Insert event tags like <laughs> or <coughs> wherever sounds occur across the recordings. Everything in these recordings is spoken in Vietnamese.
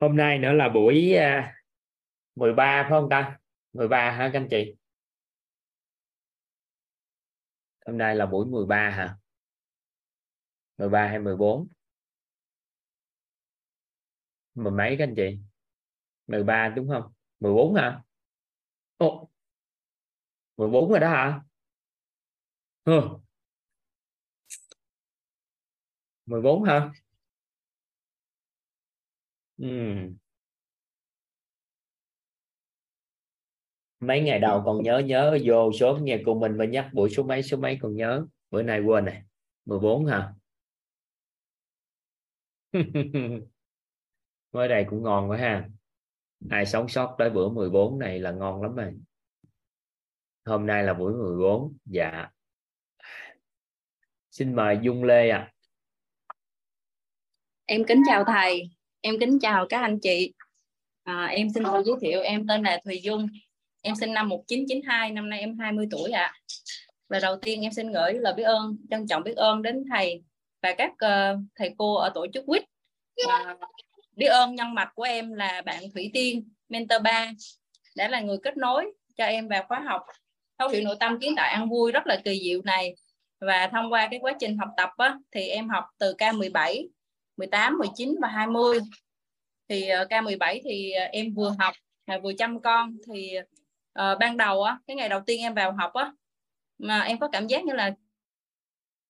hôm nay nữa là buổi à, 13 phải không ta? 13 hả các anh chị? Hôm nay là buổi 13 hả? 13 hay 14 mười mấy các anh chị? 13 đúng không? 14 hả? Ồ, 14 rồi đó hả? Ừ. 14 hả? Ừm mấy ngày đầu còn nhớ nhớ vô số nghe cùng mình và nhắc buổi số mấy số mấy còn nhớ. Bữa nay quên này 14 hả? <laughs> Mới đây cũng ngon quá ha. Ai sống sót tới bữa 14 này là ngon lắm rồi hôm nay là buổi 14 dạ. Xin mời Dung Lê ạ. À. em kính chào thầy em kính chào các anh chị. À, em xin tự giới thiệu em tên là Thùy Dung. Em sinh năm 1992 năm nay em 20 tuổi ạ. À. và đầu tiên em xin gửi lời biết ơn trân trọng biết ơn đến thầy và các uh, thầy cô ở tổ chức quýt. À, biết ơn nhân mạch của em là bạn Thủy Tiên mentor 3 đã là người kết nối cho em vào khóa học thấu hiểu nội tâm kiến tạo ăn vui rất là kỳ diệu này. Và thông qua cái quá trình học tập á, thì em học từ K17 18 19 và 20 thì ờ, K17 thì ờ, em vừa học vừa chăm con. Thì uh, ban đầu á cái ngày đầu tiên em vào học á mà em có cảm giác như là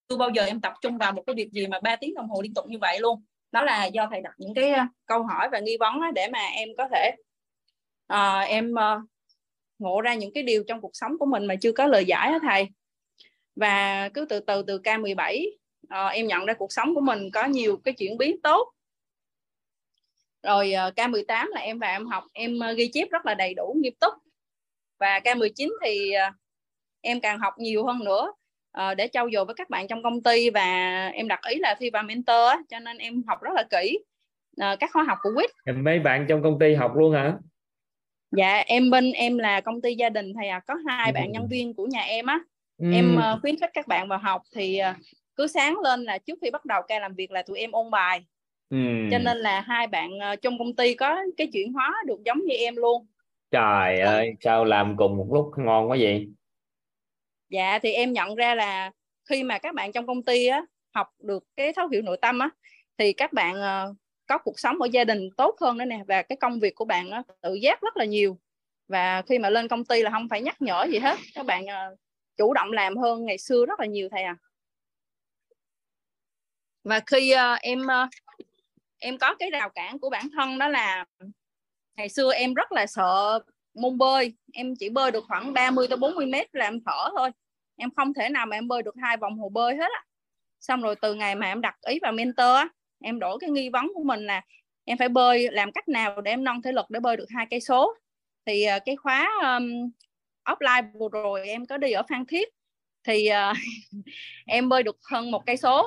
chưa bao giờ em tập trung vào một cái việc gì mà 3 tiếng đồng hồ liên tục như vậy luôn. Đó là do thầy đặt những cái câu hỏi và nghi vấn để mà em có thể uh, em uh, ngộ ra những cái điều trong cuộc sống của mình mà chưa có lời giải á thầy. Và cứ từ từ từ K17 uh, em nhận ra cuộc sống của mình có nhiều cái chuyển biến tốt rồi uh, K18 là em vào em học em uh, ghi chép rất là đầy đủ nghiêm túc. Và K19 thì uh, em càng học nhiều hơn nữa để trau dồi với các bạn trong công ty. Và em đặt ý là thi vào mentor cho nên em học rất là kỹ các khóa học của quýt. Mấy bạn trong công ty học luôn hả? Dạ em bên em là công ty gia đình thầy à có hai ừ. bạn nhân viên của nhà em á. Ừ. em khuyến khích các bạn vào học thì cứ sáng lên là trước khi bắt đầu ca làm việc là tụi em ôn bài ừ. cho nên là hai bạn uh, trong công ty có cái chuyển hóa được giống như em luôn. Trời ơi sao làm cùng một lúc ngon quá vậy? Dạ thì em nhận ra là khi mà các bạn trong công ty á học được cái thấu hiểu nội tâm á thì các bạn uh, có cuộc sống ở gia đình tốt hơn nữa nè và cái công việc của bạn á, tự giác rất là nhiều. Và khi mà lên công ty là không phải nhắc nhở gì hết các bạn uh, chủ động làm hơn ngày xưa rất là nhiều thầy à và khi uh, em uh, em có cái rào cản của bản thân đó là ngày xưa em rất là sợ môn bơi. Em chỉ bơi được khoảng 30 tới 40 mét là em thở thôi. Em không thể nào mà em bơi được hai vòng hồ bơi hết á. Xong rồi từ ngày mà em đặt ý vào mentor á em đổi cái nghi vấn của mình là em phải bơi làm cách nào để em nâng thể lực để bơi được hai cây số. Thì ờ, cái khóa um, offline vừa rồi em có đi ở Phan Thiết. Thì uh, <laughs> em bơi được hơn một cây số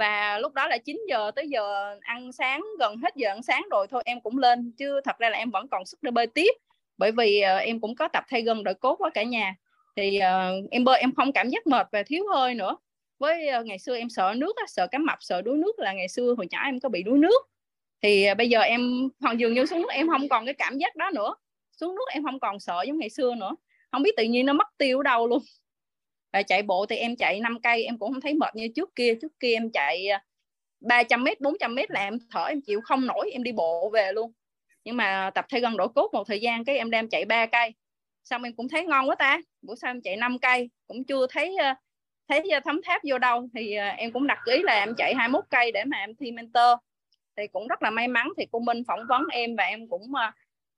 và lúc đó là 9 giờ tới giờ ăn sáng gần hết giờ ăn sáng rồi thôi em cũng lên. Chứ thật ra là em vẫn còn sức để bơi tiếp. Bởi vì uh, em cũng có tập thay gân đội cốt quá cả nhà. Thì uh, em bơi em không cảm giác mệt và thiếu hơi nữa. Với uh, ngày xưa em sợ nước sợ cá mập sợ đuối nước là ngày xưa hồi nhỏ em có bị đuối nước. Thì uh, bây giờ em hoàn dường như xuống nước em không còn cái cảm giác đó nữa. Xuống nước em không còn sợ giống ngày xưa nữa. Không biết tự nhiên nó mất tiêu ở đâu luôn và chạy bộ thì em chạy 5 cây, em cũng không thấy mệt như trước kia. Trước kia em chạy à, 300 mét 400 mét là em thở, em chịu không nổi, em đi bộ về luôn. Nhưng mà tập thay gần đổi cốt một thời gian cái em đem chạy 3 cây. Xong em cũng thấy ngon quá ta. Buổi sau em chạy 5 cây, cũng chưa thấy à, thấy à, thấm tháp vô đâu. Thì em cũng đặt ý là em chạy 21 cây để mà em thi mentor. Thì cũng rất là may mắn thì cô Minh phỏng vấn em và em cũng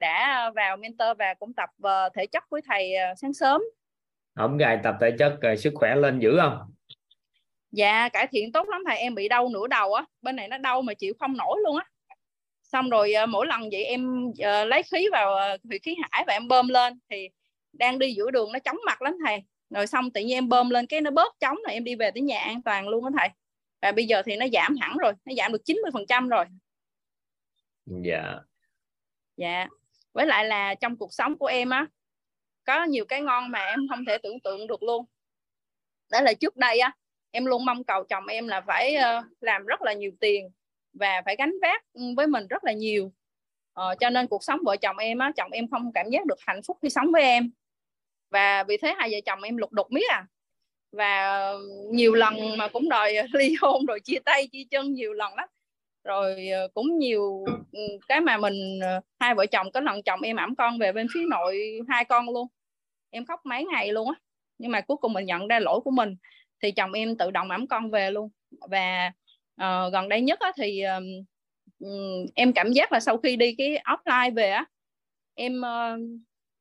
đã vào mentor và cũng tập thể chất với thầy sáng sớm không gài tập thể chất rồi sức khỏe lên dữ không? Dạ cải thiện tốt lắm thầy em bị đau nửa đầu á. Bên này nó đau mà chịu không nổi luôn á. Xong rồi uh, mỗi lần vậy em uh, lấy khí vào uh, thủy khí hải và em bơm lên thì đang đi giữa đường nó chóng mặt lắm thầy. Rồi xong tự nhiên em bơm lên cái nó bớt chóng rồi em đi về tới nhà an toàn luôn á thầy. Và bây giờ thì nó giảm hẳn rồi nó giảm được 90 phần trăm rồi. Dạ. Dạ. Với lại là trong cuộc sống của em á có nhiều cái ngon mà em không thể tưởng tượng được luôn. Đó là trước đây á em luôn mong cầu chồng em là phải ờ, làm rất là nhiều tiền và phải gánh vác ừ, với mình rất là nhiều. Ờ, cho nên cuộc sống vợ chồng em á chồng em không cảm giác được hạnh phúc khi sống với em. Và vì thế hai vợ chồng em lục đục miết à. Và nhiều lần mà cũng đòi <laughs> ly hôn rồi chia tay chia chân nhiều lần lắm rồi ờ, cũng nhiều ừ, cái mà mình ờ, hai vợ chồng có lần chồng em ẵm con về bên phía nội hai con luôn. Em khóc mấy ngày luôn á nhưng mà cuối cùng mình nhận ra lỗi của mình thì chồng em tự động ẵm con về luôn. Và uh, gần đây nhất á, thì um, em cảm giác là sau khi đi cái offline về á em uh,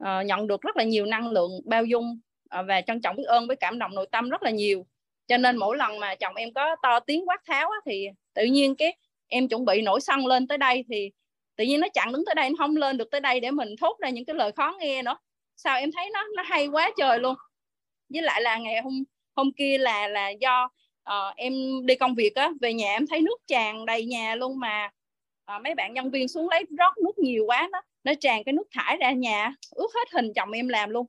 uh, nhận được rất là nhiều năng lượng bao dung uh, và trân trọng biết ơn với cảm động nội tâm rất là nhiều. Cho nên mỗi lần mà chồng em có to tiếng quát tháo á, thì tự nhiên cái em chuẩn bị nổi xăng lên tới đây thì tự nhiên nó chặn đứng tới đây nó không lên được tới đây để mình thốt ra những cái lời khó nghe nữa. Sao em thấy nó nó hay quá trời luôn. Với lại là ngày hôm hôm kia là là do uh, em đi công việc á về nhà em thấy nước tràn đầy nhà luôn mà uh, mấy bạn nhân viên xuống lấy rót nước nhiều quá nó nó tràn cái nước thải ra nhà ướt hết hình chồng em làm luôn.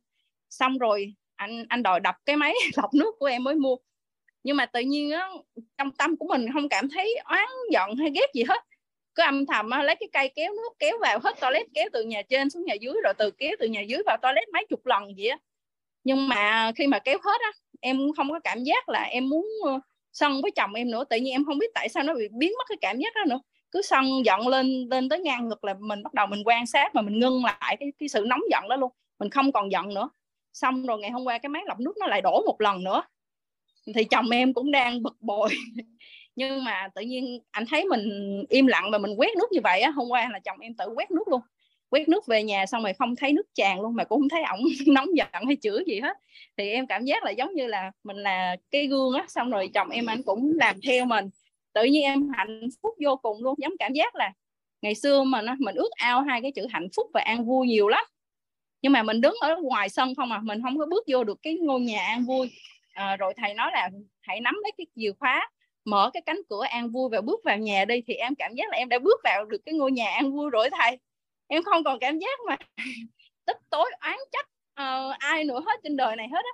Xong rồi anh anh đòi đập cái máy <laughs> lọc nước của em mới mua nhưng mà tự nhiên á trong tâm của mình không cảm thấy oán giận hay ghét gì hết. Cứ âm thầm á, lấy cái cây kéo nước kéo vào hết toilet kéo từ nhà trên xuống nhà dưới rồi từ kéo từ nhà dưới vào toilet mấy chục lần vậy á. Nhưng mà khi mà kéo hết á em không có cảm giác là em muốn ờ, sân với chồng em nữa. Tự nhiên em không biết tại sao nó bị biến mất cái cảm giác đó nữa. Cứ sân giận lên lên tới ngang ngực là mình bắt đầu mình quan sát mà mình ngưng lại cái cái sự nóng giận đó luôn. Mình không còn giận nữa. Xong rồi ngày hôm qua cái máy lọc nước nó lại đổ một lần nữa thì chồng em cũng đang bực bội. <laughs> Nhưng mà tự nhiên anh thấy mình im lặng và mình quét nước như vậy á, hôm qua là chồng em tự quét nước luôn. Quét nước về nhà xong rồi không thấy nước tràn luôn mà cũng không thấy ổng <laughs> nóng giận hay chửi gì hết. Thì em cảm giác là giống như là mình là cái gương á, xong rồi chồng em anh cũng làm theo mình. Tự nhiên em hạnh phúc vô cùng luôn, giống cảm giác là ngày xưa mà nó, mình ước ao hai cái chữ hạnh phúc và an vui nhiều lắm. Nhưng mà mình đứng ở ngoài sân không à mình không có bước vô được cái ngôi nhà an vui à, rồi thầy nói là hãy nắm lấy cái chìa khóa mở cái cánh cửa an vui và bước vào nhà đi thì em cảm giác là em đã bước vào được cái ngôi nhà an vui rồi thầy. Em không còn cảm giác mà <laughs> tức tối oán trách uh, ai nữa hết trên đời này hết á.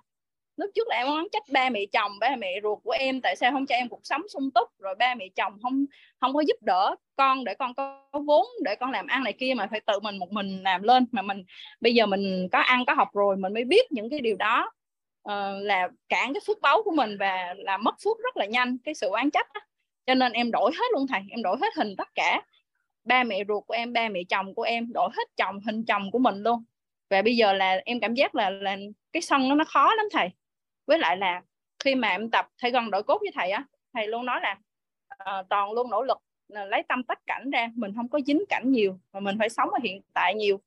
Lúc trước là em oán trách ba mẹ chồng ba mẹ ruột của em tại sao không cho em cuộc sống sung túc rồi ba mẹ chồng không không có giúp đỡ con để con có vốn để con làm ăn này kia mà phải tự mình một mình làm lên mà mình bây giờ mình có ăn có học rồi mình mới biết những cái điều đó uh, là cản cái phước báu của mình và là mất phước rất là nhanh cái sự oán trách đó. cho nên em đổi hết luôn thầy. Em đổi hết hình tất cả. Ba mẹ ruột của em ba mẹ chồng của em đổi hết chồng hình chồng của mình luôn. Và bây giờ là em cảm giác là là cái sân nó nó khó lắm thầy. Với lại là khi mà em tập thầy gần đổi cốt với thầy á thầy luôn nói là uh, toàn luôn nỗ lực là lấy tâm tách cảnh ra. Mình không có dính cảnh nhiều mà mình phải sống ở hiện tại nhiều.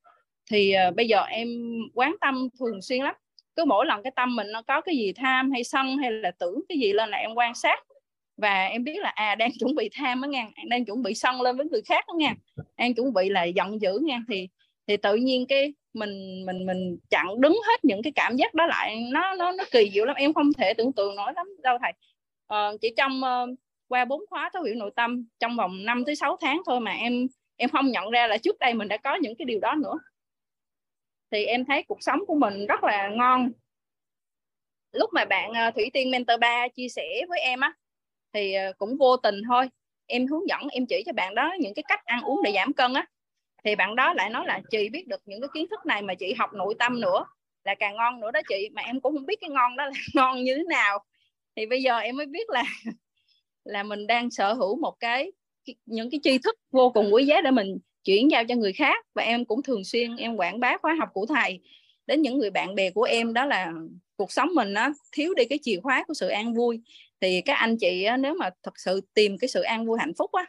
Thì uh, bây giờ em quán tâm thường xuyên lắm cứ mỗi lần cái tâm mình nó có cái gì tham hay sân hay là tưởng cái gì lên là em quan sát. Và em biết là à đang chuẩn bị tham đó nha đang chuẩn bị sân lên với người khác đó nha đang chuẩn bị là giận dữ nha thì thì tự nhiên cái mình mình mình chặn đứng hết những cái cảm giác đó lại nó nó nó kỳ diệu lắm em không thể tưởng tượng nổi lắm đâu thầy. Ờ, chỉ trong uh, qua bốn khóa thấu hiểu nội tâm trong vòng 5 tới 6 tháng thôi mà em em không nhận ra là trước đây mình đã có những cái điều đó nữa thì em thấy cuộc sống của mình rất là ngon. Lúc mà bạn ờ, thủy tiên mentor 3 chia sẻ với em á, thì ờ, cũng vô tình thôi. Em hướng dẫn, em chỉ cho bạn đó những cái cách ăn uống để giảm cân á. Thì bạn đó lại nói là chị biết được những cái kiến thức này mà chị học nội tâm nữa là càng ngon nữa đó chị. Mà em cũng không biết cái ngon đó là <laughs> ngon như thế nào. Thì bây giờ em mới biết là <laughs> là mình đang sở hữu một cái, những cái tri thức vô cùng quý giá để mình chuyển giao cho người khác. Và em cũng thường xuyên, em quảng bá khóa học của thầy đến những người bạn bè của em. Đó là cuộc sống mình nó thiếu đi cái chìa khóa của sự an vui. Thì các anh chị nếu mà thật sự tìm cái sự an vui hạnh phúc á,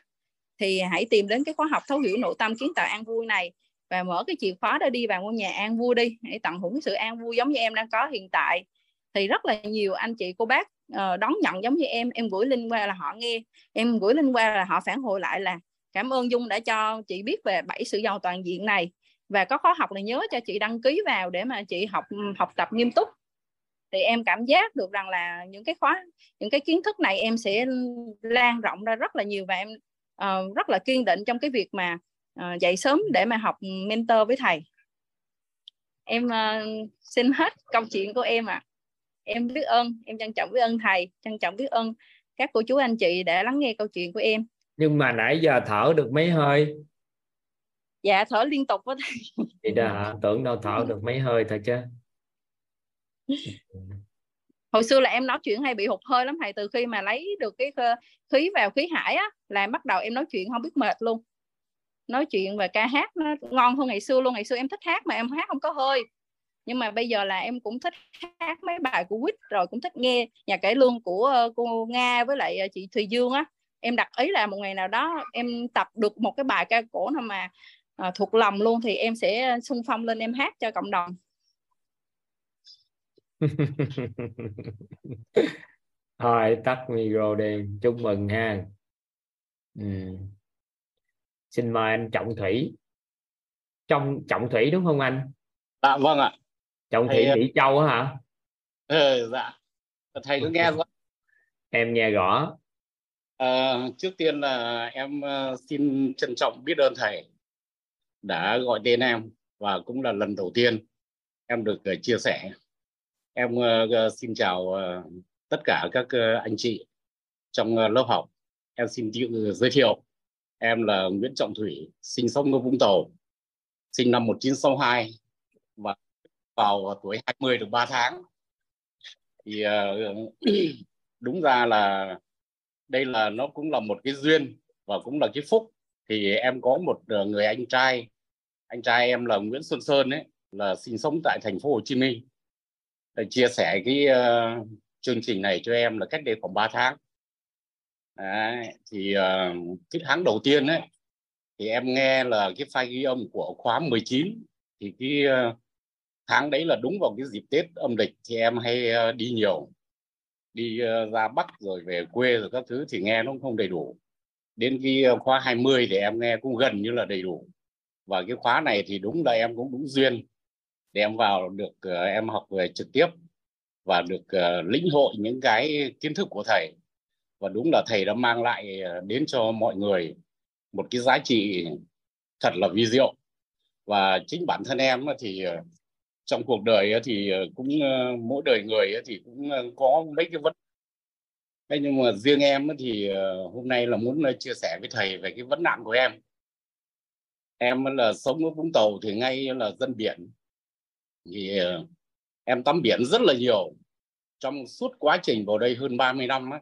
thì hãy tìm đến cái khóa học thấu hiểu nội tâm kiến tạo an vui này. Và mở cái chìa khóa để đi vào ngôi nhà an vui đi, hãy tận hưởng cái sự an vui giống như em đang có hiện tại. Thì rất là nhiều anh chị, cô bác ờ, đón nhận giống như em. Em gửi link qua là họ nghe, em gửi link qua là họ phản hồi lại là cảm ơn dung đã cho chị biết về bảy sự giàu toàn diện này. Và có khóa học này nhớ cho chị đăng ký vào để mà chị học ừ, học tập nghiêm túc. Thì em cảm giác được rằng là những cái khóa những cái kiến thức này em sẽ lan rộng ra rất là nhiều và em uh, rất là kiên định trong cái việc mà uh, dậy sớm để mà học mentor với thầy. Em uh, xin hết câu chuyện của em ạ. À. em biết ơn em trân trọng biết ơn thầy trân trọng biết ơn các cô chú anh chị đã lắng nghe câu chuyện của em nhưng mà nãy giờ thở được mấy hơi? Dạ thở liên tục với thầy. Thì đó tưởng đâu thở được mấy hơi thôi chứ. Hồi xưa là em nói chuyện hay bị hụt hơi lắm thầy từ khi mà lấy được cái khí vào khí hải á là bắt đầu em nói chuyện không biết mệt luôn. Nói chuyện và ca hát nó ngon hơn ngày xưa luôn. Ngày xưa em thích hát mà em hát không có hơi. Nhưng mà bây giờ là em cũng thích hát mấy bài của Quýt rồi cũng thích nghe nhà cải lương của cô Nga với lại chị Thùy Dương á em đặt ý là một ngày nào đó em tập được một cái bài ca cổ nào mà à, thuộc lòng luôn thì em sẽ xung phong lên em hát cho cộng đồng. <laughs> Thôi tắt micro đi. Chúc mừng ha. Ừ. xin mời anh trọng thủy. Trong trọng thủy đúng không anh? Dạ vâng ạ. Trọng thủy mỹ châu hả? Ừ, dạ. Thầy có nghe không? Em nghe rõ à, trước tiên là em ờ, xin trân trọng biết ơn thầy đã gọi tên em và cũng là lần đầu tiên em được ờ, chia sẻ. Em xin chào tất cả các anh chị trong lớp học. Em xin tự giới thiệu em là Nguyễn Trọng Thủy sinh sống ở Vũng Tàu sinh năm 1962 và vào tuổi 20 được 3 tháng. Thì <clears throat> đúng ra là đây là nó cũng là một cái duyên và cũng là cái phúc. Thì em có một ờ, người anh trai. Anh trai em là Nguyễn Xuân Sơn ấy là sinh sống tại thành phố Hồ Chí Minh. Để chia sẻ cái uh, chương trình này cho em là cách đây khoảng 3 tháng. Đấy, thì uh, cái tháng đầu tiên ấy thì em nghe là cái file ghi âm của khóa 19 thì cái uh, tháng đấy là đúng vào cái dịp Tết âm lịch thì em hay uh, đi nhiều đi ờ, ra Bắc rồi về quê rồi các thứ thì nghe nó cũng không đầy đủ. Đến cái ờ, khóa 20 thì em nghe cũng gần như là đầy đủ. Và cái khóa này thì đúng là em cũng đúng duyên. Để em vào được ờ, em học về trực tiếp và được lĩnh hội những cái kiến thức của thầy. Và đúng là thầy đã mang lại đến cho mọi người một cái giá trị thật là vi diệu. Và chính bản thân em thì trong cuộc đời thì ờ, cũng ờ, mỗi đời người thì cũng ờ, có mấy cái vấn thế nhưng mà riêng em thì hôm nay là muốn chia sẻ với thầy về cái vấn nạn của em. Em là sống ở Vũng Tàu thì ngay là dân biển. Thì em tắm biển rất là nhiều. Trong suốt quá trình vào đây hơn 30 năm á,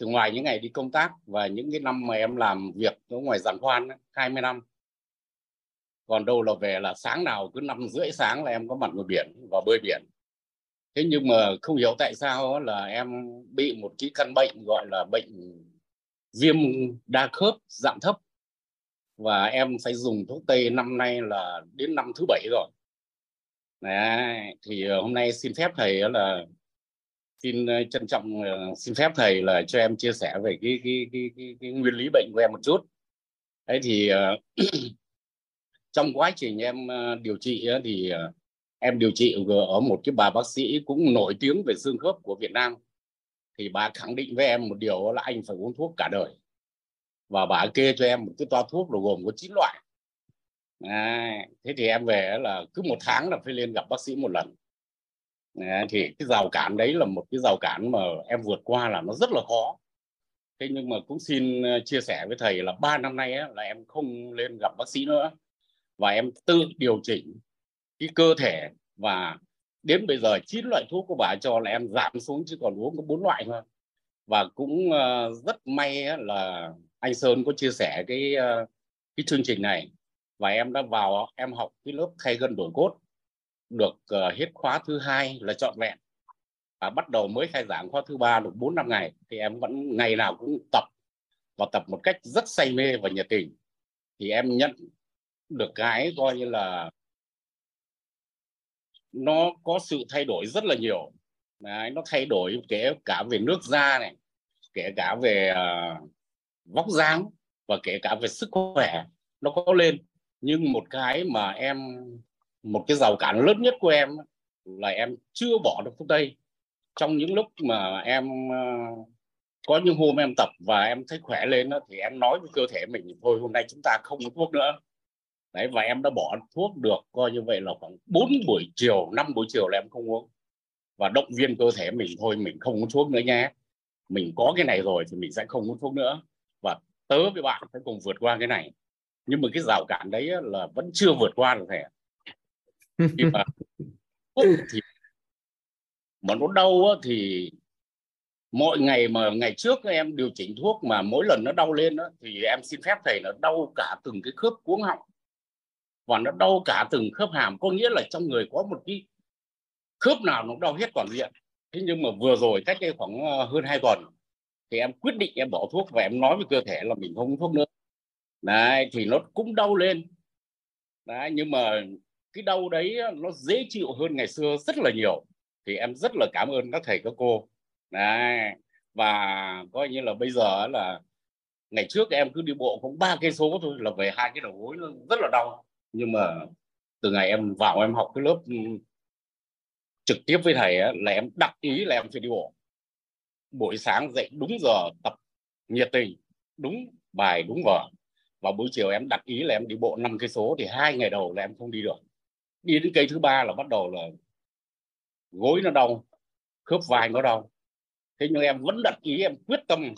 thì ngoài những ngày đi công tác và những cái năm mà em làm việc ở ngoài giàn khoan 20 năm còn đâu là về là sáng nào cứ năm rưỡi sáng là em có mặt ngoài biển và bơi biển. Thế nhưng mà không hiểu tại sao là em bị một cái căn bệnh gọi là bệnh viêm đa khớp dạng thấp. Và em phải dùng thuốc tây năm nay là đến năm thứ bảy rồi. Đấy, thì hôm nay xin phép thầy là xin ờ, trân trọng ờ, xin phép thầy là cho em chia sẻ về cái cái cái cái, cái nguyên lý bệnh của em một chút. Đấy thì ờ, <clears throat> trong quá trình em ờ, điều trị thì ờ, em điều trị ở một cái bà bác sĩ cũng nổi tiếng về xương khớp của Việt Nam. Thì bà khẳng định với em một điều là anh phải uống thuốc cả đời. Và bà kê cho em một cái toa thuốc là gồm có 9 loại. À, thế thì em về là cứ một tháng là phải lên gặp bác sĩ một lần. À, thì cái rào cản đấy là một cái rào cản mà em vượt qua là nó rất là khó. Thế nhưng mà cũng xin ờ, chia sẻ với thầy là ba năm nay á, là em không lên gặp bác sĩ nữa và em tự điều chỉnh cái cơ thể và đến bây giờ chín loại thuốc của bà cho là em giảm xuống chứ còn uống có bốn loại thôi. Và cũng uh, rất may là anh Sơn có chia sẻ cái uh, cái chương trình này. Và em đã vào em học cái lớp thay gân đổi cốt được uh, hết khóa thứ hai là trọn vẹn. Và bắt đầu mới khai giảng khóa thứ ba được 4 năm ngày thì em vẫn ngày nào cũng tập và tập một cách rất say mê và nhiệt tình. Thì em nhận được cái coi như là nó có sự thay đổi rất là nhiều. Đấy, nó thay đổi kể cả về nước da này kể cả về uh, vóc dáng và kể cả về sức khỏe nó có lên. Nhưng một cái mà em một cái rào cản lớn nhất của em là em chưa bỏ được thuốc tây. Trong những lúc mà em uh, có những hôm em tập và em thấy khỏe lên đó, thì em nói với cơ thể mình thôi hôm nay chúng ta không uống thuốc nữa đấy và em đã bỏ thuốc được coi như vậy là khoảng 4 buổi chiều 5 buổi chiều là em không uống. Và động viên cơ thể mình thôi mình không uống thuốc nữa nhé. Mình có cái này rồi thì mình sẽ không uống thuốc nữa. Và tớ với bạn phải cùng vượt qua cái này. Nhưng mà cái rào cản đấy là vẫn chưa vượt qua được thầy nhưng mà thì mà nó đau thì mỗi ngày mà ngày trước em điều chỉnh thuốc mà mỗi lần nó đau lên đó, thì em xin phép thầy là đau cả từng cái khớp cuống họng và nó đau cả từng khớp hàm. Có nghĩa là trong người có một cái khớp nào nó đau hết toàn diện. Thế nhưng mà vừa rồi cách đây khoảng ờ, hơn hai tuần thì em quyết định em bỏ thuốc và em nói với cơ thể là mình không uống thuốc nữa. Đấy, thì nó cũng đau lên. Đấy, nhưng mà cái đau đấy nó dễ chịu hơn ngày xưa rất là nhiều. Thì em rất là cảm ơn các thầy, các cô. Đấy, và coi như là bây giờ là ngày trước em cứ đi bộ cũng ba cây số thôi là về hai cái đầu gối, nó rất là đau nhưng mà từ ngày em vào em học cái lớp ừ, trực tiếp với thầy ấy, là em đặt ý là em phải đi bộ. Buổi sáng dậy đúng giờ tập nhiệt tình đúng bài đúng vở. Và buổi chiều em đặt ý là em đi bộ năm cây số thì hai ngày đầu là em không đi được. Đi đến cây thứ ba là bắt đầu là gối nó đau khớp vai nó đau. Thế nhưng em vẫn đặt ý em quyết tâm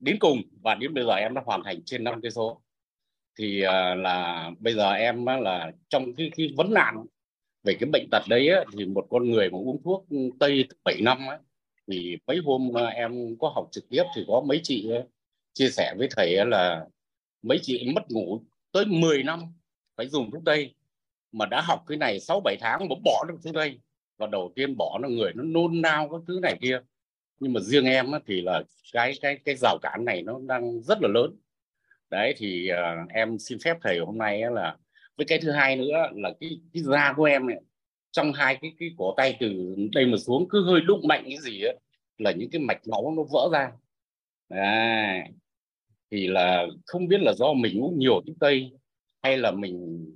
đến cùng. Và đến bây giờ em đã hoàn thành trên năm cây số thì uh, là bây giờ em là trong cái, cái vấn nạn về cái bệnh tật đấy á, thì một con người mà uống thuốc tây 7 năm á, thì mấy hôm uh, em có học trực tiếp thì có mấy chị uh, chia sẻ với thầy là mấy chị mất ngủ tới 10 năm phải dùng thuốc tây. Mà đã học cái này 6 7 tháng mà bỏ được thuốc tây. Và đầu tiên bỏ nó người nó nôn nao các thứ này kia. Nhưng mà riêng em thì là cái cái cái rào cản này nó đang rất là lớn đấy thì uh, em xin phép thầy hôm nay là với cái thứ hai nữa là cái cái da của em này, trong hai cái cái cổ tay từ đây mà xuống cứ hơi đụng mạnh cái gì á là những cái mạch máu nó vỡ ra đấy. thì là không biết là do mình uống nhiều thuốc tây hay là mình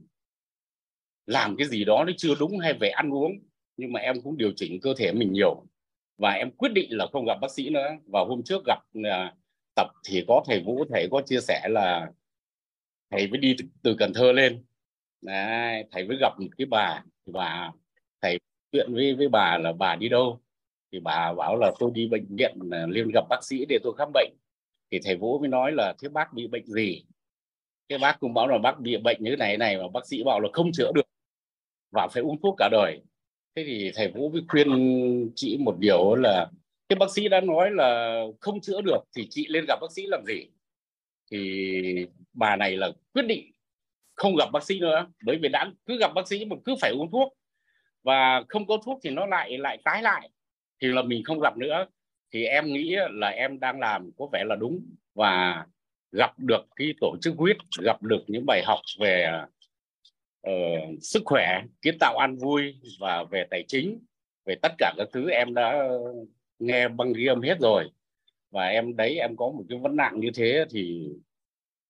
làm cái gì đó nó chưa đúng hay về ăn uống nhưng mà em cũng điều chỉnh cơ thể mình nhiều và em quyết định là không gặp bác sĩ nữa và hôm trước gặp uh, tập thì có thầy Vũ thầy có chia sẻ là thầy mới đi từ, từ Cần Thơ lên. Đấy, thầy mới gặp một cái bà và thầy chuyện với với bà là bà đi đâu? Thì bà bảo là tôi đi bệnh viện à, lên gặp bác sĩ để tôi khám bệnh. Thì thầy Vũ mới nói là thế bác bị bệnh gì? Cái bác cũng bảo là bác bị bệnh như thế này này. Mà bác sĩ bảo là không chữa được. Và phải uống thuốc cả đời. Thế thì thầy Vũ mới khuyên chị một điều là cái bác sĩ đã nói là không chữa được thì chị lên gặp bác sĩ làm gì? Thì bà này là quyết định không gặp bác sĩ nữa bởi vì đã cứ gặp bác sĩ mà cứ phải uống thuốc và không có thuốc thì nó lại lại tái lại thì là mình không gặp nữa. Thì em nghĩ là em đang làm có vẻ là đúng và gặp được cái tổ chức huyết gặp được những bài học về uh, sức khỏe kiến tạo an vui và về tài chính về tất cả các thứ em đã nghe băng ghi âm hết rồi. Và em đấy em có một cái vấn nạn như thế thì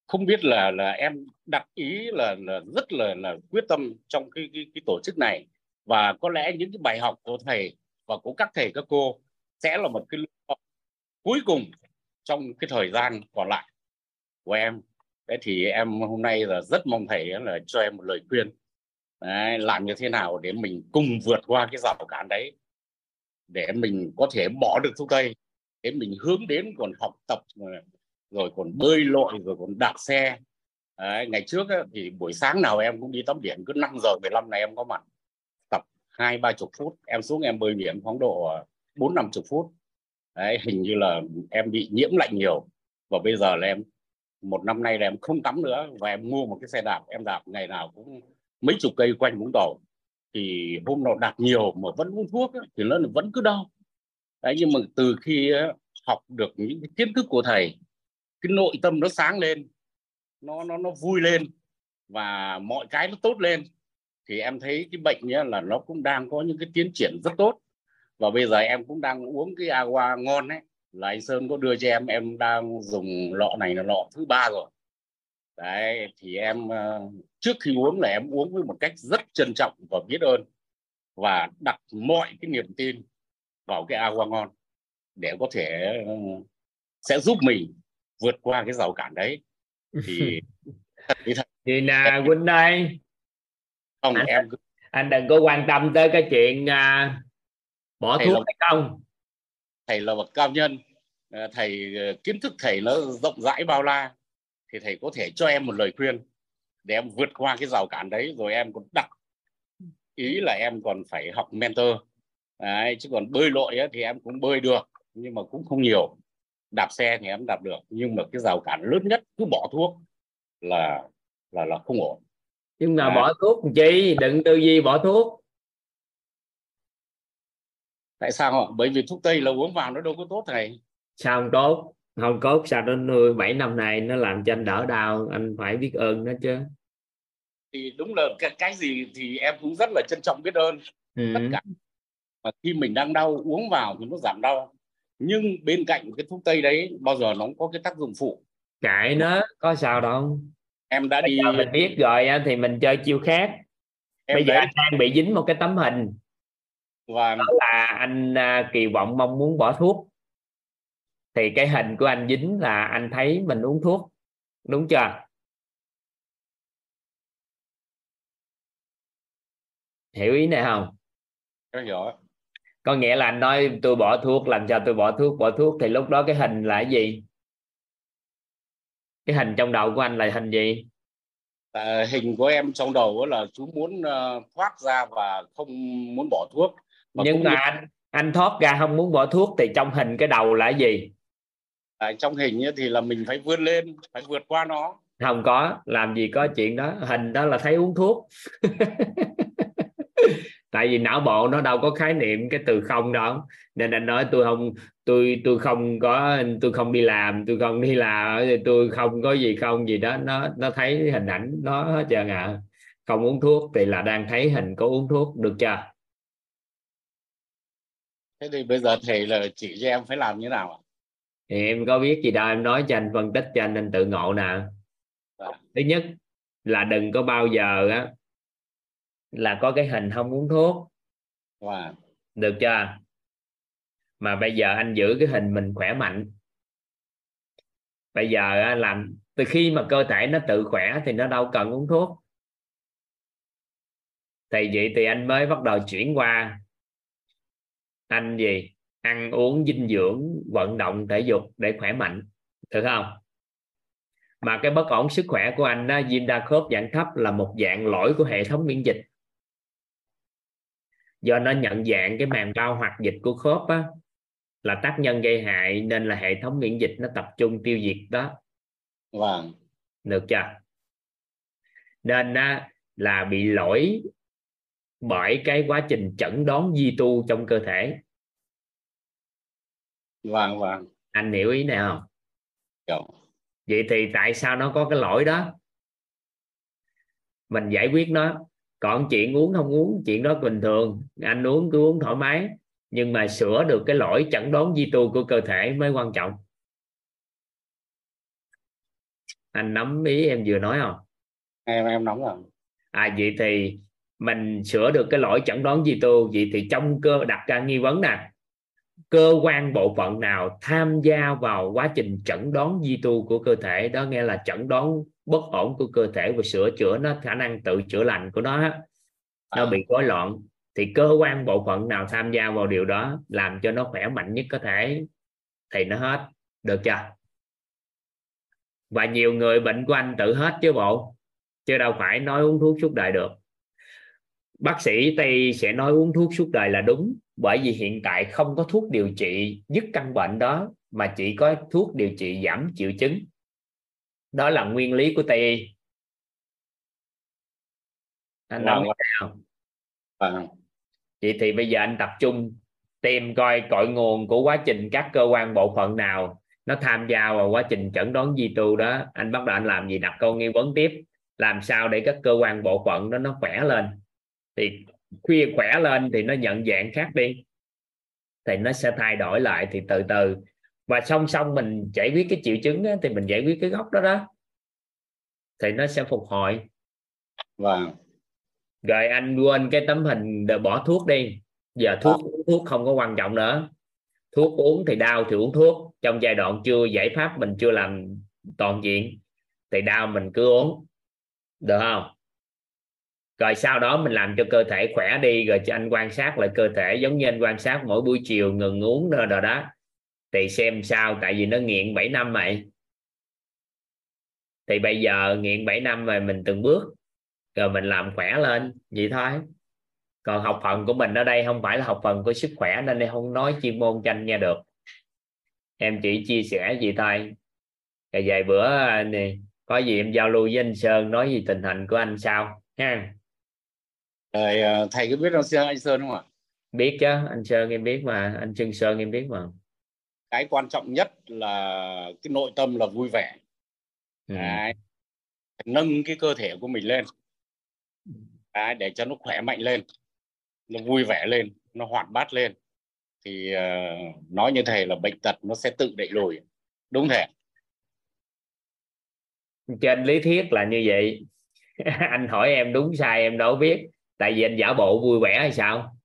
không biết là là em đặt ý là là rất là là quyết tâm trong cái cái, cái tổ chức này. Và có lẽ những cái bài học của thầy và của các thầy các cô sẽ là một cái cuối cùng trong cái thời gian còn lại của em. Thế thì em hôm nay là rất mong thầy là cho em một lời khuyên. Đấy, làm như thế nào để mình cùng vượt qua cái rào cản đấy để mình có thể bỏ được thuốc tây để mình hướng đến còn học tập ờ, rồi còn bơi lội rồi còn đạp xe. Đấy, ngày trước ấy, thì buổi sáng nào em cũng đi tắm biển cứ 5 giờ 15 này em có mặt tập hai ba chục phút em xuống em bơi biển khoảng độ ờ, bốn năm chục phút. Đấy, hình như là em bị nhiễm lạnh nhiều và bây giờ là em một năm nay là em không tắm nữa và em mua một cái xe đạp em đạp ngày nào cũng mấy chục cây quanh vũng tàu thì hôm nào đạt nhiều mà vẫn uống thuốc ấy, thì nó vẫn cứ đau. Đấy nhưng mà từ khi học được những cái kiến thức của thầy cái nội tâm nó sáng lên nó nó nó vui lên và mọi cái nó tốt lên thì em thấy cái bệnh nhá là nó cũng đang có những cái tiến triển rất tốt. Và bây giờ em cũng đang uống cái agua ngon đấy là anh Sơn có đưa cho em em đang dùng lọ này là lọ thứ ba rồi đấy thì em ờ, trước khi uống là em uống với một cách rất trân trọng và biết ơn và đặt mọi cái niềm tin vào cái agua ngon để có thể ờ, sẽ giúp mình vượt qua cái rào cản đấy. Thì <laughs> thì là huynh đây không anh, em anh đừng có quan tâm tới cái chuyện uh, bỏ thầy thuốc là, hay không? Thầy là bậc cao nhân. Thầy kiến thức thầy nó rộng rãi bao la thì thầy có thể cho em một lời khuyên để em vượt qua cái rào cản đấy rồi em còn đặt ý là em còn phải học mentor. Đấy, chứ còn bơi lội ấy, thì em cũng bơi được nhưng mà cũng không nhiều. Đạp xe thì em đạp được nhưng mà cái rào cản lớn nhất cứ bỏ thuốc là là là không ổn. Nhưng mà à. bỏ thuốc chi? Đừng tư duy bỏ thuốc. Tại sao bởi vì thuốc tây là uống vào nó đâu có tốt thầy. Sao không tốt không tốt sao nó nuôi 7 năm này nó làm cho anh đỡ đau anh phải biết ơn nó chứ. Thì đúng là cái, cái gì thì em cũng rất là trân trọng biết ơn. Ừ. tất cả mà khi mình đang đau uống vào thì nó giảm đau. Nhưng bên cạnh cái thuốc tây đấy bao giờ nó cũng có cái tác dụng phụ. Cãi nó có sao đâu. Em đã Bây đi mình biết rồi thì mình chơi chiêu khác. Em bây giờ anh đang bị dính một cái tấm hình. Và đó là anh à, kỳ vọng mong muốn bỏ thuốc thì cái hình của anh dính là anh thấy mình uống thuốc đúng chưa? Hiểu ý này không? Có hiểu có nghĩa là anh nói tôi bỏ thuốc làm sao tôi bỏ thuốc bỏ thuốc thì lúc đó cái hình là cái gì? Cái hình trong đầu của anh là hình gì? À, hình của em trong đầu là chú muốn uh, thoát ra và không muốn bỏ thuốc mà nhưng mà như... anh anh thoát ra không muốn bỏ thuốc thì trong hình cái đầu là cái gì à, trong hình thì là mình phải vươn lên phải vượt qua nó. Không có làm gì có chuyện đó. Hình đó là thấy uống thuốc. <laughs> Tại vì não bộ nó đâu có khái niệm cái từ không đâu. Nên anh nói tôi không tôi tôi không có tôi không đi làm tôi không đi làm tôi không có gì không gì đó. Nó nó thấy hình ảnh nó hết trơn à. Không uống thuốc thì là đang thấy hình có uống thuốc được chưa? Thế thì bây giờ thầy là chỉ cho em phải làm như nào ạ thì em có biết gì đâu em nói cho anh phân tích cho anh anh tự ngộ nè à. thứ nhất là đừng có bao giờ á là có cái hình không uống thuốc. Wow. được chưa? Mà bây giờ anh giữ cái hình mình khỏe mạnh. Bây giờ làm từ khi mà cơ thể nó tự khỏe thì nó đâu cần uống thuốc. Thì vậy thì anh mới bắt đầu chuyển qua. Anh gì ăn uống dinh dưỡng vận động thể dục để khỏe mạnh được không? Mà cái bất ổn sức khỏe của anh đó viêm đa khớp dạng thấp là một dạng lỗi của hệ thống miễn dịch. Do nó nhận dạng cái màng bao hoạt dịch của khớp á, là tác nhân gây hại nên là hệ thống miễn dịch nó tập trung tiêu diệt đó. Vâng. Được chưa? Nên á, là bị lỗi bởi cái quá trình chẩn đoán di tu trong cơ thể vâng vâng. Anh hiểu ý này không? Dạ. vậy thì tại sao nó có cái lỗi đó? Mình giải quyết nó. Còn chuyện uống không uống chuyện đó bình thường. Anh uống cứ uống thoải mái. Nhưng mà sửa được cái lỗi chẩn đoán di tu của cơ thể mới quan trọng. Anh nắm ý em vừa nói không? Em em nóng rồi. À vậy thì mình sửa được cái lỗi chẩn đoán di tu. Vậy thì trong cơ đặt ra nghi vấn nè cơ quan bộ phận nào tham gia vào quá trình chẩn đoán di tu của cơ thể? Đó nghe là chẩn đoán bất ổn của cơ thể và sửa chữa nó khả năng tự chữa lành của nó nó bị rối loạn. Thì cơ quan bộ phận nào tham gia vào điều đó làm cho nó khỏe mạnh nhất có thể? Thì nó hết. Được chưa? Và nhiều người bệnh của anh tự hết chứ bộ. Chứ đâu phải nói uống thuốc suốt đời được bác sĩ tây sẽ nói uống thuốc suốt đời là đúng bởi vì hiện tại không có thuốc điều trị dứt căn bệnh đó mà chỉ có thuốc điều trị giảm triệu chứng. Đó là nguyên lý của tây. Y anh nói không à. vậy thì bây giờ anh tập trung tìm coi cội nguồn của quá trình các cơ quan bộ phận nào nó tham gia vào quá trình chẩn đoán di tu đó. Anh bắt đầu anh làm gì? Đặt câu nghi vấn tiếp. Làm sao để các cơ quan bộ phận đó nó khỏe lên thì khuya khỏe lên thì nó nhận dạng khác đi. Thì nó sẽ thay đổi lại thì từ từ. Và song song mình giải quyết cái triệu chứng đó, thì mình giải quyết cái gốc đó đó. Thì nó sẽ phục hồi. Vâng. Rồi anh quên cái tấm hình để bỏ thuốc đi. Giờ thuốc à. uống thuốc không có quan trọng nữa. Thuốc uống thì đau thì uống thuốc. Trong giai đoạn chưa giải pháp mình chưa làm toàn diện thì đau mình cứ uống. Được không rồi sau đó mình làm cho cơ thể khỏe đi rồi cho anh quan sát lại cơ thể giống như anh quan sát mỗi buổi chiều ngừng uống đó, đó đó. Thì xem sao tại vì nó nghiện 7 năm vậy thì bây giờ nghiện 7 năm rồi mình từng bước rồi mình làm khỏe lên vậy thôi. Còn học phần của mình ở đây không phải là học phần của sức khỏe nên em không nói chuyên môn cho anh nghe được. Em chỉ chia sẻ gì thôi. Rồi vài bữa à, này có gì em giao lưu với anh Sơn nói gì tình hình của anh sao ha rồi ờ, thầy có biết anh Sơn không ạ? Biết chứ anh Sơn em biết mà anh Trương Sơn em biết mà. Cái quan trọng nhất là cái nội tâm là vui vẻ. Ừ. Đấy. nâng cái cơ thể của mình lên. Đấy, để cho nó khỏe mạnh lên nó vui vẻ lên nó hoạt bát lên. Thì uh, nói như thầy là bệnh tật nó sẽ tự đẩy lùi đúng thế trên lý thuyết là như vậy. <laughs> Anh hỏi em đúng sai em đâu biết tại vì anh giả bộ vui vẻ hay sao?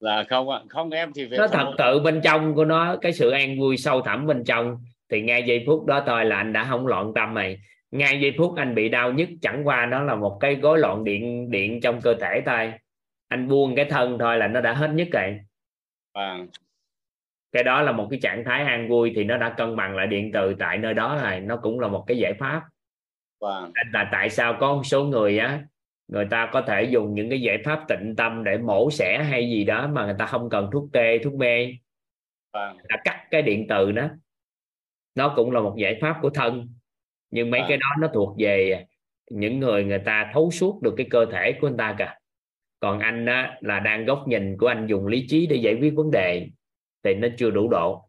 Là không ạ không em thì về nó thật sự bên trong của nó cái sự an vui sâu thẳm bên trong. Thì ngay giây phút đó thôi là anh đã không loạn tâm này ngay giây phút anh bị đau nhất chẳng qua nó là một cái gối loạn điện điện trong cơ thể thôi. Anh buông cái thân thôi là nó đã hết nhất rồi. À. cái đó là một cái trạng thái an vui thì nó đã cân bằng lại điện từ tại nơi đó rồi. Nó cũng là một cái giải pháp. Vâng. là tại sao có một số người á người ta có thể dùng những cái giải pháp tịnh tâm để mổ xẻ hay gì đó mà người ta không cần thuốc tê thuốc mê vâng. ta cắt cái điện từ đó nó cũng là một giải pháp của thân nhưng mấy vâng. cái đó nó thuộc về những người người ta thấu suốt được cái cơ thể của người ta cả còn anh á, là đang góc nhìn của anh dùng lý trí để giải quyết vấn đề thì nó chưa đủ độ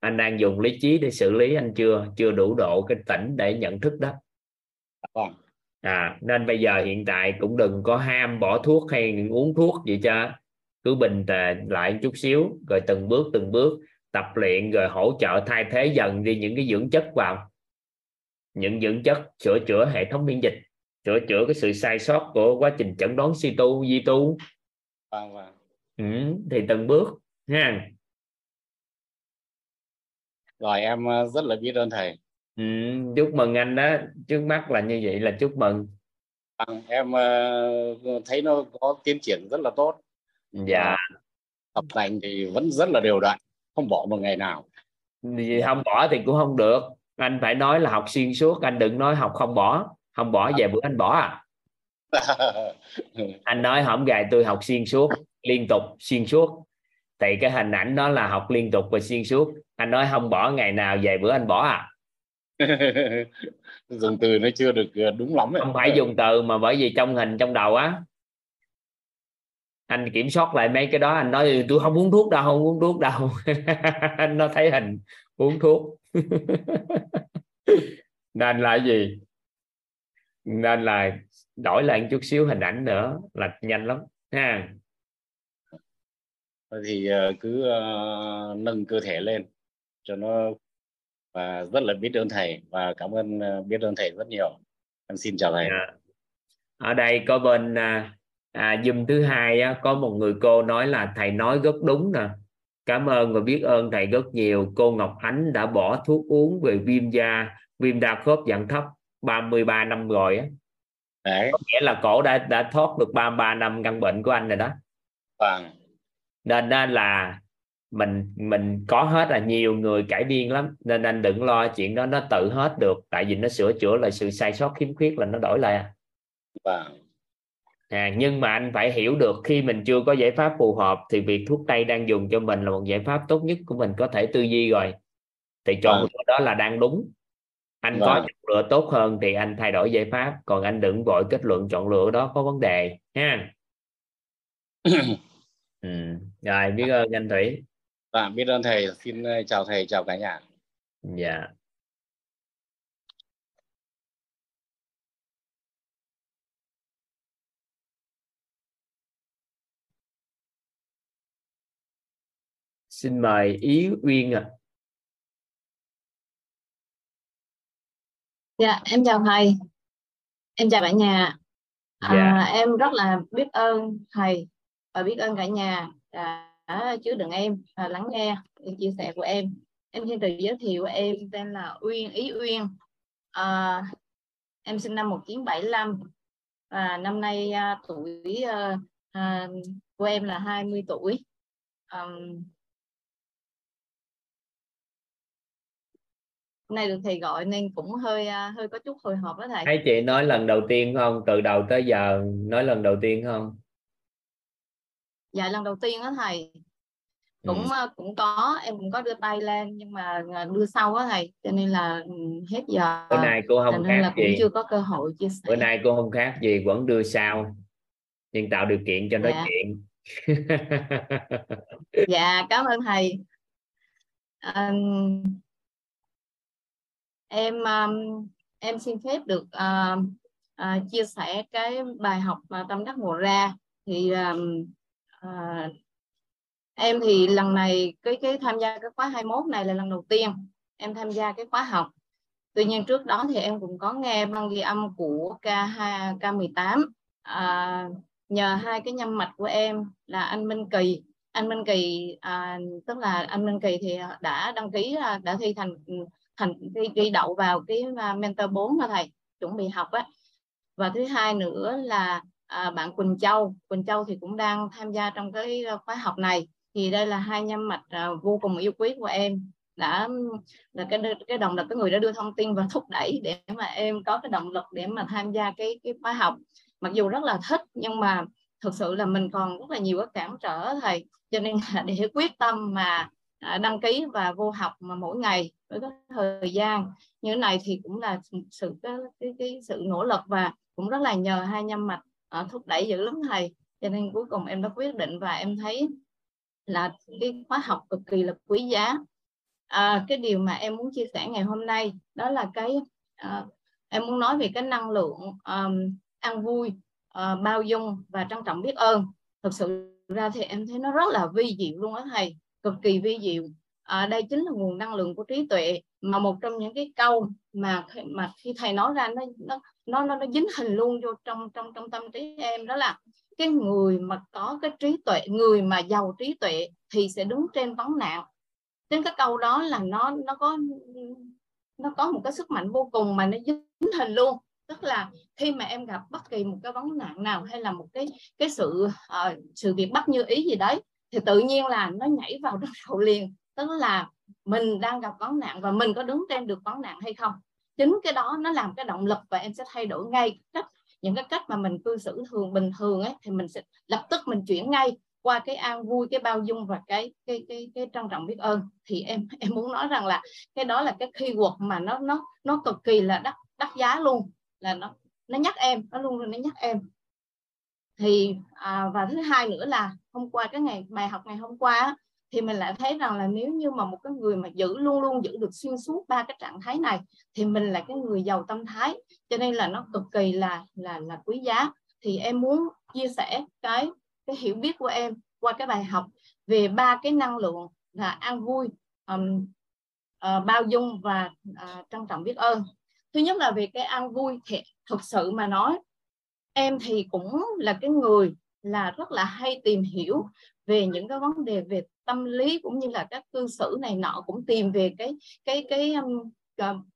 anh đang dùng lý trí để xử lý anh chưa chưa đủ độ cái tỉnh để nhận thức đó vâng. À nên bây giờ hiện tại cũng đừng có ham bỏ thuốc hay uống thuốc gì cho cứ bình tề lại chút xíu rồi từng bước từng bước tập luyện rồi hỗ trợ thay thế dần đi những cái dưỡng chất vào. Những dưỡng chất sửa chữa hệ thống miễn dịch sửa chữa cái sự sai sót của quá trình chẩn đoán suy tu di tu. Vâng vâng. Ừ, thì từng bước ha. Rồi em ờ, rất là biết ơn thầy ừ, chúc mừng anh đó. Trước mắt là như vậy là chúc mừng. Vâng, em uh, thấy nó có tiến triển rất là tốt. Dạ. Tập lành thì vẫn rất là đều đặn không bỏ một ngày nào. Thì không bỏ thì cũng không được. Anh phải nói là học xuyên suốt anh đừng nói học không bỏ. Không bỏ vài bữa anh bỏ à. <laughs> Anh nói hổng gài tôi học xuyên suốt liên tục xuyên suốt. Thì cái hình ảnh đó là học liên tục và xuyên suốt. Anh nói không bỏ ngày nào vài bữa anh bỏ à <laughs> dùng từ nó chưa được ờ, đúng lắm ấy. không phải dùng từ mà bởi vì trong hình trong đầu á anh kiểm soát lại mấy cái đó anh nói tôi không uống thuốc đâu không uống thuốc đâu. <laughs> Anh nó thấy hình uống thuốc. <laughs> Nên là gì? Nên là đổi lại một chút xíu hình ảnh nữa là nhanh lắm ha. Thì ờ, cứ uh, nâng cơ thể lên cho nó và rất là biết ơn thầy và cảm ơn uh, biết ơn thầy rất nhiều. Em xin chào thầy. À. ở đây có bên à, à, zoom thứ hai á, có một người cô nói là thầy nói rất đúng nè. Cảm ơn và biết ơn thầy rất nhiều. Cô Ngọc Ánh đã bỏ thuốc uống về viêm da viêm đa khớp dạng thấp 33 năm rồi á. Đấy. có nghĩa là cổ đã đã thoát được 33 năm căn bệnh của anh rồi đó. Vâng. Nên là mình mình có hết là nhiều người cải biên lắm nên anh đừng lo chuyện đó nó tự hết được tại vì nó sửa chữa lại sự sai sót khiếm khuyết là nó đổi lại à. vâng à, nhưng mà anh phải hiểu được khi mình chưa có giải pháp phù hợp thì việc thuốc tây đang dùng cho mình là một giải pháp tốt nhất của mình có thể tư duy rồi thì chọn vâng. đó là đang đúng anh vâng. có chọn lựa tốt hơn thì anh thay đổi giải pháp còn anh đừng vội kết luận chọn lựa đó có vấn đề ha <clears throat> ừ. rồi biết ơn anh thủy dạ biết ơn thầy xin chào thầy chào cả nhà. Dạ. Xin mời ý uyên ạ. À. dạ em chào thầy. Em chào cả nhà. À, dạ. em rất là biết ơn thầy và biết ơn cả nhà À, chứ đừng em à, lắng nghe những chia sẻ của em. Em xin tự giới thiệu em tên là Uyên Ý Uyên. À, em sinh năm 1975 và năm nay à, tuổi à, à, của em là 20 tuổi. Um, nay được thầy gọi nên cũng hơi à, hơi có chút hồi hộp đó thầy. Thấy chị nói lần đầu tiên không? Từ đầu tới giờ nói lần đầu tiên không? Dạ lần đầu tiên đó thầy. Cũng ừ. cũng có em cũng có đưa tay lên nhưng mà đưa sau á thầy cho nên là ừ, hết giờ. Bữa nay cô không khác là cũng gì. chưa có cơ hội chia sẻ. Bữa nay cô không khác gì vẫn đưa sau nhưng tạo điều kiện cho nói dạ. chuyện. <laughs> Dạ cảm ơn thầy. Um, em um, em xin phép được uh, uh, chia sẻ cái bài học mà tâm đắc ngộ ra. Thì um, à, em thì lần này cái cái tham gia cái khóa 21 này là lần đầu tiên em tham gia cái khóa học. Tuy nhiên trước đó thì em cũng có nghe băng ghi âm của K2 K18 à, nhờ hai cái nhâm mạch của em là anh Minh Kỳ. Anh Minh Kỳ à, tức là anh Minh Kỳ thì đã đăng ký đã thi thành thành thi, thi đậu vào cái à, mentor 4 mà thầy chuẩn bị học á. Và thứ hai nữa là à, bạn Quỳnh Châu. Quỳnh Châu thì cũng đang tham gia trong cái ờ, khóa học này. Thì đây là hai nhân mạch à, vô cùng yêu quý của em. Đã là cái cái động lực, cái người đã đưa thông tin và thúc đẩy để mà em có cái động lực để mà tham gia cái cái khóa học. Mặc dù rất là thích nhưng mà thực sự là mình còn rất là nhiều cái cản trở thầy. Cho nên là để quyết tâm mà à, đăng ký và vô học mà mỗi ngày với cái thời gian như thế này thì cũng là sự cái, cái, cái sự nỗ lực và cũng rất là nhờ hai nhân mạch uh, thúc đẩy dữ lắm thầy. Cho nên cuối cùng em đã quyết định và em thấy là cái khóa học cực kỳ là quý giá. À, cái điều mà em muốn chia sẻ ngày hôm nay đó là cái à, em muốn nói về cái năng lượng um, ăn vui uh, bao dung và trân trọng biết ơn. Thực sự ra thì em thấy nó rất là vi diệu luôn á thầy cực kỳ vi diệu à, đây chính là nguồn năng lượng của trí tuệ mà một trong những cái câu mà mà khi thầy nói ra nó nó nó nó, nó dính hình luôn vô trong trong trong tâm trí em đó là cái người mà có cái trí tuệ người mà giàu trí tuệ thì sẽ đứng trên vấn nạn. Trên cái câu đó là nó nó có nó có một cái sức mạnh vô cùng mà nó dính hình luôn. Tức là khi mà em gặp bất kỳ một cái vấn nạn nào hay là một cái cái sự uh, sự việc bất như ý gì đấy thì tự nhiên là nó nhảy vào trong <laughs> đầu liền tức là mình đang gặp vấn nạn và mình có đứng trên được vấn nạn hay không? Chính cái đó nó làm cái động lực và em sẽ thay đổi ngay. Cách những cái cách mà mình cư xử thường bình thường ấy thì mình sẽ lập tức mình chuyển ngay qua cái an vui cái bao dung và cái cái cái cái trân trọng biết ơn. Thì em <laughs> em muốn nói rằng là cái đó là cái khi quật mà nó nó nó cực kỳ là đắt đắt giá luôn là nó nó nhắc em nó luôn luôn nó nhắc em. Thì à, và thứ hai nữa là hôm qua cái ngày bài học ngày hôm qua thì mình lại thấy rằng là nếu như mà một cái người mà giữ luôn luôn giữ được xuyên suốt ba cái trạng thái này thì mình là cái người giàu tâm thái. Cho nên là nó cực kỳ là là là quý giá. Thì em muốn chia sẻ cái cái hiểu biết của em qua cái bài học về ba cái năng lượng là an vui um, uh, bao dung và uh, trân trọng biết ơn. Thứ nhất là về cái an vui thì thực sự mà nói em thì cũng là cái người là rất là hay tìm hiểu về những cái vấn đề về tâm lý cũng như là các cư xử này nọ cũng tìm về cái cái cái um,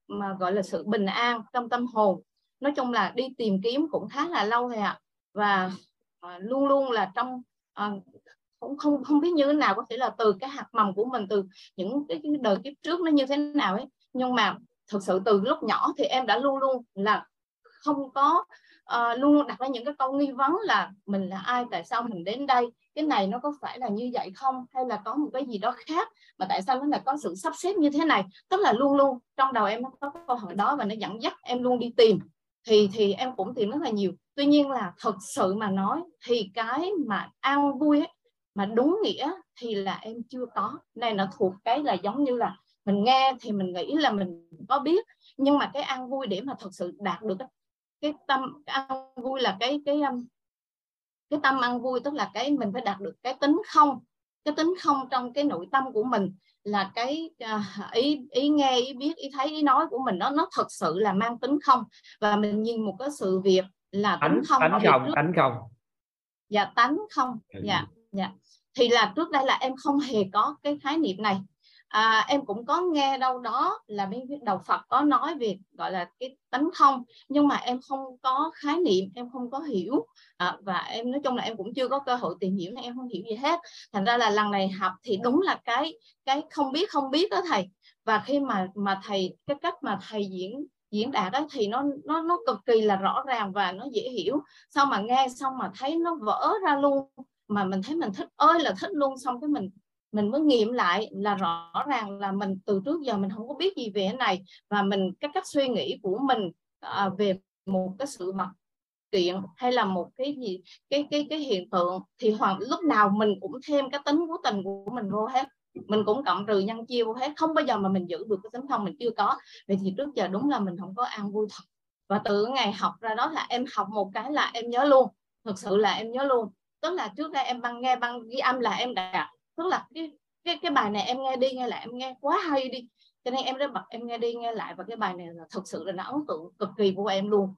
mà gọi là sự bình an trong tâm hồn. Nói chung là đi tìm kiếm cũng khá là lâu rồi ạ. Và uh, luôn luôn là trong uh, cũng không không biết như thế nào có thể là từ cái hạt mầm của mình từ những cái, cái đời kiếp trước nó như thế nào ấy. Nhưng mà thực sự từ lúc nhỏ thì em đã luôn luôn là không có uh, luôn luôn đặt ra những cái câu nghi vấn là mình là ai tại sao mình đến đây? Cái này nó có phải là như vậy không? Hay là có một cái gì đó khác mà tại sao nó lại có sự sắp xếp như thế này? Tức là luôn luôn trong đầu em nó có câu hỏi đó và nó dẫn dắt em luôn đi tìm. Thì thì em cũng tìm rất là nhiều. Tuy nhiên là thật sự mà nói thì cái mà an vui ấy, mà đúng nghĩa thì là em chưa có. Này nó thuộc cái là giống như là mình nghe thì mình nghĩ là mình có biết. Nhưng mà cái an vui để mà thật sự đạt được cái tâm cái ăn vui là cái cái um, cái tâm ăn vui tức là cái mình phải đạt được cái tính không cái tính không trong cái nội tâm của mình là cái uh, ý ý nghe ý biết ý thấy ý nói của mình nó nó thật sự là mang tính không. Và mình nhìn một cái sự việc là tính không tánh không tánh không. Dạ tánh không. Ừ. dạ dạ. Thì là trước đây là em không hề có cái khái niệm này à, em cũng có nghe đâu đó là bên đầu Phật có nói về gọi là cái tánh không nhưng mà em không có khái niệm em không có hiểu. À, và em nói chung là em cũng chưa có cơ hội tìm hiểu nên em không hiểu gì hết. Thành ra là lần này học thì đúng là cái cái không biết không biết đó thầy. Và khi mà mà thầy cái cách mà thầy diễn diễn đạt đó thì nó nó nó cực kỳ là rõ ràng và nó dễ hiểu. Sau mà nghe xong mà thấy nó vỡ ra luôn mà mình thấy mình thích ơi là thích luôn xong cái mình mình mới nghiệm lại là rõ ràng là mình từ trước giờ mình không có biết gì về cái này và mình cái cách suy nghĩ của mình à, về một cái sự vật kiện hay là một cái gì cái cái cái hiện tượng thì hoàn lúc nào mình cũng thêm cái tính của tình của mình vô hết. Mình cũng cộng trừ nhân chia vô hết. Không bao giờ mà mình giữ được cái tính thông mình chưa có. Vậy thì trước giờ đúng là mình không có an vui thật. Và từ ngày học ra đó là em học một cái là em nhớ luôn. Thực sự là em nhớ luôn. Tức là trước đây em băng nghe băng ghi âm là em đã tức là cái cái cái bài này em nghe đi nghe lại em nghe quá hay đi. Cho nên em đã bật em nghe đi nghe lại và cái bài này là thực sự là nó ấn tượng cực kỳ của em luôn.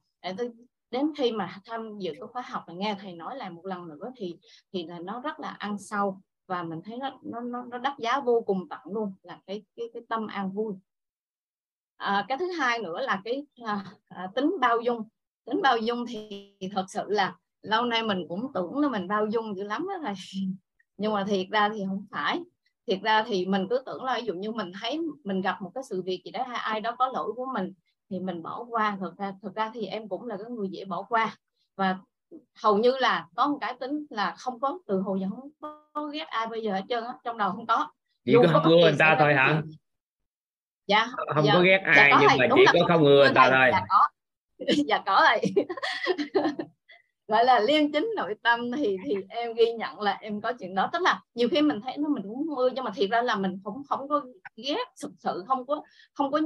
Đến khi mà tham dự cái khóa học và nghe thầy nói lại một lần nữa thì thì là nó rất là ăn sâu và mình thấy nó nó nó, nó đắt giá vô cùng tận luôn là cái cái cái tâm an vui. À, cái thứ hai nữa là cái à, à, tính bao dung. Tính bao dung thì thật sự là lâu nay mình cũng tưởng là mình bao dung dữ lắm đó thầy nhưng mà thiệt ra thì không phải. Thiệt ra thì mình cứ tưởng là ví dụ như mình thấy mình gặp một cái sự việc gì đó hay ai đó có lỗi của mình thì mình bỏ qua. Thực ra thực ra thì em cũng là cái người dễ bỏ qua. Và hầu như là có một cái tính là không có từ hồi giờ không có ghét ai bây giờ hết trơn á trong đầu không có. Chỉ có không ưa người ta thôi hả? dạ không dạ, có ghét dạ ai dạ, nhưng mà chỉ có không ưa người ta thôi. Dạ có. <laughs> Dạ có rồi gọi là liêm chính nội tâm thì thì em ghi nhận là em có chuyện đó. Tức là nhiều khi mình thấy nó mình cũng mưa nhưng mà thiệt ra là mình không không có ghét thực sự không có không có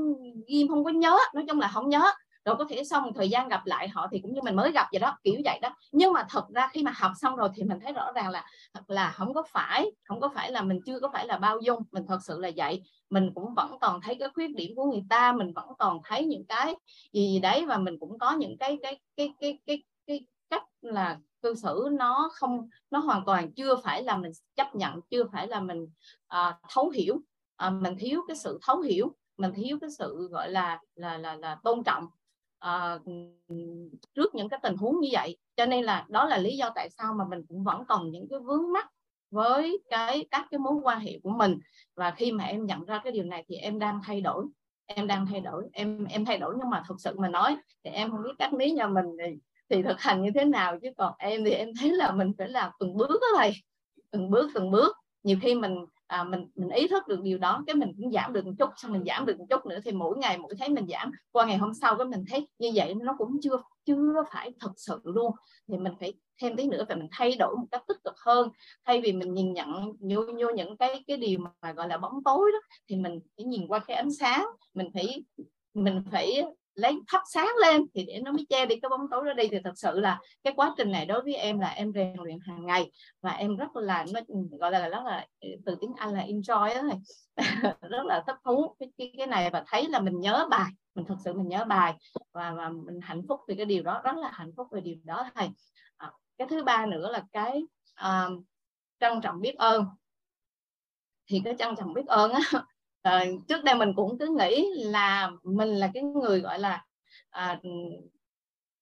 ghim không có nhớ. Nói chung là không nhớ. Rồi có thể sau một thời gian gặp lại họ thì cũng như mình mới gặp vậy đó kiểu vậy đó. Nhưng mà thật ra khi mà học xong rồi thì mình thấy rõ ràng là thật là không có phải không có phải là mình chưa có phải là bao dung. Mình thật sự là vậy. Mình cũng vẫn còn thấy cái khuyết điểm của người ta mình vẫn còn thấy những cái gì, gì đấy. Và mình cũng có những cái cái cái cái cái cách là cư xử nó không nó hoàn toàn chưa phải là mình chấp nhận chưa phải là mình uh, thấu hiểu. Uh, mình thiếu cái sự thấu hiểu mình thiếu cái sự gọi là là là là tôn trọng uh, trước những cái tình huống như vậy. Cho nên là đó là lý do tại sao mà mình cũng vẫn còn những cái vướng mắc với cái các cái mối quan hệ của mình. Và khi mà em nhận ra cái điều này thì em đang thay đổi em đang thay đổi em em thay đổi. Nhưng mà thực sự mà nói thì em không biết các lý nhà mình thì, thì thực hành như thế nào? Chứ còn em thì em thấy là mình phải làm từng bước đó thầy. Từng bước từng bước. Nhiều khi mình à, mình mình ý thức được điều đó cái mình cũng giảm được một chút xong mình giảm được một chút nữa thì mỗi ngày mỗi thấy mình giảm. Qua ngày hôm sau cái mình thấy như vậy nó cũng chưa chưa phải thật sự luôn. Thì mình phải thêm tí nữa và mình thay đổi một cách tích cực hơn. Thay vì mình nhìn nhận vô, vô những cái cái điều mà gọi là bóng tối đó thì mình phải nhìn qua cái ánh sáng. Mình phải mình phải lấy thắp sáng lên thì để nó mới che đi cái bóng tối đó đi. Thì thật sự là cái quá trình này đối với em là em rèn luyện hàng ngày và em rất là nó gọi là rất là ừ, từ tiếng Anh là enjoy đó này <laughs> rất là thích thú cái, cái cái này và thấy là mình nhớ bài mình thật sự mình nhớ bài và và mình hạnh phúc vì cái điều đó rất là hạnh phúc về điều đó thầy. À, cái thứ ba nữa là cái uh, trân trọng biết ơn. Thì cái trân trọng biết ơn á à, trước đây mình cũng cứ nghĩ là mình là cái người gọi là à,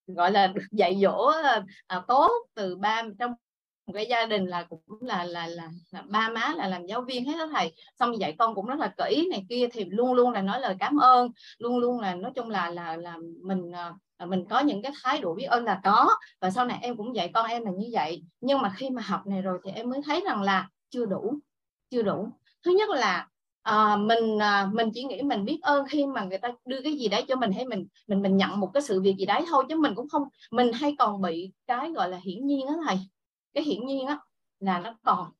gọi là được dạy dỗ ờ, à, tốt từ ba trong một cái gia đình là cũng là là là, là ba má là làm giáo viên hết đó thầy. Xong dạy con cũng rất là kỹ này kia thì luôn luôn là nói lời cảm ơn luôn luôn là nói chung là là là mình ờ, là mình có những cái thái độ biết ơn là có. Và sau này em cũng dạy con em là như vậy. Nhưng mà khi mà học này rồi thì em mới thấy rằng là chưa đủ chưa đủ. Thứ nhất là à, mình à, mình chỉ nghĩ mình biết ơn khi mà người ta đưa cái gì đấy cho mình hay mình mình mình nhận một cái sự việc gì đấy thôi chứ mình cũng không mình hay còn bị cái gọi là hiển nhiên á thầy. Cái hiển nhiên á là nó còn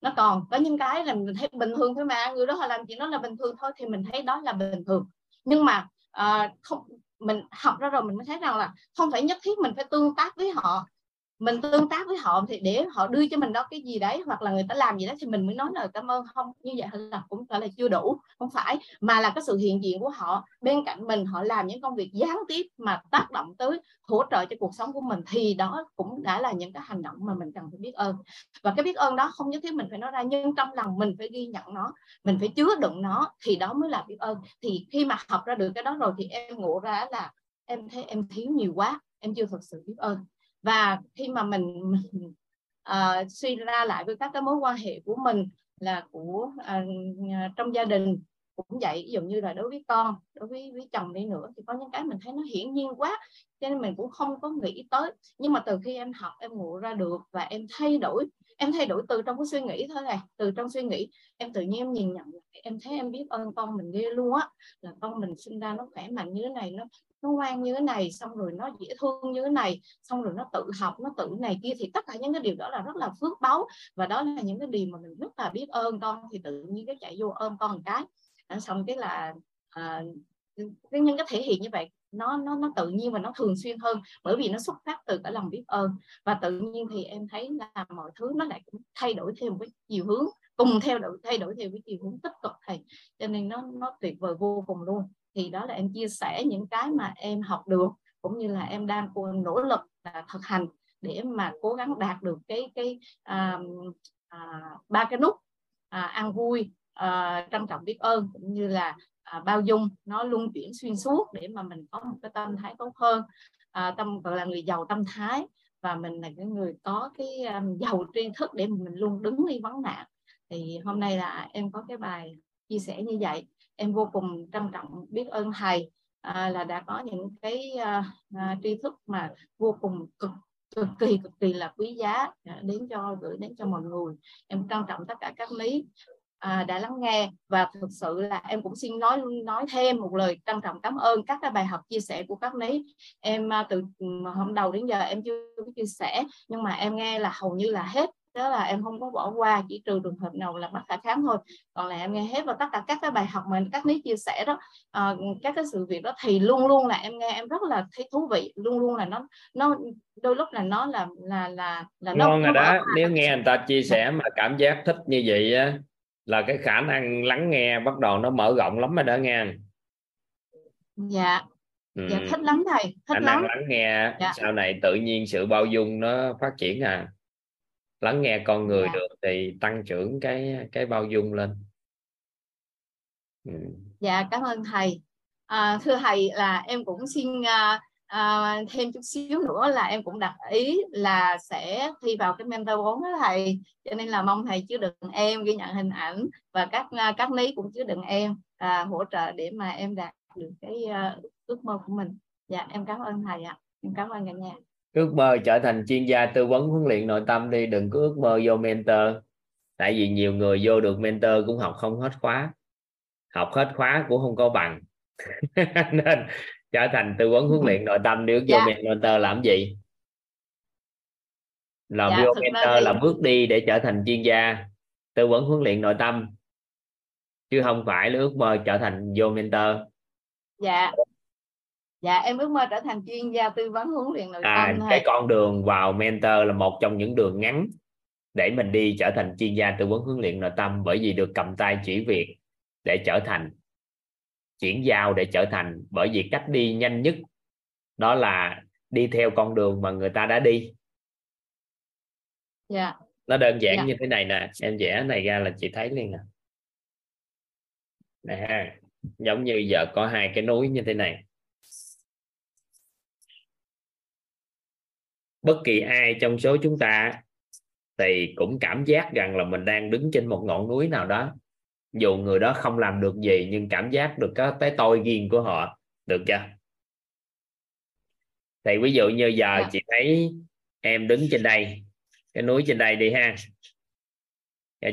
nó còn. Có những cái là mình thấy bình thường thôi mà người đó họ làm chuyện đó là bình thường thôi thì mình thấy đó là bình thường. Nhưng mà à, không mình học ra rồi mình mới thấy rằng là không phải nhất thiết mình phải tương tác với họ mình tương tác với họ thì để họ đưa cho mình đó cái gì đấy, hoặc là người ta làm gì đó thì mình mới nói lời cảm ơn. Không, như vậy là cũng phải là chưa đủ, không phải. Mà là cái sự hiện diện của họ, bên cạnh mình họ làm những công việc gián tiếp mà tác động tới, hỗ trợ cho cuộc sống của mình thì đó cũng đã là những cái hành động mà mình cần phải biết ơn. Và cái biết ơn đó không nhất thiết mình phải nói ra, nhưng trong lòng mình phải ghi nhận nó, mình phải chứa đựng nó thì đó mới là biết ơn. Thì khi mà học ra được cái đó rồi thì em ngộ ra là em thấy em thiếu nhiều quá, em chưa thật sự biết ơn và khi mà mình, mình <laughs> uh, ờ, suy ra lại với các cái mối quan hệ của mình là của uh, trong gia đình cũng vậy. Ví dụ như là đối với con đối với với chồng đi nữa thì có những cái mình thấy nó hiển nhiên quá cho nên mình cũng không có nghĩ tới. Nhưng mà từ khi em học em ngộ ra được và em thay đổi em thay đổi từ trong cái suy nghĩ thôi này từ trong suy nghĩ em tự nhiên em nhìn nhận em thấy em biết ơn con mình ghê luôn á là con mình sinh ra nó khỏe mạnh như thế này nó nó ngoan như thế này xong rồi nó dễ thương như thế này xong rồi nó tự học nó tự này kia thì tất cả những cái điều đó là rất là phước báu. Và đó là những cái điều mà mình rất là biết ơn con. Thì tự nhiên cái chạy vô ôm con một cái à, xong cái là à, cái những cái thể hiện như vậy nó nó nó tự nhiên và nó thường xuyên hơn bởi vì nó xuất phát từ cái lòng biết ơn. Và tự nhiên thì em thấy là mọi thứ nó lại cũng thay đổi theo một cái chiều hướng cùng theo đổi thay đổi theo cái chiều hướng tích cực thầy. Cho nên nó nó tuyệt vời vô cùng luôn thì đó là em chia sẻ những cái mà em học được cũng như là em đang nỗ lực là thực hành để mà cố gắng đạt được cái cái à, à, ba cái nút à, ăn vui à, trân trọng biết ơn cũng như là à, bao dung nó luân chuyển xuyên suốt để mà mình có một cái tâm thái tốt hơn. À, tâm gọi là người giàu tâm thái và mình là cái người có cái um, giàu tri thức để mình luôn đứng đi vấn nạn. Thì hôm nay là em có cái bài chia sẻ như vậy em vô cùng trân trọng biết ơn thầy à, là đã có những cái à, à, tri thức mà vô cùng cực cực kỳ cực kỳ là quý giá à, đến cho gửi đến cho mọi người. Em trân trọng tất cả các lý à, đã lắng nghe và thực sự là em cũng xin nói nói thêm một lời trân trọng cảm ơn các cái bài học chia sẻ của các lý. Em à, từ ừ, hôm đầu đến giờ em chưa chia sẻ nhưng mà em nghe là hầu như là hết đó là em không có bỏ qua chỉ trừ trường hợp nào là bất khả kháng thôi. Còn là em nghe hết và tất cả các cái bài học mà các lý chia sẻ đó. Uh, các cái sự việc đó thì luôn luôn là em nghe em rất là thấy thú vị. Luôn luôn là nó nó đôi lúc là nó là là là là ngon nó, rồi đó. nếu nghe người ta chia sẻ mà cảm giác thích như vậy á là cái khả năng lắng nghe bắt đầu nó mở rộng lắm rồi đó nghe. Dạ. Ừ. dạ thích lắm thầy thích khả lắm. lắng nghe dạ. sau này tự nhiên sự bao dung nó phát triển à lắng nghe con người dạ. được thì tăng trưởng cái cái bao dung lên. Ừ. dạ cảm ơn thầy. À, thưa thầy là em cũng xin uh, à, thêm chút xíu nữa là em cũng đặt ý là sẽ thi vào cái mentor 4 đó thầy. Cho nên là mong thầy chứa đựng em ghi nhận hình ảnh và các à, các lý cũng chứa đựng em à, hỗ trợ để mà em đạt được cái uh, ước mơ của mình. Dạ em cảm ơn thầy ạ. Em cảm ơn cả nhà ước mơ trở thành chuyên gia tư vấn huấn luyện nội tâm đi đừng có ước mơ vô mentor. Tại vì nhiều người vô được mentor cũng học không hết khóa. Học hết khóa cũng không có bằng. <laughs> Nên trở thành tư vấn huấn luyện nội tâm nếu vô dạ. mentor làm gì? Làm dạ, vô mentor là bước đi để trở thành chuyên gia tư vấn huấn luyện nội tâm. Chứ không phải là ước mơ trở thành vô mentor. Dạ dạ em ước mơ trở thành chuyên gia tư vấn huấn luyện nội à, tâm cái con đường vào mentor là một trong những đường ngắn để mình đi trở thành chuyên gia tư vấn huấn luyện nội tâm bởi vì được cầm tay chỉ việc để trở thành chuyển giao để trở thành bởi vì cách đi nhanh nhất đó là đi theo con đường mà người ta đã đi yeah. Dạ. nó đơn giản yeah. Dạ. như thế này nè em vẽ này ra là chị thấy liền nè nè giống như giờ có hai cái núi như thế này bất kỳ ai trong số chúng ta thì cũng cảm giác rằng là mình đang đứng trên một ngọn núi nào đó dù người đó không làm được gì nhưng cảm giác được cái cái tôi riêng của họ được chưa thì ví dụ như giờ. Dạ. chị thấy em đứng trên đây cái núi trên đây đi ha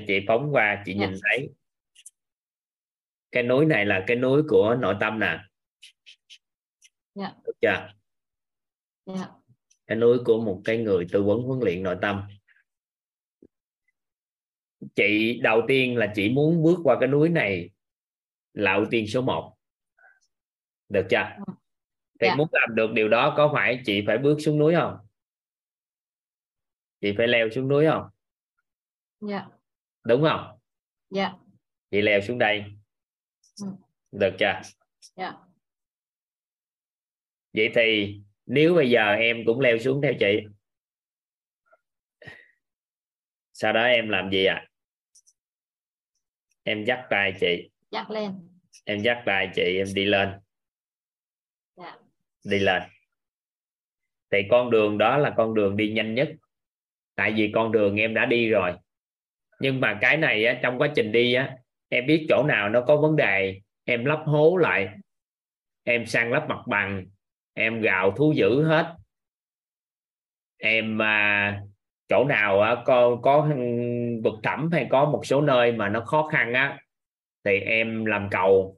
chị phóng qua chị yeah. nhìn thấy cái núi này là cái núi của nội tâm nè yeah. Dạ. được chưa yeah. Cái núi của một cái người tư vấn huấn luyện nội tâm. Chị đầu tiên là chị muốn bước qua cái núi này là ưu tiên số 1 được chưa? Thì yeah. Dạ. muốn làm được điều đó có phải chị phải bước xuống núi không? Chị phải leo xuống núi không? Dạ. Đúng không? Dạ. Chị leo xuống đây. Ừ. được chưa? Dạ. Vậy thì nếu bây giờ em cũng leo xuống theo chị. Sau đó em làm gì ạ? À? em dắt tay chị. Dắt lên. Em dắt tay chị em đi lên. Dạ. đi lên. Thì con đường đó là con đường đi nhanh nhất. Tại vì con đường em đã đi rồi. Nhưng mà cái này á, trong quá trình đi á, em biết chỗ nào nó có vấn đề. Em lắp hố lại. Em sang lắp mặt bằng em gạo thú dữ hết. Em à, chỗ nào á, có có vực thẳm hay có một số nơi mà nó khó khăn á thì em làm cầu.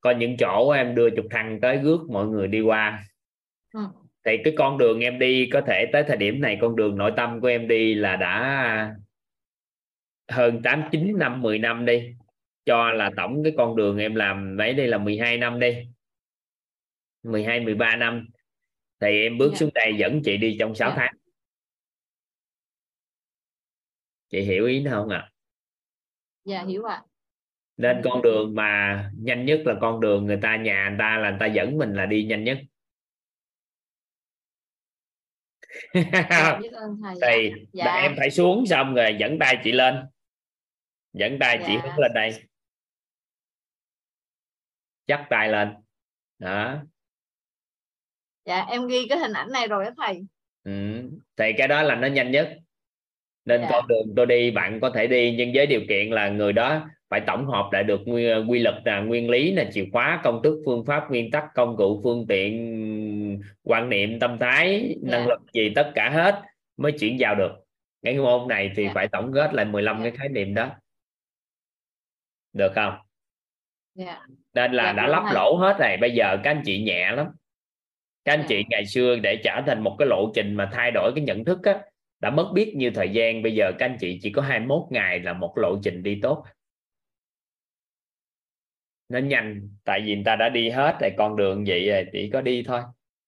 Có những chỗ em đưa trục thăng tới rước mọi người đi qua. Ừ. thì cái con đường em đi có thể tới thời điểm này con đường nội tâm của em đi là đã hơn 8 9 năm 10 năm đi. Cho là tổng cái con đường em làm mấy đây là 12 năm đi 12 13 năm thì em bước yeah. Dạ. xuống đây dẫn chị đi trong 6 yeah. Dạ. tháng chị hiểu ý không ạ à? dạ hiểu ạ à. nên con đường mà nhanh nhất là con đường người ta nhà người ta là người ta dẫn mình là đi nhanh nhất dạ, <laughs> thì dạ. em phải xuống xong rồi dẫn tay chị lên dẫn tay dạ. chị hướng lên đây chắc tay lên đó dạ em ghi cái hình ảnh này rồi đó thầy ừ. thì cái đó là nó nhanh nhất nên dạ. con đường tôi đi bạn có thể đi nhưng với điều kiện là người đó phải tổng hợp lại được quy, quy luật là nguyên lý là chìa khóa công thức phương pháp nguyên tắc công cụ phương tiện quan niệm tâm thái dạ. năng lực gì tất cả hết mới chuyển vào được cái môn này thì dạ. phải tổng kết lại 15 dạ. cái khái niệm đó được không dạ. nên là dạ, đã lắp lỗ hết này bây giờ các anh chị nhẹ lắm các anh dạ. chị ngày xưa để trở thành một cái lộ trình mà thay đổi cái nhận thức á đã mất biết nhiều thời gian bây giờ các anh chị chỉ có 21 ngày là một lộ trình đi tốt nó nhanh tại vì người ta đã đi hết rồi con đường vậy rồi chỉ có đi thôi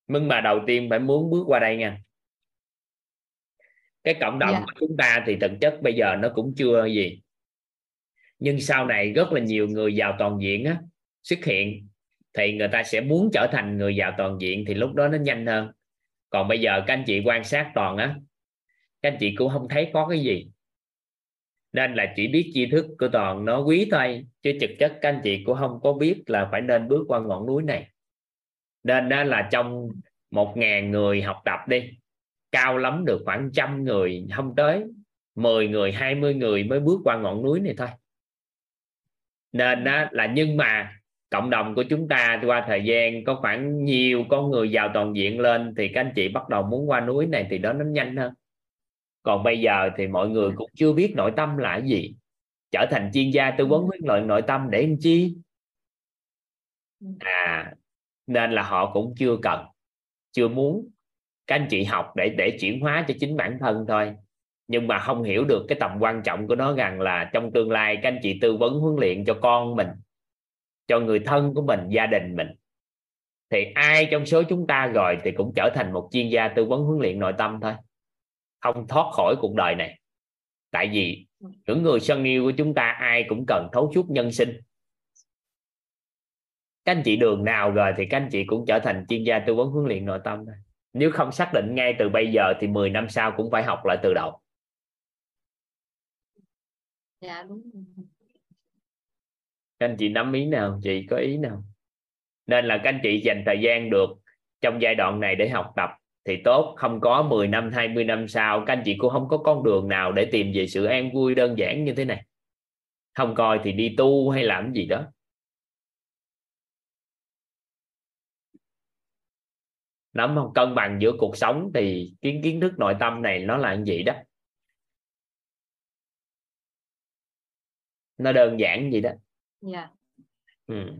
nhưng mà đầu tiên phải muốn bước qua đây nha cái cộng đồng yeah. Dạ. của chúng ta thì thực chất bây giờ nó cũng chưa gì nhưng sau này rất là nhiều người giàu toàn diện á, xuất hiện thì người ta sẽ muốn trở thành người giàu toàn diện thì lúc đó nó nhanh hơn. Còn bây giờ các anh chị quan sát toàn á, các anh chị cũng không thấy có cái gì. Nên là chỉ biết tri thức của toàn nó quý thôi, chứ thực chất các anh chị cũng không có biết là phải nên bước qua ngọn núi này. Nên đó là trong một ngàn người học tập đi, cao lắm được khoảng trăm người, không tới 10 người 20 người mới bước qua ngọn núi này thôi. Nên đó là nhưng mà cộng đồng của chúng ta qua thời gian có khoảng nhiều con người giàu toàn diện lên thì các anh chị bắt đầu muốn qua núi này thì đó nó nhanh hơn. Còn bây giờ thì mọi người cũng chưa biết nội tâm là gì. Trở thành chuyên gia tư vấn huấn luyện nội tâm để làm chi? À nên là họ cũng chưa cần chưa muốn các anh chị học để để chuyển hóa cho chính bản thân thôi. Nhưng mà không hiểu được cái tầm quan trọng của nó rằng là trong tương lai các anh chị tư vấn huấn luyện cho con mình cho người thân của mình, gia đình mình. Thì ai trong số chúng ta rồi thì cũng trở thành một chuyên gia tư vấn huấn luyện nội tâm thôi. Không thoát khỏi cuộc đời này. Tại vì những người sân yêu của chúng ta ai cũng cần thấu suốt nhân sinh. Các anh chị đường nào rồi thì các anh chị cũng trở thành chuyên gia tư vấn huấn luyện nội tâm thôi. Nếu không xác định ngay từ bây giờ thì 10 năm sau cũng phải học lại từ đầu. Dạ đúng các anh chị nắm ý nào, chị có ý nào? Nên là các anh chị dành thời gian được trong giai đoạn này để học tập thì tốt, không có 10 năm 20 năm sau, các anh chị cũng không có con đường nào để tìm về sự an vui đơn giản như thế này. Không coi thì đi tu hay làm gì đó. Nắm không? Cân bằng giữa cuộc sống thì kiến kiến thức nội tâm này nó là gì đó. Nó đơn giản gì đó yeah. Dạ. ừ.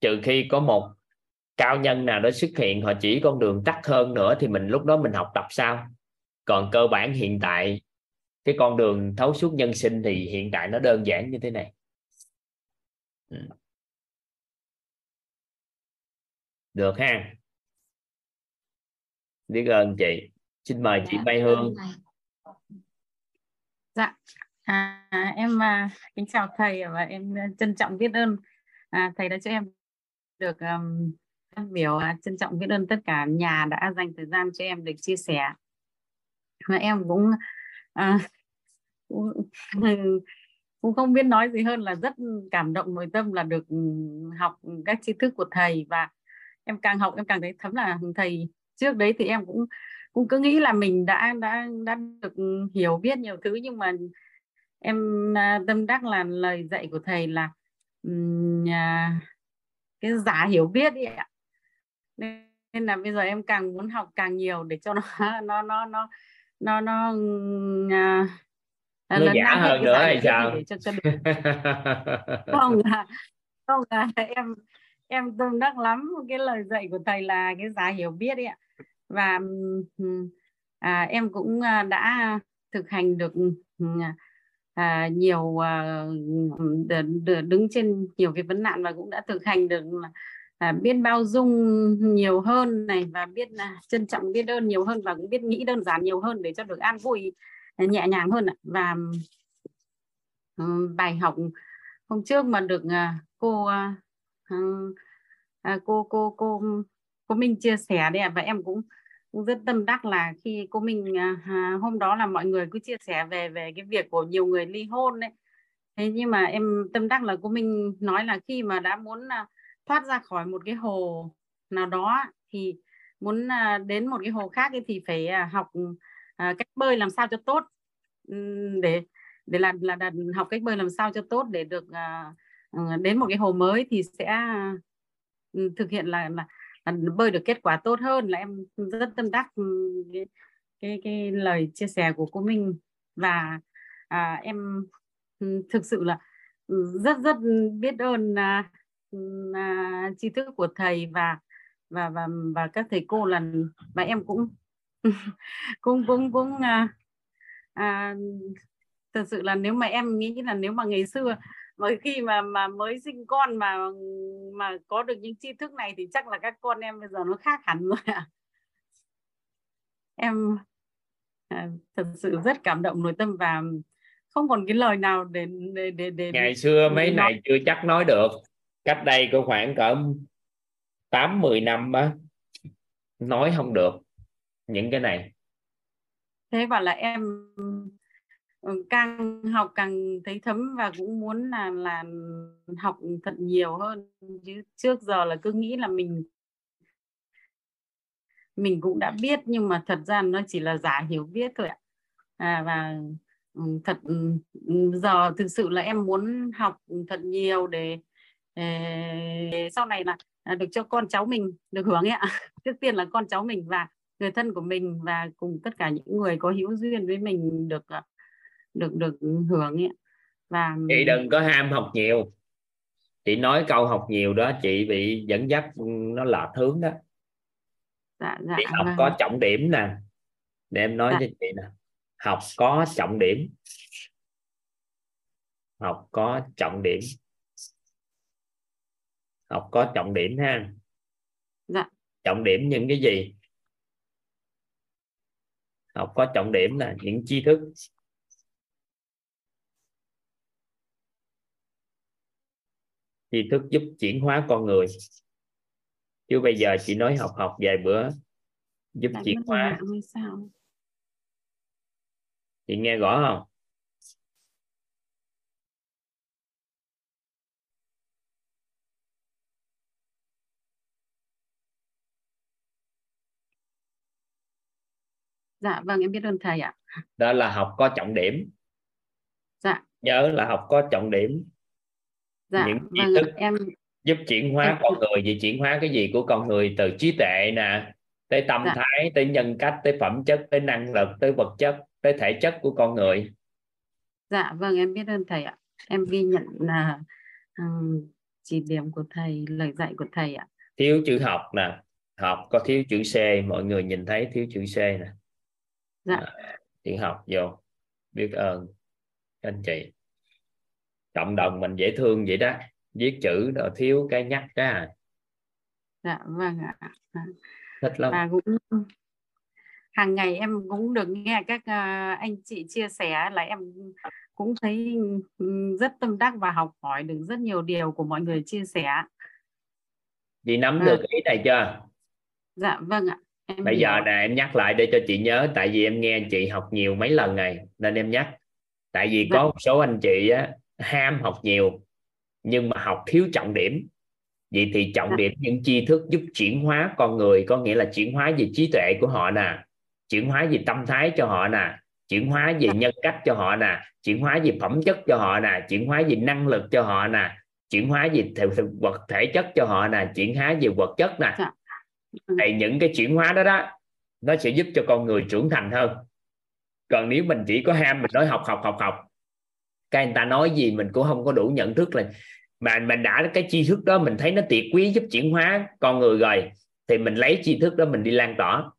trừ khi có một cao nhân nào đó xuất hiện họ chỉ con đường tắt hơn nữa thì mình lúc đó mình học tập sao còn cơ bản hiện tại cái con đường thấu suốt nhân sinh thì hiện tại nó đơn giản như thế này ừ. được ha biết ơn chị xin mời chị Mai Hương dạ à, em à, kính chào thầy và em à, trân trọng biết ơn. À, thầy đã cho em được um, phát biểu à, trân trọng biết ơn tất cả nhà đã dành thời gian cho em được chia sẻ. Và em cũng à, cũng, <laughs> cũng không biết nói gì hơn là rất cảm động nội tâm là được ừ, học các tri thức của thầy. Và em càng học em càng thấy thấm là thầy trước đấy thì em cũng cũng cứ nghĩ là mình đã đã đã được ừ, hiểu biết nhiều thứ nhưng mà em à, tâm đắc là lời dạy của thầy là um, cái giả hiểu biết ấy ạ. Nên là bây giờ em càng muốn học càng nhiều để cho nó <laughs> nó nó nó nó nó uh, nó giả hơn nữa hay sao? cho, cho <laughs> được. không là không là em em tâm đắc lắm cái lời dạy của thầy là cái giá hiểu biết ấy ạ. Và à, em cũng đã thực hành được à, nhiều à, đứng trên nhiều cái vấn nạn và cũng đã thực hành được à, biết bao dung nhiều hơn này và biết à, trân trọng biết ơn nhiều hơn và cũng biết nghĩ đơn giản nhiều hơn để cho được an vui à, nhẹ nhàng hơn và um, bài học hôm trước mà được uh, cô uh, uh, cô cô cô cô Minh chia sẻ đấy và em cũng cũng rất tâm đắc là khi cô mình à, hôm đó là mọi người cứ chia sẻ về về cái việc của nhiều người ly hôn đấy. Thế nhưng mà em tâm đắc là cô mình nói là khi mà đã muốn à, thoát ra khỏi một cái hồ nào đó thì muốn à, đến một cái hồ khác thì phải à, học à, cách bơi làm sao cho tốt. Để để là là, là học cách bơi làm sao cho tốt để được à, ờ, đến một cái hồ mới thì sẽ à, thực hiện là, là bơi được kết quả tốt hơn là em rất tâm đắc cái cái, cái lời chia sẻ của cô Minh. Và à, em ừ, thực sự là rất rất biết ơn à, ừ, à, tri thức của thầy và và và và các thầy cô là và em cũng <laughs> cũng cũng cũng à, à, thật sự là nếu mà em nghĩ là nếu mà ngày xưa mà khi mà mà mới sinh con mà mà có được những tri thức này thì chắc là các con em bây giờ nó khác hẳn rồi ạ. Em à, thật sự rất cảm động nội tâm và không còn cái lời nào để để để, để ngày xưa mấy để này chưa chắc nói được. Cách đây có khoảng cỡ tám mười năm á nói không được những cái này. Thế và là em càng học càng thấy thấm và cũng muốn là là học thật nhiều hơn. Chứ trước giờ là cứ nghĩ là mình mình cũng đã biết nhưng mà thật ra nó chỉ là giả hiểu biết thôi ạ. À, và ừ, thật ừ, giờ thực sự là em muốn học thật nhiều để, để sau này là được cho con cháu mình được hưởng ấy ạ. <laughs> Trước tiên là con cháu mình và người thân của mình và cùng tất cả những người có hữu duyên với mình được được được hưởng ấy. và chị đừng có ham học nhiều. Chị nói câu học nhiều đó chị bị dẫn dắt nó lệch hướng đó. Dạ, dạ, chị học vâng. có trọng điểm nè. Để em nói dạ. cho chị nè. Học có trọng điểm. Học có trọng điểm. Học có trọng điểm ha. Dạ. trọng điểm những cái gì? Học có trọng điểm là những tri thức tri thức giúp chuyển hóa con người. Chứ bây giờ chị nói học học vài bữa giúp Bạn chuyển hóa. chị nghe rõ không? Dạ vâng em biết ơn thầy ạ. Đó là học có trọng điểm. Dạ. Nhớ là học có trọng điểm dạ, những tri vâng, thức em giúp chuyển hóa em... con người gì chuyển hóa cái gì của con người từ trí tuệ nè tới tâm dạ. thái tới nhân cách tới phẩm chất tới năng lực tới vật chất tới thể chất của con người? Dạ vâng em biết ơn thầy ạ. Em ghi nhận là um, chỉ điểm của thầy lời dạy của thầy ạ. Thiếu chữ học nè học có thiếu chữ C mọi người nhìn thấy thiếu chữ C nè. Dạ. à, chữ học vô biết ơn anh chị cộng đồng mình dễ thương vậy đó. Viết chữ đó thiếu cái nhắc cái dạ vâng ạ. Thích lắm. Và cũng hàng ngày em cũng được nghe các uh, anh chị chia sẻ là em cũng thấy ừ, rất tâm đắc và học hỏi được rất nhiều điều của mọi người chia sẻ. Chị nắm à. được ý này chưa? Dạ vâng ạ. Em bây hiểu. giờ nè em nhắc lại để cho chị nhớ tại vì em nghe chị học nhiều mấy lần này nên em nhắc. Tại vì dạ. có một số anh chị á, ham học nhiều nhưng mà học thiếu trọng điểm vậy thì trọng dạ. điểm những tri thức giúp chuyển hóa con người có nghĩa là chuyển hóa về trí tuệ của họ nè chuyển hóa về tâm thái cho họ nè chuyển hóa về dạ. nhân cách cho họ nè chuyển hóa về phẩm chất cho họ nè chuyển hóa về năng lực cho họ nè chuyển hóa về vật thể chất cho họ nè chuyển hóa về vật chất nè dạ. thì những cái chuyển hóa đó đó nó sẽ giúp cho con người trưởng thành hơn còn nếu mình chỉ có ham mình nói học học học học cái người ta nói gì mình cũng không có đủ nhận thức là mà mình đã cái tri thức đó mình thấy nó tuyệt quý giúp chuyển hóa con người rồi thì mình lấy tri thức đó mình đi lan tỏa.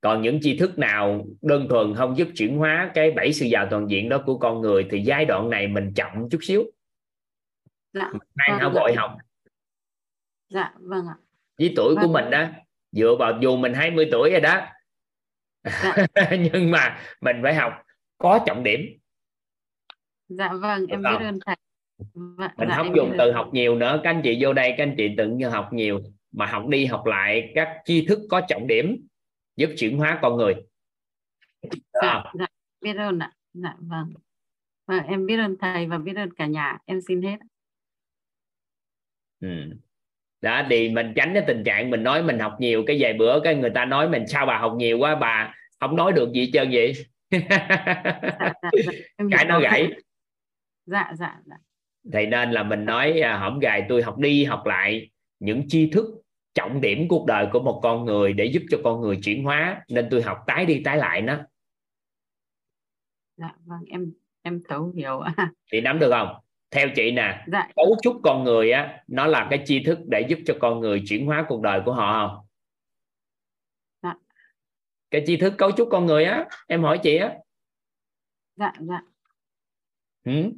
Còn những tri thức nào đơn thuần không giúp chuyển hóa cái bảy sự giàu toàn diện đó của con người thì giai đoạn này mình chậm chút xíu. Dạ, đang vâng, vội học. Dạ vâng ạ. Với tuổi vâng. của mình đó dựa vào dù mình 20 tuổi rồi đó. Dạ. <laughs> nhưng mà mình phải học có trọng điểm dạ vâng em biết ơn thầy. Vâng, mình dạ, không dùng từ học nhiều nữa. Các anh chị vô đây các anh chị tự như học nhiều mà học đi học lại các tri thức có trọng điểm giúp chuyển hóa con người. Dạ, dạ, biết ơn ạ. Dạ vâng. Vâng em biết ơn thầy và biết ơn cả nhà. Em xin hết. Ừ. đó thì mình tránh cái tình trạng mình nói mình học nhiều cái vài bữa cái người ta nói mình sao bà học nhiều quá bà không nói được gì trơn vậy? Dạ, dạ, dạ. cái nó gãy dạ dạ dạ. Thì nên là mình nói à, hổng gài tôi học đi học lại những tri thức trọng điểm cuộc đời của một con người để giúp cho con người chuyển hóa nên tôi học tái đi tái lại nó. Dạ vâng em em thấu hiểu <laughs> chị nắm được không? Theo chị nè dạ. cấu trúc con người á nó là cái tri thức để giúp cho con người chuyển hóa cuộc đời của họ không? Dạ. cái tri thức cấu trúc con người á em hỏi chị á. Dạ dạ. Ừ?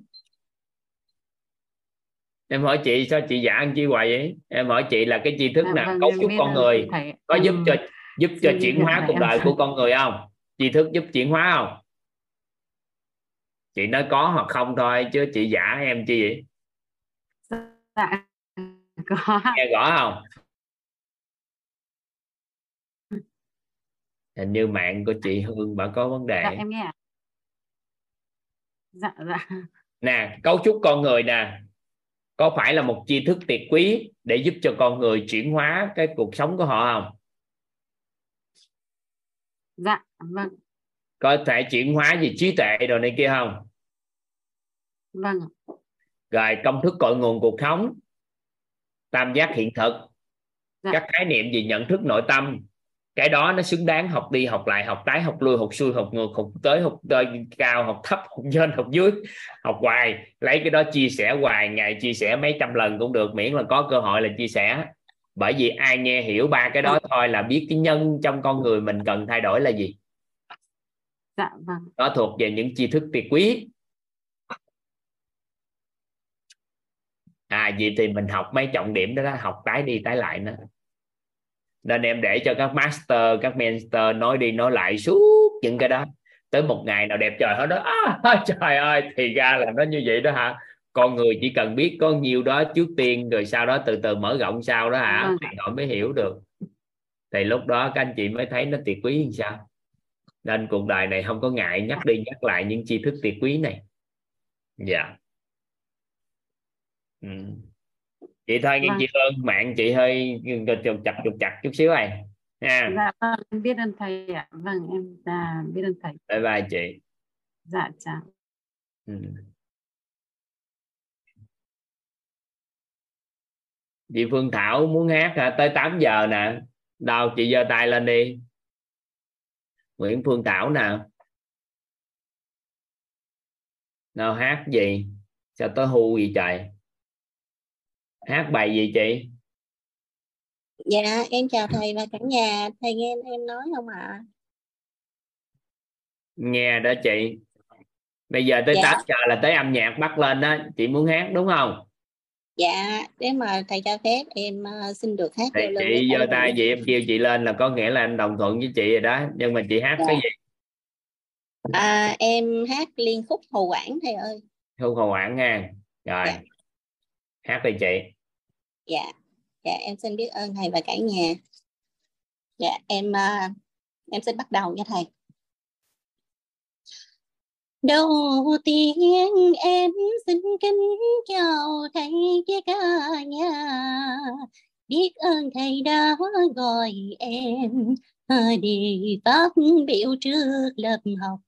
Em hỏi chị sao chị dạ ăn chi hoài vậy? Em hỏi chị là cái tri thức dạ, nào vâng, cấu trúc con người? thầy, có giúp cho giúp cho chuyển hóa cuộc đời của con người không? Tri thức giúp chuyển hóa không? Chị nói có hoặc không thôi chứ chị giả em chi vậy? Dạ, có. Nghe rõ không? Hình như mạng của chị Hương bà có vấn đề. Dạ, em nghe dạ dạ. Nè cấu trúc con người nè có phải là một tri thức tuyệt quý để giúp cho con người chuyển hóa cái cuộc sống của họ không? Dạ vâng. Có thể chuyển hóa gì trí tuệ đồ này kia không? Vâng rồi công thức cội nguồn cuộc sống tam giác hiện thực. Dạ. các khái niệm gì nhận thức nội tâm cái đó nó xứng đáng học đi học lại học tái học lui học xuôi học ngược học tới học tới cao học thấp học trên học dưới học hoài. Lấy cái đó chia sẻ hoài ngày chia sẻ mấy trăm lần cũng được miễn là có cơ hội là chia sẻ. Bởi vì ai nghe hiểu ba cái đó thôi là biết cái nhân trong con người mình cần thay đổi là gì. Dạ vâng. Đó thuộc về những tri thức tuyệt quý. À vậy thì mình học mấy trọng điểm đó, đó học tái đi tái lại nữa nên em để cho các master các mentor nói đi nói lại suốt những cái đó. Tới một ngày nào đẹp trời hết đó à, <laughs> trời ơi thì ra là nó như vậy đó hả? Con người chỉ cần biết có nhiêu đó trước tiên rồi sau đó từ từ mở rộng sau đó hả? Ừ. thì họ mới hiểu được. Thì lúc đó các anh chị mới thấy nó tuyệt quý như sao. Nên cuộc đời này không có ngại nhắc đi nhắc lại những tri thức tuyệt quý này. Dạ. Yeah. ừ chị thôi nghe vâng. chị Hương mạng chị hơi chặt trục chặt chút xíu này. Nha dạ vâng em biết ơn thầy ạ. Vâng em dạ, biết ơn thầy. Bye bye chị. Dạ chào. Ừ. chị Phương Thảo muốn hát hả? tới 8 giờ nè. Đâu chị giơ tay lên đi. Nguyễn Phương Thảo nào nào hát gì? Sao tới hưu gì trời hát bài gì chị? Dạ em chào thầy và cả nhà. Thầy nghe em nói không ạ? À? nghe đó chị. Bây giờ tới dạ. 8 giờ là tới âm nhạc bắt lên đó. Chị muốn hát đúng không? Dạ nếu mà thầy cho phép em uh, xin được hát thì chị giơ tay chị em kêu chị lên là có nghĩa là anh đồng thuận với chị rồi đó. Nhưng mà chị hát dạ. cái gì? À, em hát liên khúc hồ quảng thầy ơi. Thu hồ quảng nha rồi. Dạ. hát đi chị dạ. Dạ em xin biết ơn thầy và cả nhà. Dạ em ờ, em xin bắt đầu nha thầy. Đầu tiên em xin kính chào thầy với cả nhà. Biết ơn thầy đã gọi em ờ, để phát biểu trước lớp học.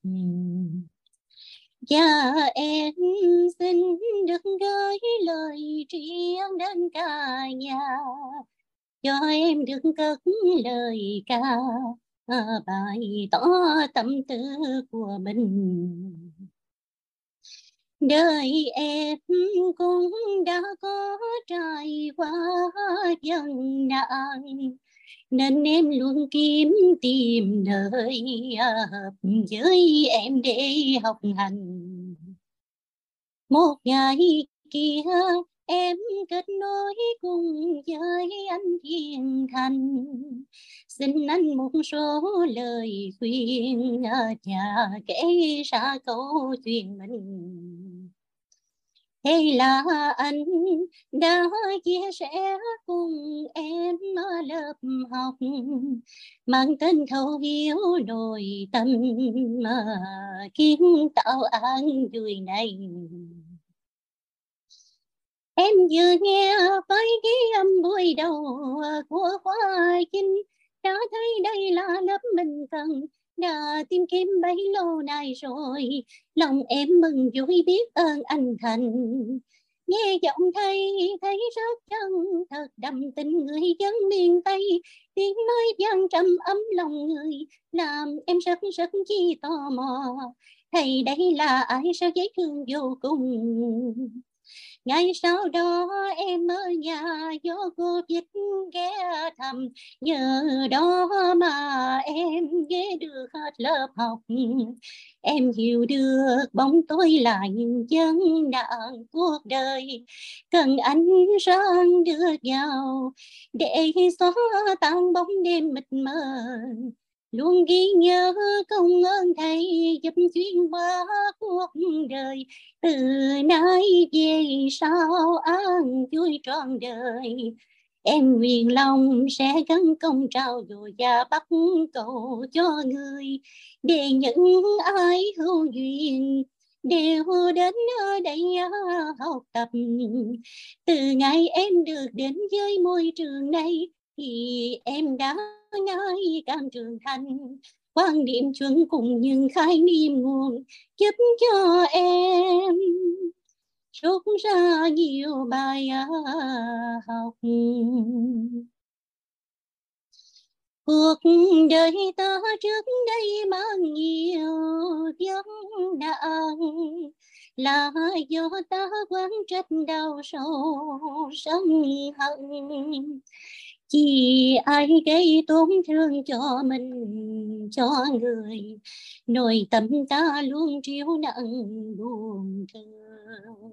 Dạ em xin được gửi lời tri ân đến cả nhà. Cho em được cất lời ca ờ, bày tỏ tâm tư của mình. Đời em cũng đã có trải qua dân nạn nên em luôn kiếm tìm nơi hợp với em để học hành. Một ngày kia, em kết nối cùng với anh Thiên Thành. Xin anh một số lời khuyên ờ, nhà kể ra câu chuyện mình hay là anh đã chia sẻ cùng em ở lớp học. Mang tên thấu hiểu nội tâm mà kiến tạo an vui này. Em vừa nghe với cái âm buổi đầu của khoa chính, đã thấy đây là lớp mình cần đã tìm kiếm bấy lâu nay rồi, lòng em mừng vui biết ơn anh thành. Nghe giọng thầy, thấy rất chân thật đậm tình người dân miền tây. Tiếng nói vang trầm ấm lòng người, làm em rất rất chi tò mò. Thầy đây là ai, sao dễ thương vô cùng? Ngày sau đó em ở nhà do cô dịch ghé thăm. Nhờ đó mà em ghé được hết lớp học. Em hiểu được bóng tối là những chân nạn cuộc đời. Cần ánh sáng đưa vào để xóa tan bóng đêm mịt mờ luôn ghi nhớ công ơn thầy giúp xuyên qua cuộc đời. Từ nay về sau an vui trọn đời. Em nguyện lòng sẽ gắn công trao dồi và bắt cầu cho người. Để những ai hữu duyên đều đến ở đây học tập. Từ ngày em được đến với môi trường này thì em đã ngay càng trưởng thành. Quan điểm chuẩn cùng những khái niệm nguồn giúp cho em rút ra nhiều bài à học. Cuộc đời ta trước đây mang nhiều vấn nạn, là do ta quán trách đau sâu sân hận chỉ ai gây tổn thương cho mình, cho người nội tâm ta luôn chịu nặng buồn thương.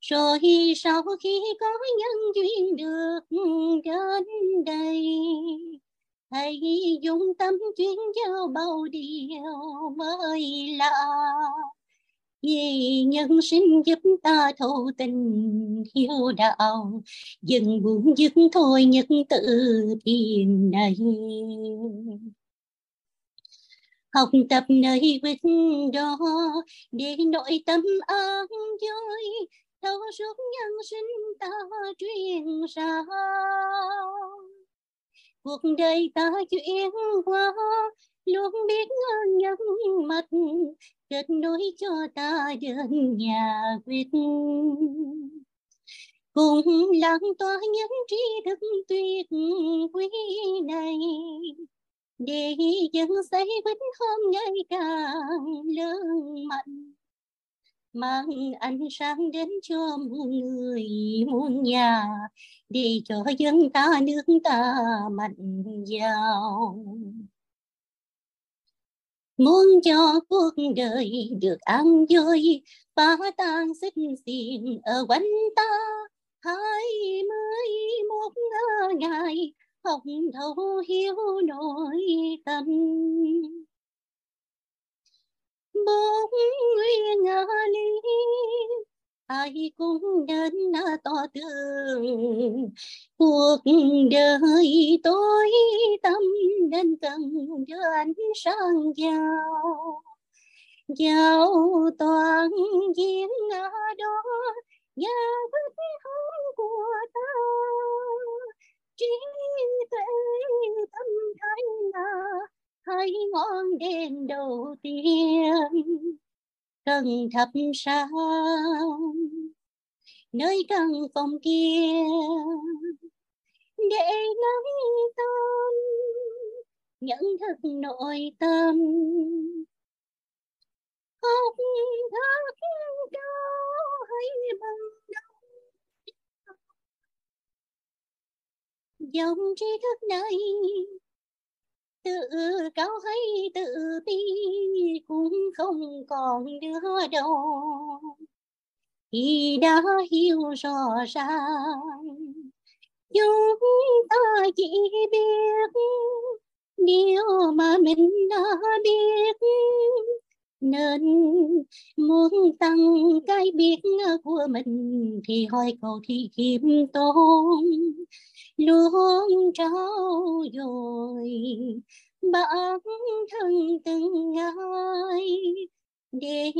Rồi sau khi có nhân duyên được đến đây, hãy dùng tâm chuyên giao bao điều mới lạ vì nhân sinh giúp ta thấu tình hiếu đạo, dừng buồn dừng thôi nhất tự thiền này. Học tập nơi quyết đó, để nội tâm an vui, thấu suốt nhân sinh ta truyền ra. Cuộc đời ta chuyển qua luôn biết nhân mặt, kết nối cho ta đến nhà quyết cùng lan tỏa những tri thức tuyệt quý này, để dân xây vĩnh hôm ngày càng lớn mạnh. Mang ánh sáng đến cho muôn người, muôn nhà, để cho dân ta nước ta mạnh giàu muốn cho cuộc đời được an vui, phá tan xích xiên ở quanh ta. Hai mươi một ngày học thấu hiểu nội tâm. Bốn nguyên lý ai cũng đến to tường. Cuộc đời tối tâm nên cần đưa ánh sáng vào. Giao toàn diễn đó, giá vết hôn của ta. Trí tuệ tâm thái là hai ngọn đèn đầu tiên cần thắp sáng nơi căn phòng kia, để nắm tâm, nhận thức nội tâm. Học thức cao hay bằng dòng tri thức này tự cao hay tự ti cũng không còn đứa đâu. Thì đã hiểu rõ ràng, chúng ta chỉ biết điều mà mình đã biết. Nên muốn tăng cái biết của mình thì hỏi cầu thì khiêm tốn luôn trao dồi bản thân từng ngày để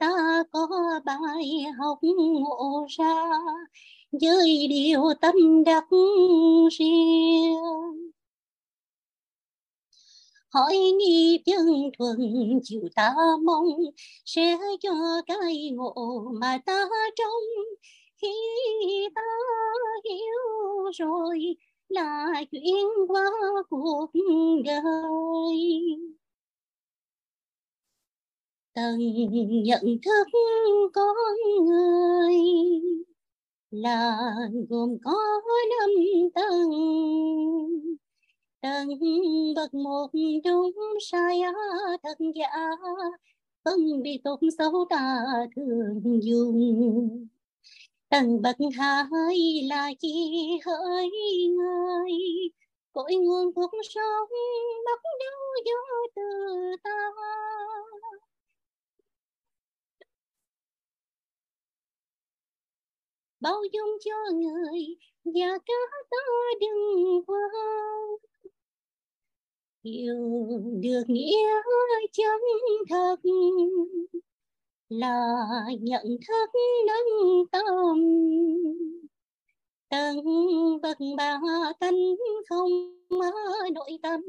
ta có bài học ngộ ra, với điều tâm đắc riêng. Hỏi nghi chân thuần chịu ta mong, sẽ cho cái ngộ mà ta trông khi ta hiểu rồi, là chuyện qua cuộc đời. Tầng nhận thức con người là gồm có năm tầng. Tầng bậc một đúng sai thật giả, phân biệt tốt xấu ta thường dùng tầng bậc hai là chi hỡi người. Cội nguồn cuộc sống bắt đầu do từ ta. Bao dung cho người và cả ta đừng quên. Hiểu được nghĩa chân thật là nhận thức nâng tâm tầng bậc ba tánh không nội tâm.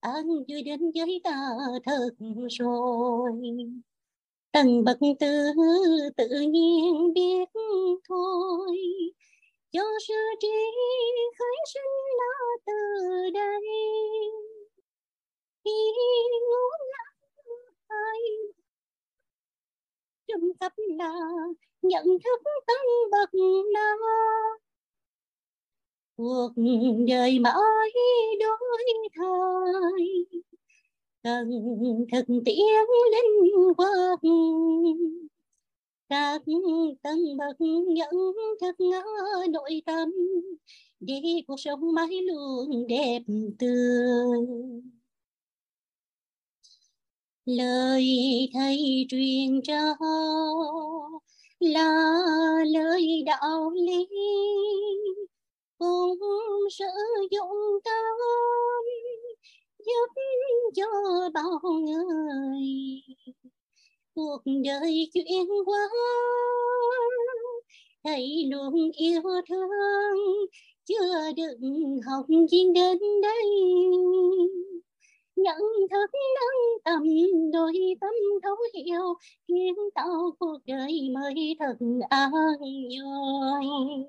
An vui đến với ta thật rồi. Tầng bậc tư tự nhiên biết thôi. Cho sự trí khởi sinh là từ đây. Khi ngủ ai trung cấp là nhận thức tăng bậc nào cuộc đời mãi đổi thay. Cần thực tiễn linh quang các tầng bậc nhận thức nội tâm. Để cuộc sống mãi luôn đẹp tươi lời thầy truyền cho là lời đạo lý. Cũng sử dụng tâm giúp cho bao người. Cuộc đời chuyển qua thầy luôn yêu thương. Chưa đừng học chuyên đến đây nhận thức nâng tầm, đôi tâm thấu hiểu, khiến tạo cuộc đời mới thật an vui.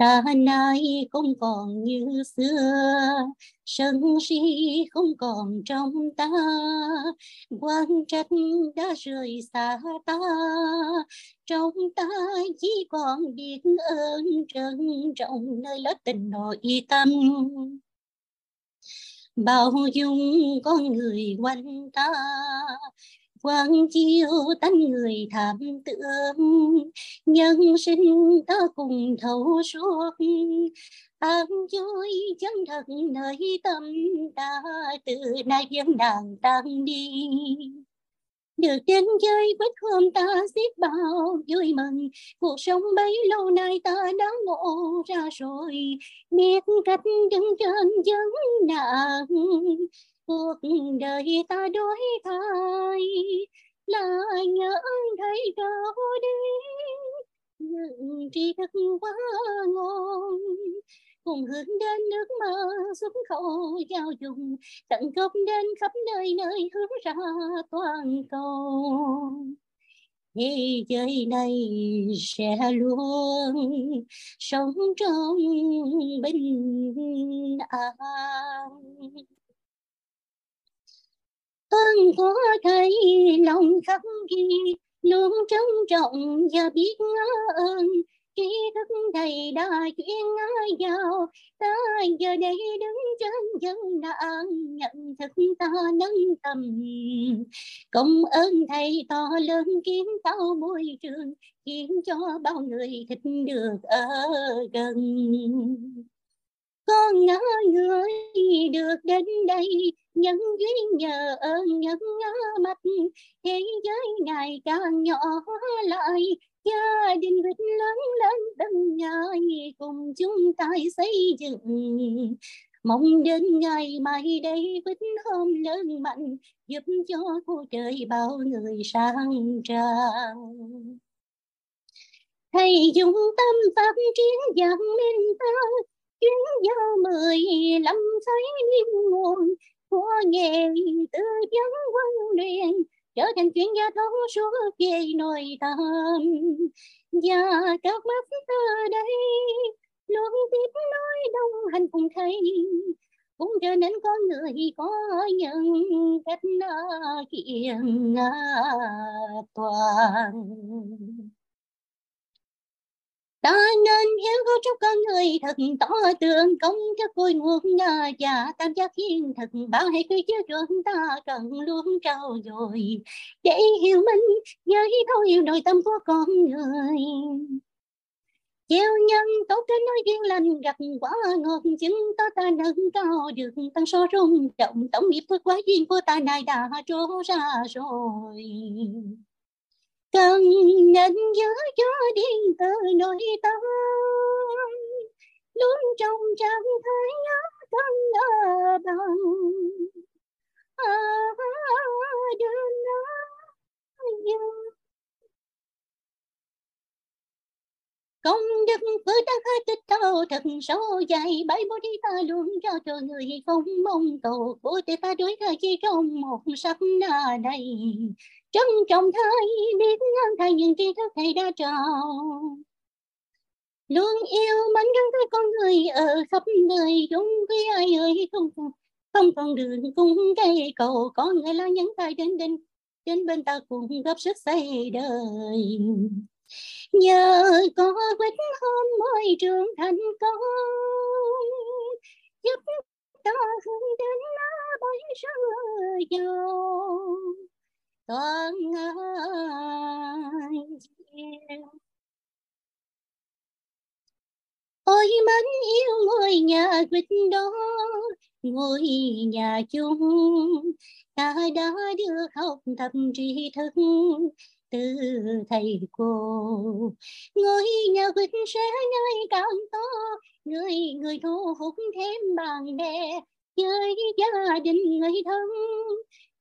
Ta nay không còn như xưa, sân si không còn trong ta. Quan trách đã rời xa ta, trong ta chỉ còn biết ơn trân trọng nơi lớp tình nội tâm bao dung con người quanh ta, quang chiếu tánh người thảm tượng nhân sinh ta cùng thấu suốt an vui chân thật nơi tâm ta. Từ nay dân đàn tan đi được đến chơi quét hôm ta xiết bao vui mừng. Cuộc sống bấy lâu nay ta đã ngộ ra rồi. Biết cách đứng trên vấn nạn. Cuộc đời ta đổi thay. Là nhớ thấy đâu đi những tri thức quá ngon cùng hướng đến nước mơ xuất khẩu giao dùng, tận gốc đến khắp nơi nơi hướng ra toàn cầu. Thế giới này sẽ luôn sống trong bình an. Ơn có thấy lòng khắc ghi, luôn trân trọng và biết ơn trí thức thầy đã chuyển giao ta giờ đây đứng trên chân nạn nhận thức ta nâng tầm. Công ơn thầy to lớn kiến tạo môi trường, khiến cho bao người thích được ở gần. Con ngỡ người được đến đây, nhân duyên nhờ ơn, nhân mặt. Thế giới ngày càng nhỏ lại gia đình vịt lớn lớn từng ngày cùng chúng ta xây dựng. Mong đến ngày mai đây vĩnh hôm lớn mạnh, giúp cho cuộc trời bao người sang trang. Hãy dùng tâm pháp kiến dạng minh ta, chuyến giao mười lăm thấy niên nguồn của nghề tư vấn quân luyện trở thành chuyên gia thấu suốt về nội tâm và các mắt ở đây luôn tiếp nói đồng hành cùng thầy. Cũng trở nên con người có những cách kiện toàn ta nên hiếu có chúc con người thật tỏ tường, công cho vui nguồn và tam giác hiên thật bao hệ quy chiếu trường ta cần luôn trao dồi. Để hiểu mình nhớ thấu hiểu nội tâm của con người. Gieo nhân tốt trên nói duyên lành, gặp quả ngọt, chứng ta ta nâng cao được tăng so rung động. Tổng nghiệp phước quá duyên của ta này đã trổ ra rồi cần nhận nhớ cho điên từ nội tâm. Luôn trong trạng thái thân ở bằng. À, đơn công đức với ta khai tích cao thật sâu dài bảy bồ đi ta luôn cho cho người không mong cầu. Bồ tế ta đối thời chỉ trong một sắc na này trân trọng thay biết ngang thầy những tri thức thầy đã trao. Luôn yêu mến gắn với con người ở khắp nơi. Chúng với ai ơi, không không còn đường cùng cây cầu. Có người lao nhấn tay đến đến đến bên ta cùng góp sức xây đời nhờ có quyết hôn môi trường thành công, giúp ta hướng đến bấy giờ giàu con ôi mến yêu ngôi nhà quyết đó ngôi nhà chung, ta đã được học tập tri thức từ thầy cô. Ngôi nhà vinh sẽ ngày càng to, người người thu hút thêm bạn bè. Với gia đình người thân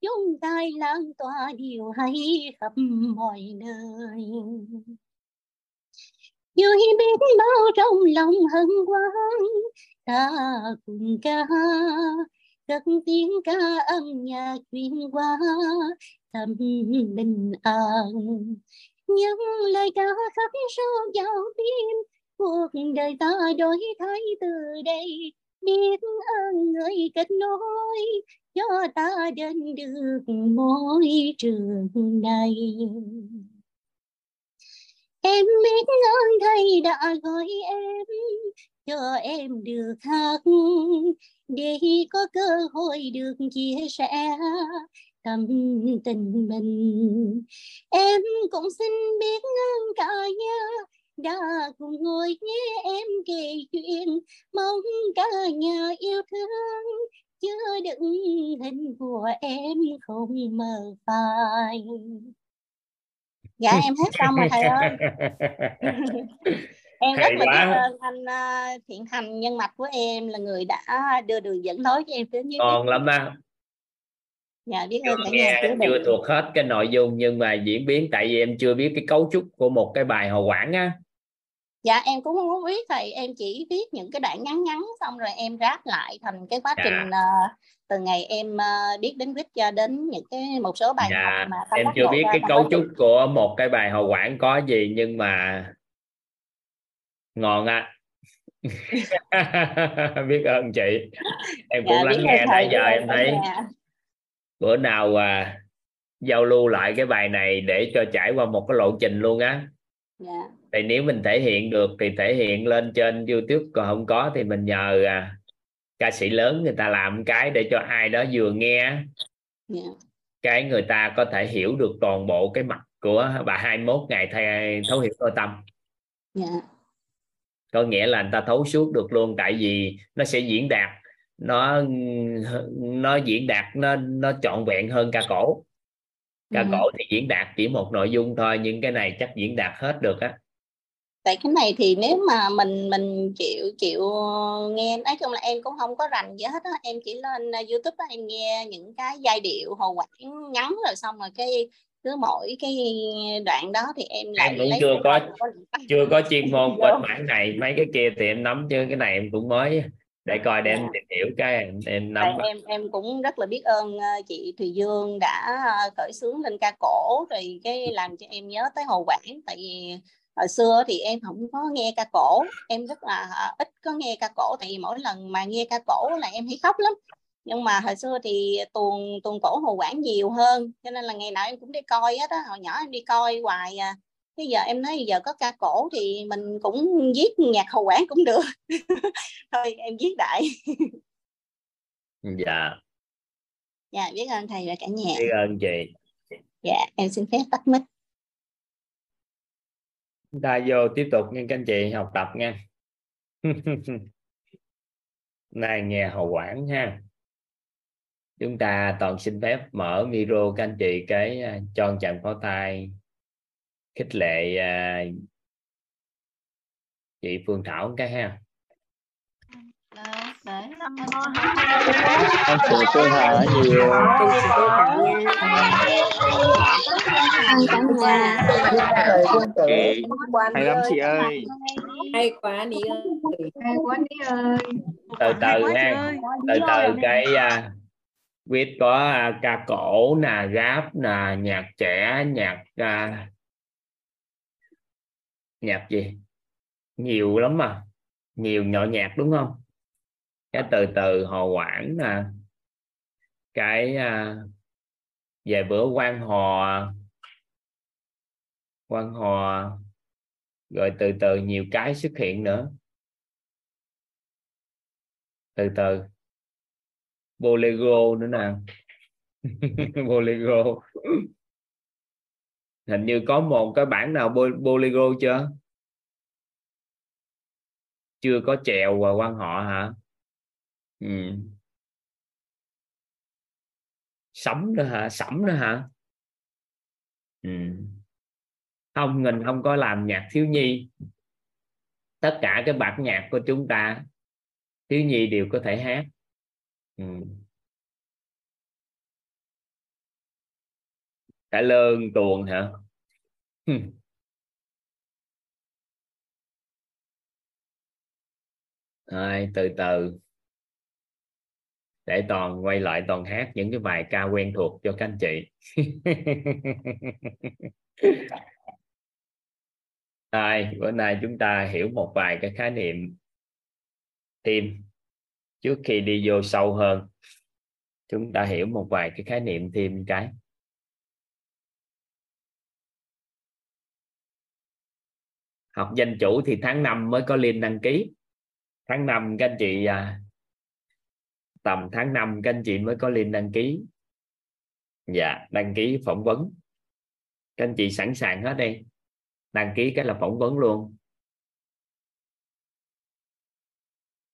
chúng ta lan tỏa điều hay khắp mọi nơi. Vui biết bao trong lòng hân hoan, ta cùng ca. Cất tiếng ca âm nhạc truyền qua tâm bình an những lời ca khắc sâu vào tim, cuộc đời ta đổi thay từ đây. Biết ơn người kết nối cho ta đến được môi trường này. Em biết ơn thầy đã gọi em, cho em được hát. Để có cơ hội được chia sẻ tâm tình mình. Em cũng xin biết ơn cả nhà đã cùng ngồi nghe em kể chuyện. Mong cả nhà yêu thương chứa đựng hình của em không mờ phai. Dạ em hết xong rồi thầy ơi. <laughs> Em rất là biết ơn anh uh, thiện thành nhân mạch của em là người đã đưa đường dẫn lối cho em đến dưới còn lắm á dạ biết ơn cả nhà chưa định. thuộc hết cái nội dung nhưng mà diễn biến tại vì em chưa biết cái cấu trúc của một cái bài hậu quản á dạ em cũng không biết thầy em chỉ viết những cái đoạn ngắn ngắn xong rồi em ráp lại thành cái quá dạ. trình uh, từ ngày em uh, biết đến viết cho đến những cái một số bài dạ. học mà em chưa biết cái cấu trúc của một cái bài hậu quản có gì nhưng mà ngon á <laughs> biết ơn chị em cũng dạ, lắng nghe nãy giờ em thấy bữa nào à, giao lưu lại cái bài này để cho trải qua một cái lộ trình luôn á dạ. thì nếu mình thể hiện được thì thể hiện lên trên youtube còn không có thì mình nhờ à, ca sĩ lớn người ta làm cái để cho ai đó vừa nghe yeah. Dạ. cái người ta có thể hiểu được toàn bộ cái mặt của bà 21 ngày thay thấu hiểu nội tâm yeah. Dạ. có nghĩa là người ta thấu suốt được luôn tại vì nó sẽ diễn đạt nó nó diễn đạt nó nó trọn vẹn hơn ca cổ. Ca ừ. cổ thì diễn đạt chỉ một nội dung thôi nhưng cái này chắc diễn đạt hết được á. Tại cái này thì nếu mà mình mình chịu chịu nghe nói chung là em cũng không có rành gì hết á. Em chỉ lên uh, youtube đó, em nghe những cái giai điệu hồ quảng ngắn rồi xong rồi cái cứ mỗi cái đoạn đó thì em lại em cũng chưa có chưa <laughs> có chuyên môn bên mảng này mấy cái kia thì em nắm chứ cái này em cũng mới để coi để em dạ. tìm hiểu cái em, em nắm em em cũng rất là biết ơn ờ, chị Thùy Dương đã ờ, khởi xướng lên ca cổ rồi cái làm cho em nhớ tới Hồ Quảng. Tại vì hồi xưa thì em không có nghe ca cổ em rất là ờ, ít có nghe ca cổ. Tại vì mỗi lần mà nghe ca cổ là em thấy khóc lắm. Nhưng mà hồi xưa thì tuồng tuồng cổ hồ quảng nhiều hơn. Cho nên là ngày nào em cũng đi coi hết á. Hồi nhỏ em đi coi hoài à bây giờ em nói giờ có ca cổ thì mình cũng viết nhạc hồ quảng cũng được. <laughs> Thôi em viết đại. Dạ. Dạ biết ơn thầy và cả nhà. Biết ơn chị. Dạ em xin phép tắt mic. Chúng ta vô tiếp tục nghe các anh chị học tập nha. <laughs> Này nghe hậu quản ha chúng ta toàn xin phép mở micro các anh chị cái uh, cho chạm pháo tay khích lệ uh, chị Phương Thảo cái ha. Em chào cô Hà nhiều hay lắm chị ơi. Hay quá ní ơi. Hay quá ní ơi. Từ từ ha từ từ cái uh, viết có uh, ca cổ nè rap nè nhạc trẻ nhạc uh, nhạc gì? Nhiều lắm mà. Nhiều nhỏ nhạc đúng không? Cái từ từ hồ quảng nè. Cái à, về bữa quan hò. Quan hò. Rồi từ từ nhiều cái xuất hiện nữa. Từ từ. Bolero nữa nè. <laughs> Bolero hình như có một cái bản nào bolero chưa chưa có chèo và quan họ hả ừ. sấm nữa hả sẩm nữa hả ừ. không, mình không có làm nhạc thiếu nhi tất cả cái bản nhạc của chúng ta, thiếu nhi đều có thể hát ừ. Cả lơn tuồng hả? Rồi, từ từ. Để toàn quay lại toàn hát những cái bài ca quen thuộc cho các anh chị. <laughs> Rồi, bữa nay chúng ta hiểu một vài cái khái niệm thêm trước khi đi vô sâu hơn. Chúng ta hiểu một vài cái khái niệm thêm cái học danh chủ thì tháng 5 mới có liên đăng ký. Tháng 5 các anh chị à, tầm tháng 5 các anh chị mới có link đăng ký. Dạ đăng ký phỏng vấn. Các anh chị sẵn sàng hết đi. Đăng ký cái là phỏng vấn luôn.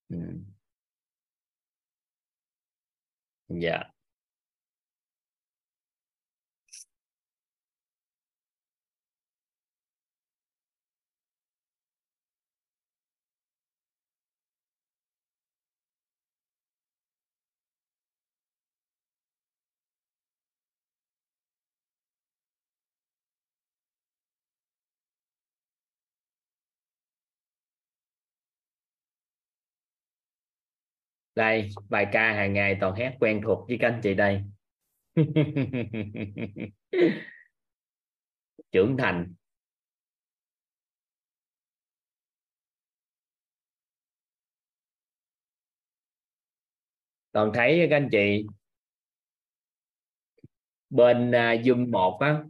Ừ. Dạ dạ. Đây bài ca hàng ngày toàn hát quen thuộc với các anh chị đây. <laughs> Trưởng thành. Toàn thấy các anh chị bên uh, Zoom 1 á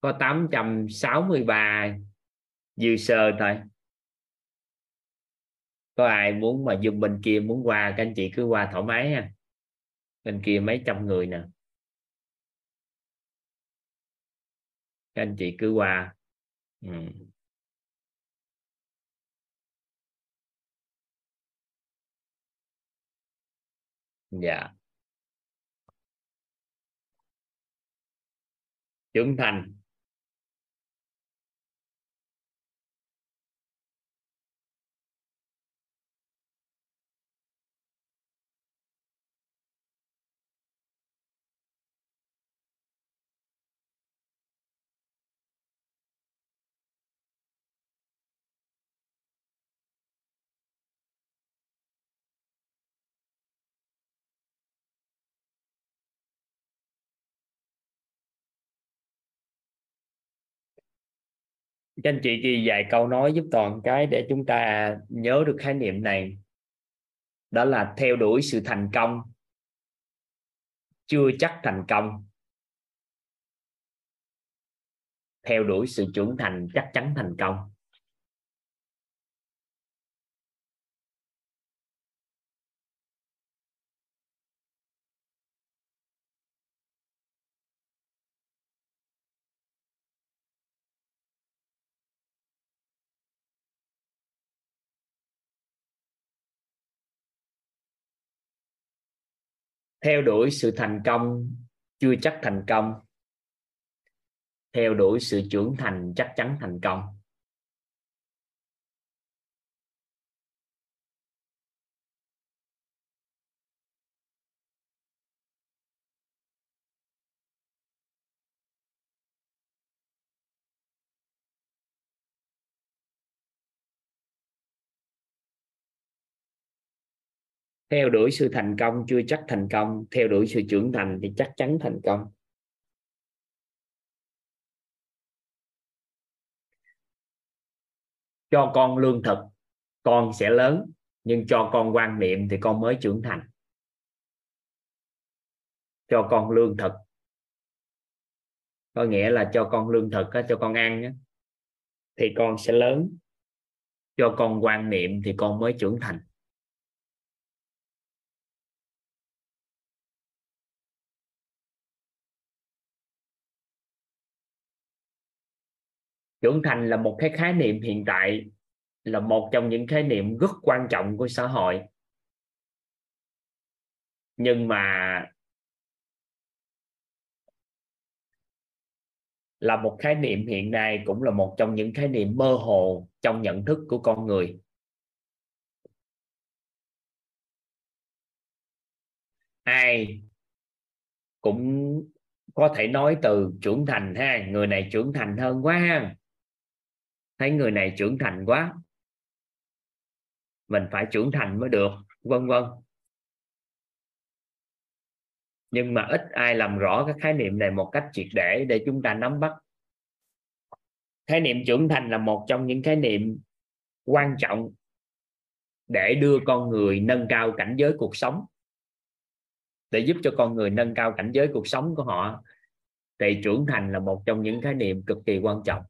có 863 user thôi có ai muốn mà dùng bên kia muốn qua, các anh chị cứ qua thoải mái ha. Bên kia mấy trăm người nè. Các anh chị cứ qua. Ừ. dạ. Trưởng thành. Các anh chị ghi vài câu nói giúp toàn cái để chúng ta nhớ được khái niệm này. Đó là theo đuổi sự thành công. Chưa chắc thành công. Theo đuổi sự trưởng thành chắc chắn thành công. Theo đuổi sự thành công, chưa chắc thành công. Theo đuổi sự trưởng thành, chắc chắn thành công. Theo đuổi sự thành công chưa chắc thành công, theo đuổi sự trưởng thành thì chắc chắn thành công. Cho con lương thực, con sẽ lớn, nhưng cho con quan niệm thì con mới trưởng thành. Cho con lương thực. Có nghĩa là cho con lương thực cho con ăn thì con sẽ lớn. Cho con quan niệm thì con mới trưởng thành. Trưởng thành là một cái khái niệm hiện tại, là một trong những khái niệm rất quan trọng của xã hội. Nhưng mà là một khái niệm hiện nay cũng là một trong những khái niệm mơ hồ trong nhận thức của con người. Ai cũng có thể nói từ trưởng thành ha, người này trưởng thành hơn quá ha thấy người này trưởng thành quá. Mình phải trưởng thành mới được. Vân vân. Nhưng mà ít ai làm rõ cái khái niệm này một cách triệt để để chúng ta nắm bắt. Khái niệm trưởng thành là một trong những khái niệm quan trọng để đưa con người nâng cao cảnh giới cuộc sống. Để giúp cho con người nâng cao cảnh giới cuộc sống của họ, thì trưởng thành là một trong những khái niệm cực kỳ quan trọng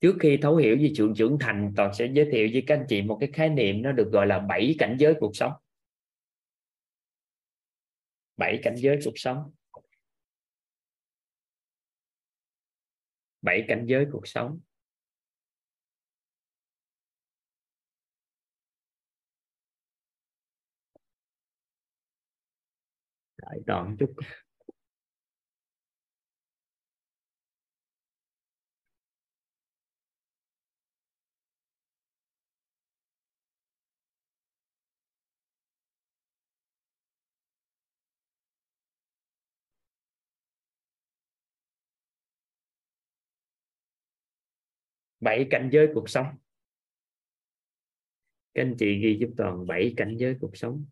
trước khi thấu hiểu về chuyện trưởng thành, toàn sẽ giới thiệu với các anh chị một cái khái niệm nó được gọi là bảy cảnh giới cuộc sống. Bảy cảnh giới cuộc sống. Bảy cảnh giới cuộc sống. Đợi đoạn chút. Bảy cảnh giới cuộc sống. Các anh chị ghi giúp toàn bảy cảnh giới cuộc sống.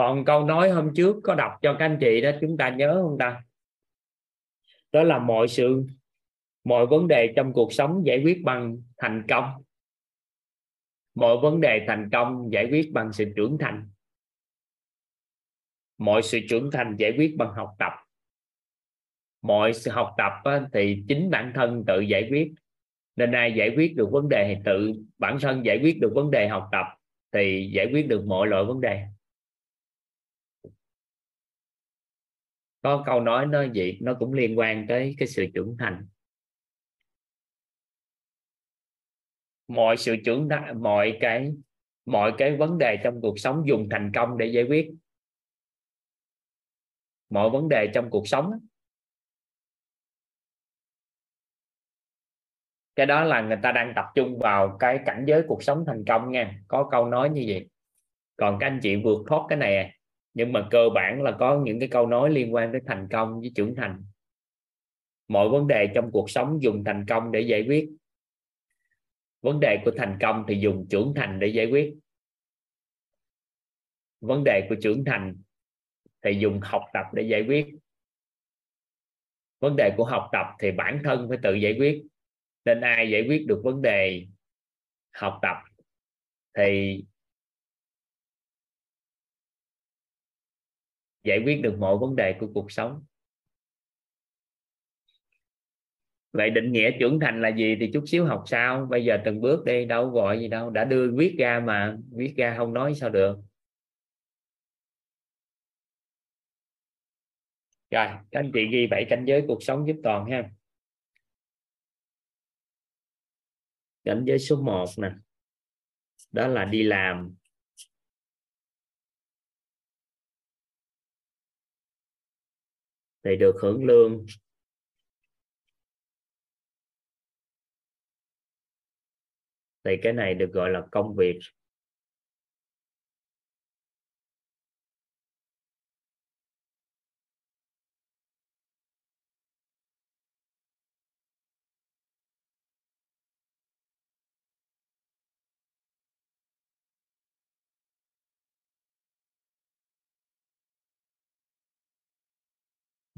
Còn câu nói hôm trước có đọc cho các anh chị đó, chúng ta nhớ không ta? Đó là mọi sự, mọi vấn đề trong cuộc sống giải quyết bằng thành công. Mọi vấn đề thành công giải quyết bằng sự trưởng thành. Mọi sự trưởng thành giải quyết bằng học tập. Mọi sự học tập thì chính bản thân tự giải quyết. Nên ai giải quyết được vấn đề thì tự, bản thân giải quyết được vấn đề học tập thì giải quyết được mọi loại vấn đề. Có câu nói nó gì? Nó cũng liên quan tới cái sự trưởng thành. Mọi sự trưởng thành, mọi cái mọi cái vấn đề trong cuộc sống dùng thành công để giải quyết. Mọi vấn đề trong cuộc sống cái đó là người ta đang tập trung vào cái cảnh giới cuộc sống thành công nha. Có câu nói như vậy. Còn các anh chị vượt thoát cái này à? Nhưng mà cơ bản là có những cái câu nói liên quan tới thành công với trưởng thành. Mọi vấn đề trong cuộc sống dùng thành công để giải quyết. Vấn đề của thành công thì dùng trưởng thành để giải quyết. Vấn đề của trưởng thành thì dùng học tập để giải quyết. Vấn đề của học tập thì bản thân phải tự giải quyết. Nên ai giải quyết được vấn đề học tập thì giải quyết được mọi vấn đề của cuộc sống. Vậy định nghĩa trưởng thành là gì thì chút xíu học sao? bây giờ từng bước đi, đâu gọi gì đâu. Đã đưa viết ra mà, viết ra không nói sao được. Rồi, các anh chị ghi bảy cảnh giới cuộc sống giúp toàn ha. Cảnh giới số 1 nè. Đó là đi làm. Thì được hưởng lương. Thì cái này được gọi là công việc.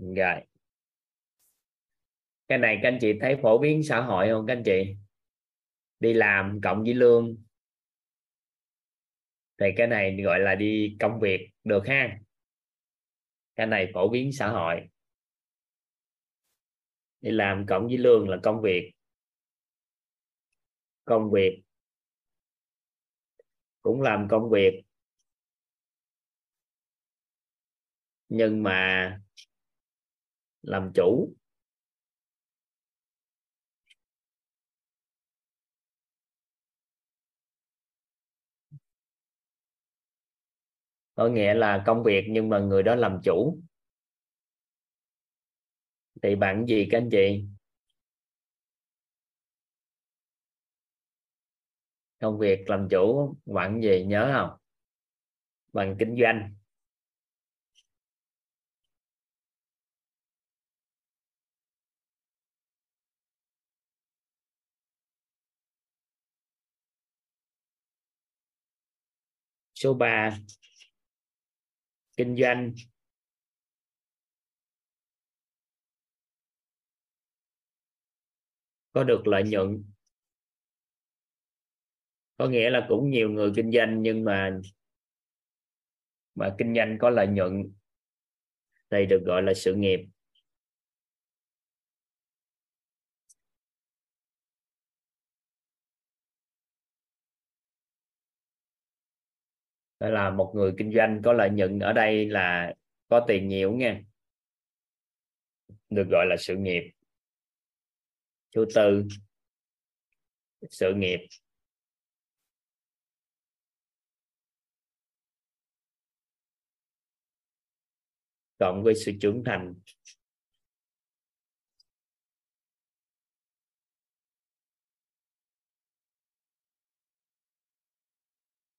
Rồi. Cái này các anh chị thấy phổ biến xã hội không các anh chị? Đi làm cộng với lương. Thì cái này gọi là đi công việc, được ha? Cái này phổ biến xã hội. Đi làm cộng với lương là công việc. Công việc. Cũng làm công việc. Nhưng mà làm chủ. Có nghĩa là công việc nhưng mà người đó làm chủ. Thì bạn gì các anh chị? Công việc làm chủ, bạn gì nhớ không? Bằng kinh doanh. Số 3 kinh doanh. Có được lợi nhuận. Có nghĩa là cũng nhiều người kinh doanh, nhưng mà mà kinh doanh có lợi nhuận đây được gọi là sự nghiệp. Đó là một người kinh doanh có lợi nhuận ở đây là có tiền nhiều nha, được gọi là sự nghiệp. Thứ tư sự nghiệp. Cộng với sự trưởng thành.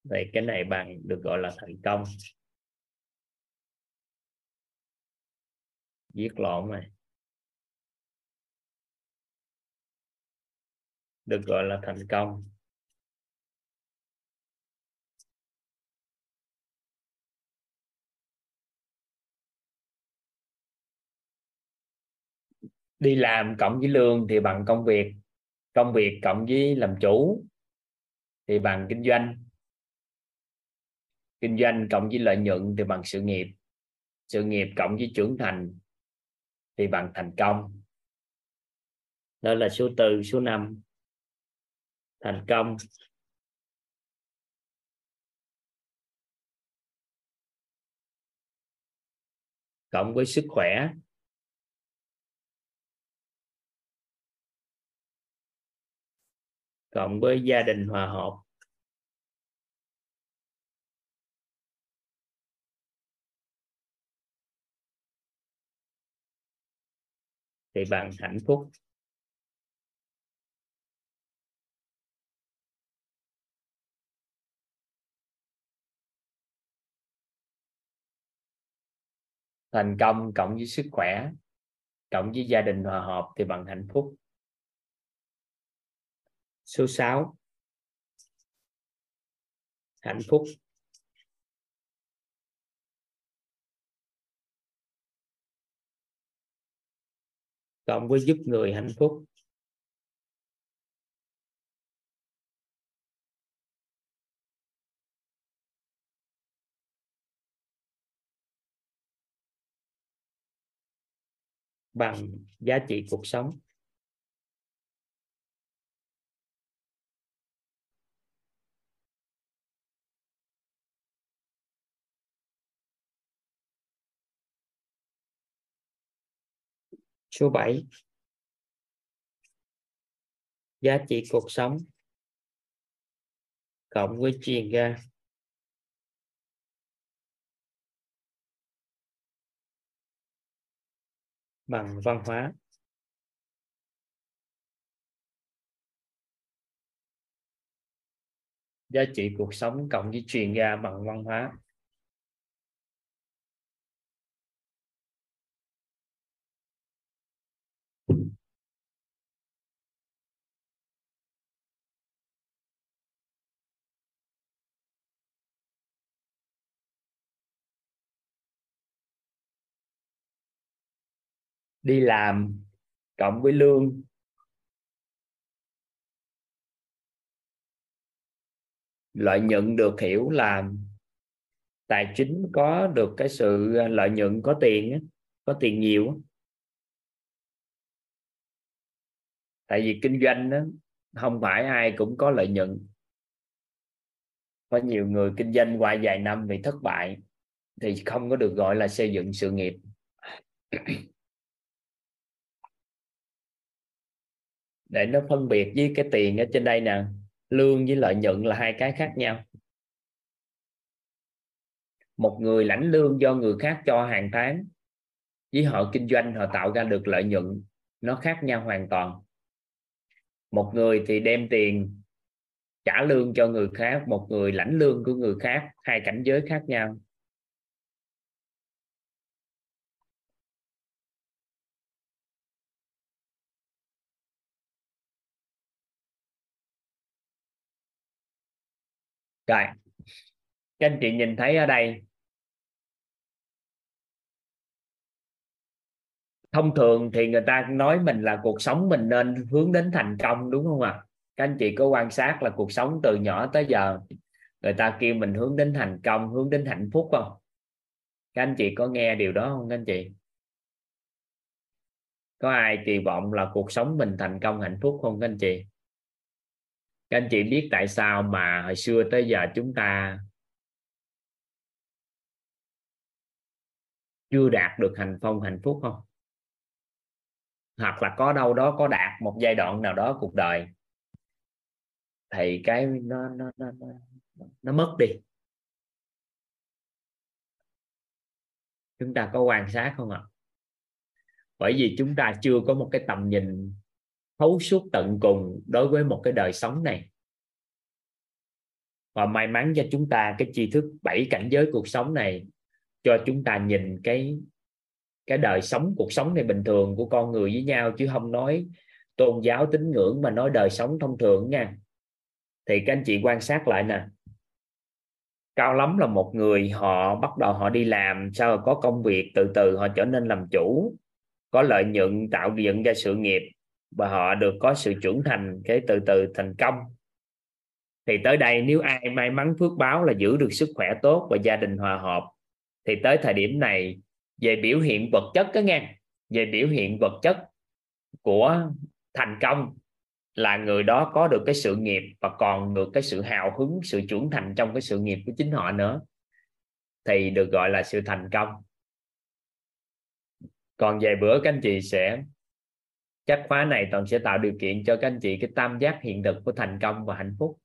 Vậy cái này bạn được gọi là thành công. Viết lộn này. Được gọi là thành công. Đi làm cộng với lương thì bằng công việc công việc cộng với làm chủ thì bằng kinh doanh kinh doanh cộng với lợi nhuận thì bằng sự nghiệp. Sự nghiệp cộng với trưởng thành thì bằng thành công. Đó là số tư, số năm. Thành công. Cộng với sức khỏe. Cộng với gia đình hòa hợp. Thì bạn hạnh phúc. Thành công cộng với sức khỏe, cộng với gia đình hòa hợp thì bằng hạnh phúc. Số 6 hạnh phúc. Cộng với giúp người hạnh phúc. Bằng giá trị cuộc sống. Số 7 giá trị cuộc sống cộng với truyền ra bằng văn hóa. Giá trị cuộc sống cộng với truyền ra bằng văn hóa. Đi làm, cộng với lương. Lợi nhuận được hiểu là tài chính có được cái sự à, lợi nhuận, có tiền có tiền nhiều tại vì kinh doanh đó, không phải ai cũng có lợi nhuận. Có nhiều người kinh doanh qua vài năm vì thất bại thì không có được gọi là xây dựng sự nghiệp. <coughs> Để nó phân biệt với cái tiền ở trên đây nè lương với lợi nhuận là hai cái khác nhau. Một người lãnh lương do người khác cho hàng tháng với họ kinh doanh họ tạo ra được lợi nhuận nó khác nhau hoàn toàn một người thì đem tiền trả lương cho người khác, một người lãnh lương của người khác, hai cảnh giới khác nhau. Rồi, các anh chị nhìn thấy ở đây thông thường thì người ta nói mình là cuộc sống mình nên hướng đến thành công, đúng không ạ? Các anh chị có quan sát là cuộc sống từ nhỏ tới giờ, người ta kêu mình hướng đến thành công, hướng đến hạnh phúc không? Các anh chị có nghe điều đó không các anh chị? Có ai kỳ vọng là cuộc sống mình thành công, hạnh phúc không các anh chị? Các anh chị biết tại sao mà hồi xưa tới giờ chúng ta chưa đạt được thành phong hạnh phúc không? Hoặc là có đâu đó có đạt một giai đoạn nào đó cuộc đời thì cái nó nó nó nó, nó mất đi. Chúng ta có quan sát không ạ? Bởi vì chúng ta chưa có một cái tầm nhìn thấu suốt tận cùng đối với một cái đời sống này. Và may mắn cho chúng ta cái tri thức bảy cảnh giới cuộc sống này cho chúng ta nhìn cái cái đời sống, cuộc sống này bình thường của con người với nhau chứ không nói tôn giáo tín ngưỡng mà nói đời sống thông thường nha. Thì các anh chị quan sát lại nè. Cao lắm là một người họ bắt đầu họ đi làm, sau có công việc, từ từ họ trở nên làm chủ, có lợi nhuận, tạo dựng ra sự nghiệp và họ được có sự trưởng thành, cái từ từ thành công. Thì tới đây nếu ai may mắn phước báo là giữ được sức khỏe tốt và gia đình hòa hợp, thì tới thời điểm này về biểu hiện vật chất đó nghe. Về biểu hiện vật chất của thành công là người đó có được cái sự nghiệp và còn được cái sự hào hứng, sự trưởng thành trong cái sự nghiệp của chính họ nữa. Thì được gọi là sự thành công. Còn vài bữa, các anh chị sẽ chắc khóa này toàn sẽ tạo điều kiện cho các anh chị cái tam giác hiện thực của thành công và hạnh phúc.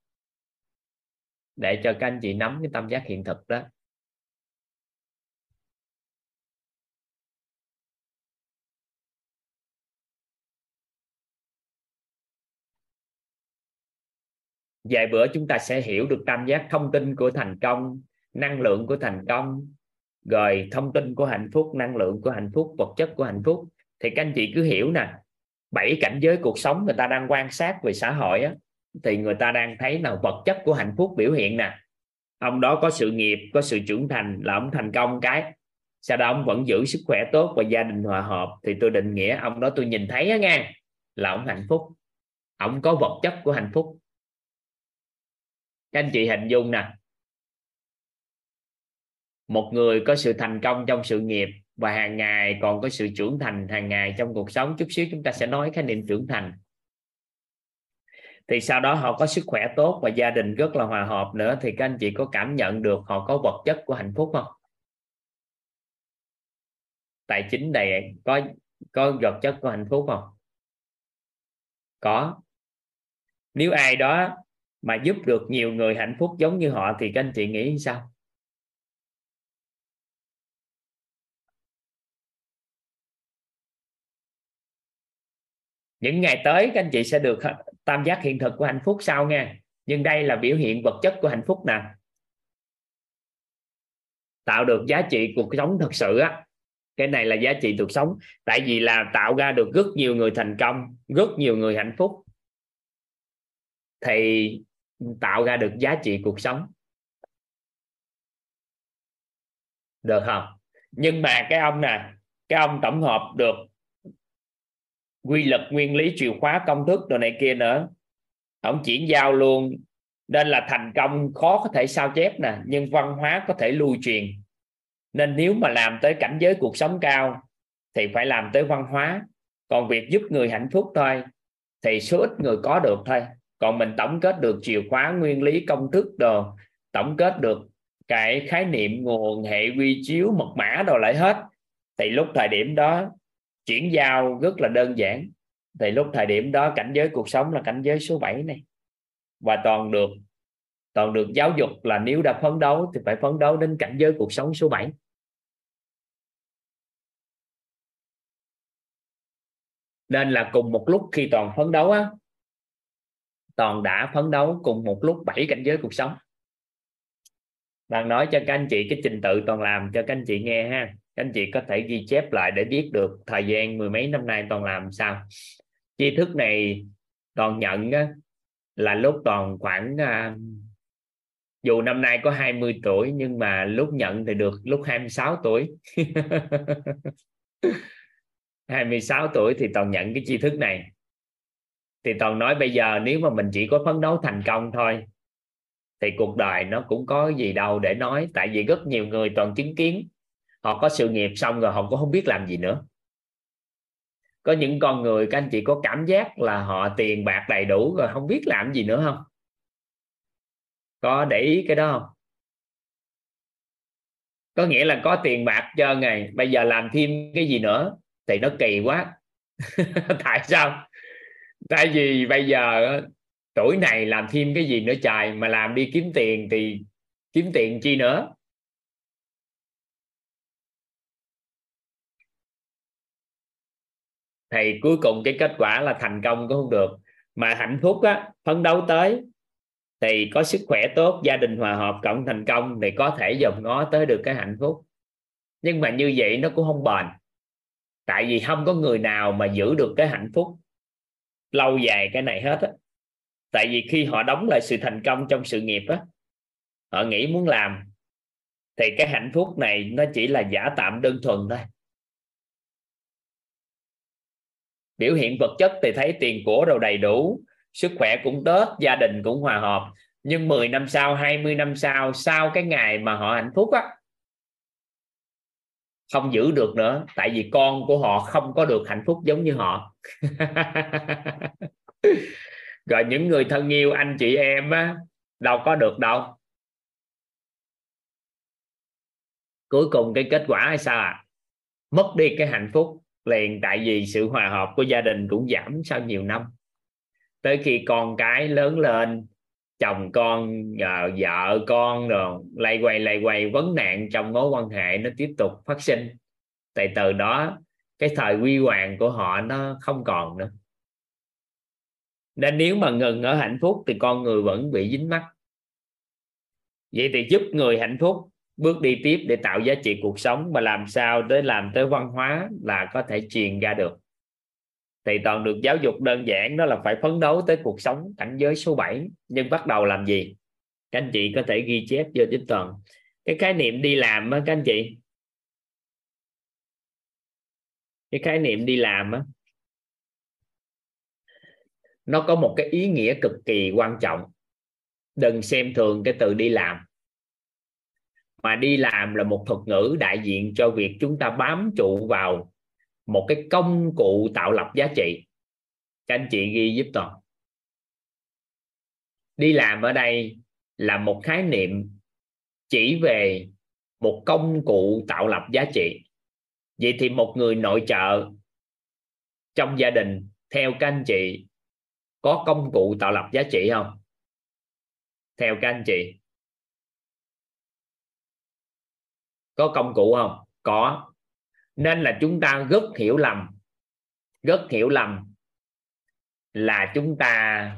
Để cho các anh chị nắm cái tam giác hiện thực đó. Vài bữa chúng ta sẽ hiểu được tam giác thông tin của thành công năng lượng của thành công. Rồi thông tin của hạnh phúc năng lượng của hạnh phúc vật chất của hạnh phúc. Thì các anh chị cứ hiểu nè bảy cảnh giới cuộc sống người ta đang quan sát về xã hội á, thì người ta đang thấy là vật chất của hạnh phúc biểu hiện nè. Ông đó có sự nghiệp có sự trưởng thành là ông thành công cái. Sau đó ông vẫn giữ sức khỏe tốt và gia đình hòa hợp. Thì tôi định nghĩa ông đó tôi nhìn thấy á nghe là ông hạnh phúc. Ông có vật chất của hạnh phúc các anh chị hình dung nè. Một người có sự thành công trong sự nghiệp và hàng ngày còn có sự trưởng thành hàng ngày trong cuộc sống, chút xíu chúng ta sẽ nói khái niệm trưởng thành. Thì sau đó họ có sức khỏe tốt và gia đình rất là hòa hợp nữa, thì các anh chị có cảm nhận được họ có vật chất của hạnh phúc không? Tài chính đầy có có vật chất của hạnh phúc không? Có. Nếu ai đó mà giúp được nhiều người hạnh phúc giống như họ thì các anh chị nghĩ sao? Những ngày tới các anh chị sẽ được tam giác hiện thực của hạnh phúc sau nha. Nhưng đây là biểu hiện vật chất của hạnh phúc nè. Tạo được giá trị cuộc sống thật sự á. Cái này là giá trị cuộc sống. Tại vì là tạo ra được rất nhiều người thành công, rất nhiều người hạnh phúc. Thì tạo ra được giá trị cuộc sống. Được không? Nhưng mà cái ông nè, cái ông tổng hợp được quy luật nguyên lý chìa khóa công thức đồ này kia nữa. Ông chuyển giao luôn, nên là thành công khó có thể sao chép nè, nhưng văn hóa có thể lưu truyền. Nên nếu mà làm tới cảnh giới cuộc sống cao, thì phải làm tới văn hóa. Còn việc giúp người hạnh phúc thôi, thì số ít người có được thôi còn mình tổng kết được chìa khóa nguyên lý công thức đồ, tổng kết được cái khái niệm nguồn hệ quy chiếu mật mã đồ lại hết, thì lúc thời điểm đó chuyển giao rất là đơn giản. Thì lúc thời điểm đó cảnh giới cuộc sống là cảnh giới số 7 này. Và toàn được toàn được giáo dục là nếu đã phấn đấu thì phải phấn đấu đến cảnh giới cuộc sống số 7 nên là cùng một lúc khi toàn phấn đấu á toàn đã phấn đấu cùng một lúc bảy cảnh giới cuộc sống. Đang nói cho các anh chị cái trình tự toàn làm cho các anh chị nghe ha. Các anh chị có thể ghi chép lại để biết được thời gian mười mấy năm nay toàn làm sao. Tri thức này toàn nhận á, là lúc toàn khoảng à, dù năm nay có 20 tuổi nhưng mà lúc nhận thì được lúc 26 tuổi. <laughs> 26 tuổi thì toàn nhận cái tri thức này thì toàn nói bây giờ nếu mà mình chỉ có phấn đấu thành công thôi, thì cuộc đời nó cũng có gì đâu để nói. Tại vì rất nhiều người toàn chứng kiến, họ có sự nghiệp xong rồi họ cũng không biết làm gì nữa. Có những con người các anh chị có cảm giác là họ tiền bạc đầy đủ rồi không biết làm gì nữa không? Có để ý cái đó không? Có nghĩa là có tiền bạc cho ngày, bây giờ làm thêm cái gì nữa thì nó kỳ quá. <laughs> Tại sao? Tại vì bây giờ tuổi này làm thêm cái gì nữa trời mà làm đi kiếm tiền thì kiếm tiền chi nữa? Thì cuối cùng cái kết quả là thành công cũng không được. Mà hạnh phúc á, phấn đấu tới, thì có sức khỏe tốt, gia đình hòa hợp, cộng thành công thì có thể dòm ngó tới được cái hạnh phúc. Nhưng mà như vậy nó cũng không bền. Tại vì không có người nào mà giữ được cái hạnh phúc lâu dài cái này hết á. Tại vì khi họ đóng lại sự thành công trong sự nghiệp á, họ nghĩ muốn làm, thì cái hạnh phúc này nó chỉ là giả tạm đơn thuần thôi. Biểu hiện vật chất thì thấy tiền của đồ đầy đủ, sức khỏe cũng tốt, gia đình cũng hòa hợp. Nhưng 10 năm sau 20 năm sau sau cái ngày mà họ hạnh phúc á không giữ được nữa, tại vì con của họ không có được hạnh phúc giống như họ. <laughs> Rồi những người thân yêu, anh chị em á, đâu có được đâu. Cuối cùng cái kết quả hay sao ạ? À? mất đi cái hạnh phúc liền tại vì sự hòa hợp của gia đình cũng giảm sau nhiều năm. Tới khi con cái lớn lên chồng con ờ, vợ con rồi lay quay lay quay, vấn nạn trong mối quan hệ nó tiếp tục phát sinh. Tại từ đó, cái thời quy hoàng của họ nó không còn nữa. Nên nếu mà ngừng ở hạnh phúc thì con người vẫn bị dính mắc. Vậy thì giúp người hạnh phúc bước đi tiếp để tạo giá trị cuộc sống và làm sao tới làm tới văn hóa là có thể truyền ra được thì toàn được giáo dục đơn giản, đó là phải phấn đấu tới cuộc sống cảnh giới số 7 nhưng bắt đầu làm gì? Các anh chị có thể ghi chép vô giúp toàn cái khái niệm đi làm á, các anh chị. Cái khái niệm đi làm á, nó có một cái ý nghĩa cực kỳ quan trọng. Đừng xem thường cái từ đi làm. Mà đi làm là một thuật ngữ đại diện cho việc chúng ta bám trụ vào một cái công cụ tạo lập giá trị. Các anh chị ghi giúp toàn đi làm ở đây là một khái niệm chỉ về một công cụ tạo lập giá trị. Vậy thì một người nội trợ trong gia đình, theo các anh chị, có công cụ tạo lập giá trị không? Theo các anh chị. Có công cụ không? Có nên là chúng ta rất hiểu lầm. Rất hiểu lầm là chúng ta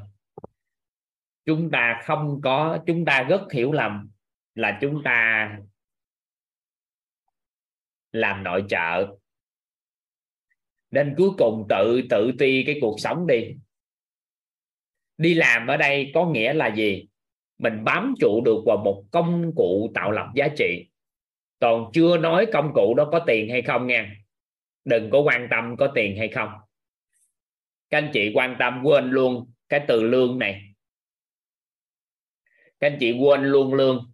chúng ta không có, chúng ta rất hiểu lầm là chúng ta làm nội trợ. Nên cuối cùng tự tự ti cái cuộc sống đi. Đi làm ở đây có nghĩa là gì? Mình bám trụ được vào một công cụ tạo lập giá trị còn chưa nói công cụ đó có tiền hay không nha. Đừng có quan tâm có tiền hay không. Các anh chị quan tâm quên luôn cái từ lương này. Các anh chị quên luôn lương.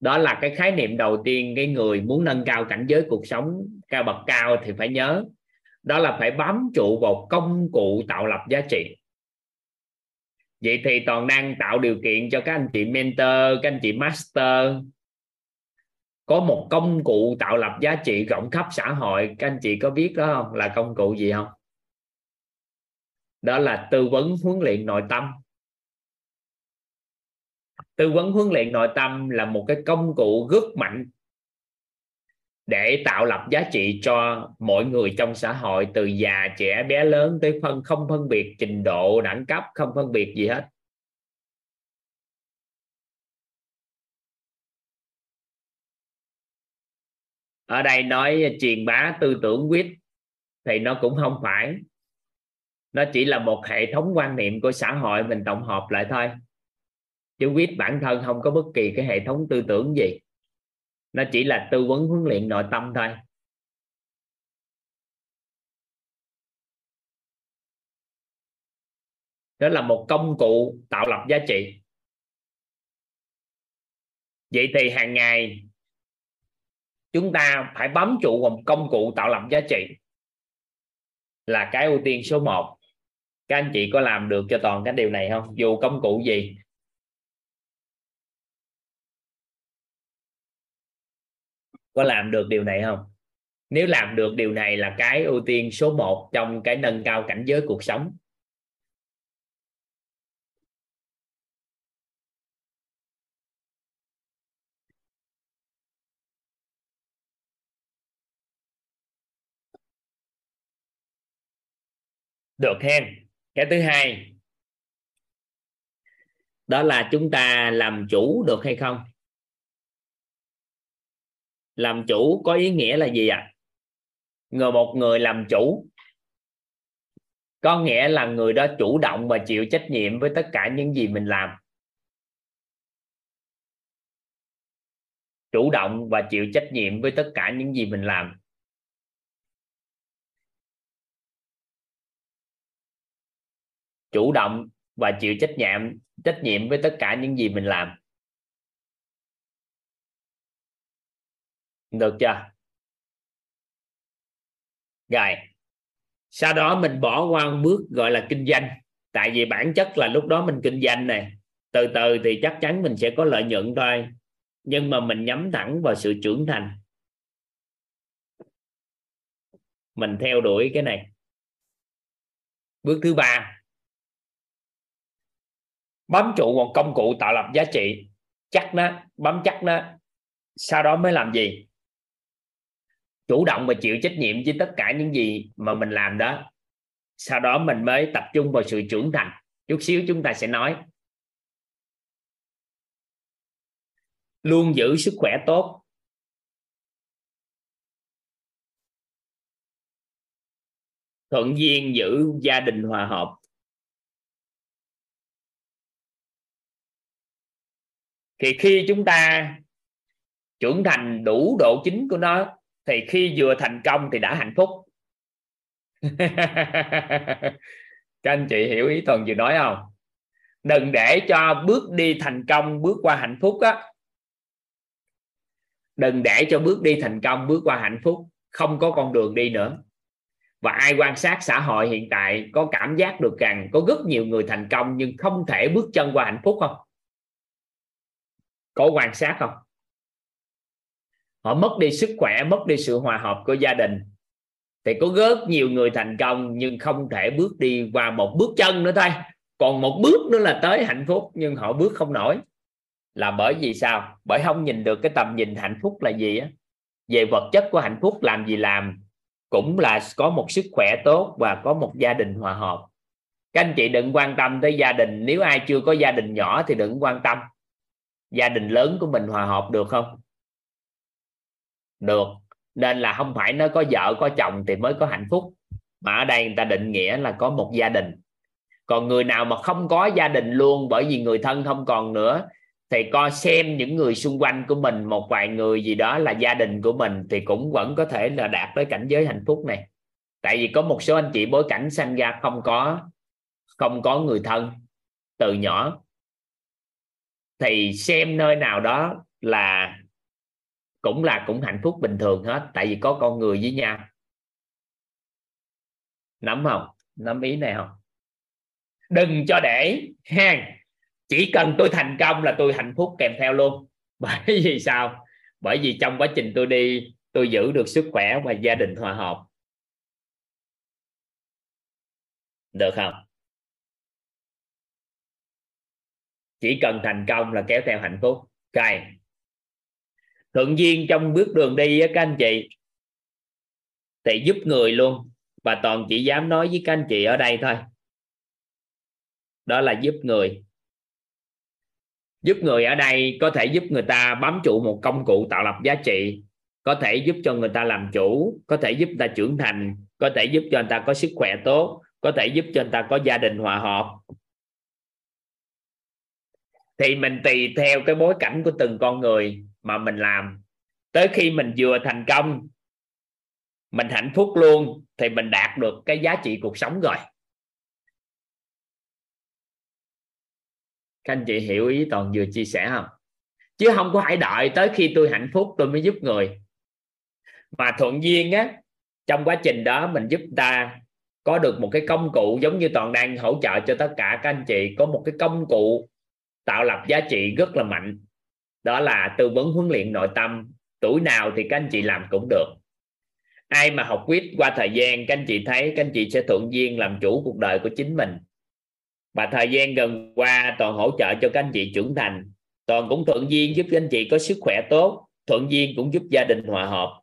Đó là cái khái niệm đầu tiên cái người muốn nâng cao cảnh giới cuộc sống cao bậc cao thì phải nhớ. Đó là phải bám trụ vào công cụ tạo lập giá trị. Vậy thì toàn đang tạo điều kiện cho các anh chị mentor, các anh chị master có một công cụ tạo lập giá trị rộng khắp xã hội. Các anh chị có biết đó không? Là công cụ gì không? Đó là tư vấn huấn luyện nội tâm. Tư vấn huấn luyện nội tâm là một cái công cụ rất mạnh để tạo lập giá trị cho mọi người trong xã hội, từ già, trẻ, bé lớn tới phân, không phân biệt trình độ, đẳng cấp, không phân biệt gì hết. Ở đây nói truyền bá tư tưởng quyết thì nó cũng không phải. Nó chỉ là một hệ thống quan niệm của xã hội mình tổng hợp lại thôi. Chứ quyết bản thân không có bất kỳ cái hệ thống tư tưởng gì. Nó chỉ là tư vấn huấn luyện nội tâm thôi. Đó là một công cụ tạo lập giá trị. Vậy thì hàng ngày chúng ta phải bám trụ vào công cụ tạo lập giá trị. Là cái ưu tiên số 1 các anh chị có làm được cho toàn cái điều này không? Dù công cụ gì. Có làm được điều này không? Nếu làm được điều này là cái ưu tiên số 1 trong cái nâng cao cảnh giới cuộc sống. Được hen. Cái thứ hai, đó là chúng ta làm chủ được hay không? Làm chủ có ý nghĩa là gì ạ? À? người một người làm chủ. Có nghĩa là người đó chủ động và chịu trách nhiệm với tất cả những gì mình làm. Chủ động và chịu trách nhiệm với tất cả những gì mình làm. Chủ động và chịu trách nhiệm trách nhiệm với tất cả những gì mình làm. Được chưa? Rồi. Sau đó mình bỏ qua một bước gọi là kinh doanh. Tại vì bản chất là lúc đó mình kinh doanh này, từ từ thì chắc chắn mình sẽ có lợi nhuận thôi. Nhưng mà mình nhắm thẳng vào sự trưởng thành. Mình theo đuổi cái này. Bước thứ ba bám trụ một công cụ tạo lập giá trị. Chắc nó bám chắc nó. Sau đó mới làm gì? Chủ động và chịu trách nhiệm với tất cả những gì mà mình làm đó. Sau đó mình mới tập trung vào sự trưởng thành. Chút xíu chúng ta sẽ nói. Luôn giữ sức khỏe tốt. Thuận duyên giữ gia đình hòa hợp. Thì khi chúng ta trưởng thành đủ độ chính của nó, thì khi vừa thành công thì đã hạnh phúc. <laughs> Các anh chị hiểu ý thuần vừa nói không? Đừng để cho bước đi thành công bước qua hạnh phúc á. Đừng để cho bước đi thành công bước qua hạnh phúc không có con đường đi nữa. Và ai quan sát xã hội hiện tại có cảm giác được rằng có rất nhiều người thành công nhưng không thể bước chân qua hạnh phúc không? Có quan sát không? Họ mất đi sức khỏe, mất đi sự hòa hợp của gia đình. Thì có rất nhiều người thành công nhưng không thể bước đi qua một bước chân nữa thôi. Còn một bước nữa là tới hạnh phúc, nhưng họ bước không nổi. Là bởi vì sao? Bởi không nhìn được cái tầm nhìn hạnh phúc là gì á. Về vật chất của hạnh phúc làm gì làm, cũng là có một sức khỏe tốt và có một gia đình hòa hợp. Các anh chị đừng quan tâm tới gia đình. Nếu ai chưa có gia đình nhỏ thì đừng quan tâm gia đình lớn của mình hòa hợp được không? Được. Nên là không phải nó có vợ, có chồng thì mới có hạnh phúc. Mà ở đây người ta định nghĩa là có một gia đình. Còn người nào mà không có gia đình luôn bởi vì người thân không còn nữa, thì coi xem những người xung quanh của mình, một vài người gì đó là gia đình của mình, thì cũng vẫn có thể là đạt tới cảnh giới hạnh phúc này. Tại vì có một số anh chị bối cảnh sanh ra không có không có người thân từ nhỏ thì xem nơi nào đó là cũng là cũng hạnh phúc bình thường hết, tại vì có con người với nhau. Nắm không? Nắm ý này không? Đừng cho để hang chỉ cần tôi thành công là tôi hạnh phúc kèm theo luôn. <laughs> Bởi vì sao? Bởi vì trong quá trình tôi đi, tôi giữ được sức khỏe và gia đình hòa hợp. Được không? Chỉ cần thành công là kéo theo hạnh phúc. Ok thuận duyên trong bước đường đi á, các anh chị, thì giúp người luôn. Và toàn chỉ dám nói với các anh chị ở đây thôi. Đó là giúp người. Giúp người ở đây có thể giúp người ta bám trụ một công cụ tạo lập giá trị. Có thể giúp cho người ta làm chủ. Có thể giúp người ta trưởng thành. Có thể giúp cho người ta có sức khỏe tốt. Có thể giúp cho người ta có gia đình hòa hợp thì mình tùy theo cái bối cảnh của từng con người mà mình làm. Tới khi mình vừa thành công, mình hạnh phúc luôn, thì mình đạt được cái giá trị cuộc sống rồi. Các anh chị hiểu ý toàn vừa chia sẻ không? Chứ không có phải đợi tới khi tôi hạnh phúc tôi mới giúp người. Mà thuận duyên á, trong quá trình đó mình giúp ta có được một cái công cụ giống như toàn đang hỗ trợ cho tất cả các anh chị, có một cái công cụ tạo lập giá trị rất là mạnh. Đó là tư vấn huấn luyện nội tâm, tuổi nào thì các anh chị làm cũng được. Ai mà học quyết qua thời gian, các anh chị thấy, các anh chị sẽ thuận duyên làm chủ cuộc đời của chính mình. Và thời gian gần qua, toàn hỗ trợ cho các anh chị trưởng thành. Toàn cũng thuận duyên giúp các anh chị có sức khỏe tốt, thuận duyên cũng giúp gia đình hòa hợp.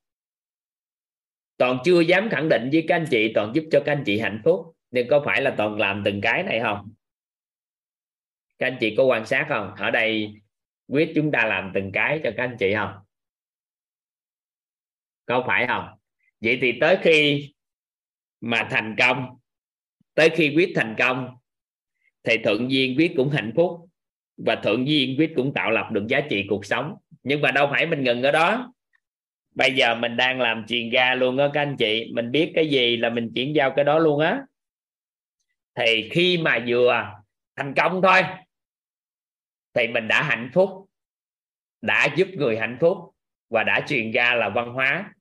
Toàn chưa dám khẳng định với các anh chị, toàn giúp cho các anh chị hạnh phúc. Nhưng có phải là toàn làm từng cái này không? Các anh chị có quan sát không? Ở đây quyết chúng ta làm từng cái cho các anh chị không? Có phải không? Vậy thì tới khi mà thành công, tới khi quyết thành công, thì thuận duyên quyết cũng hạnh phúc và thuận duyên quyết cũng tạo lập được giá trị cuộc sống. Nhưng mà đâu phải mình ngừng ở đó. Bây giờ mình đang làm truyền ra luôn á các anh chị. Mình biết cái gì là mình chuyển giao cái đó luôn á. Thì khi mà vừa thành công thôi thì mình đã hạnh phúc, đã giúp người hạnh phúc và đã truyền ra là văn hóa.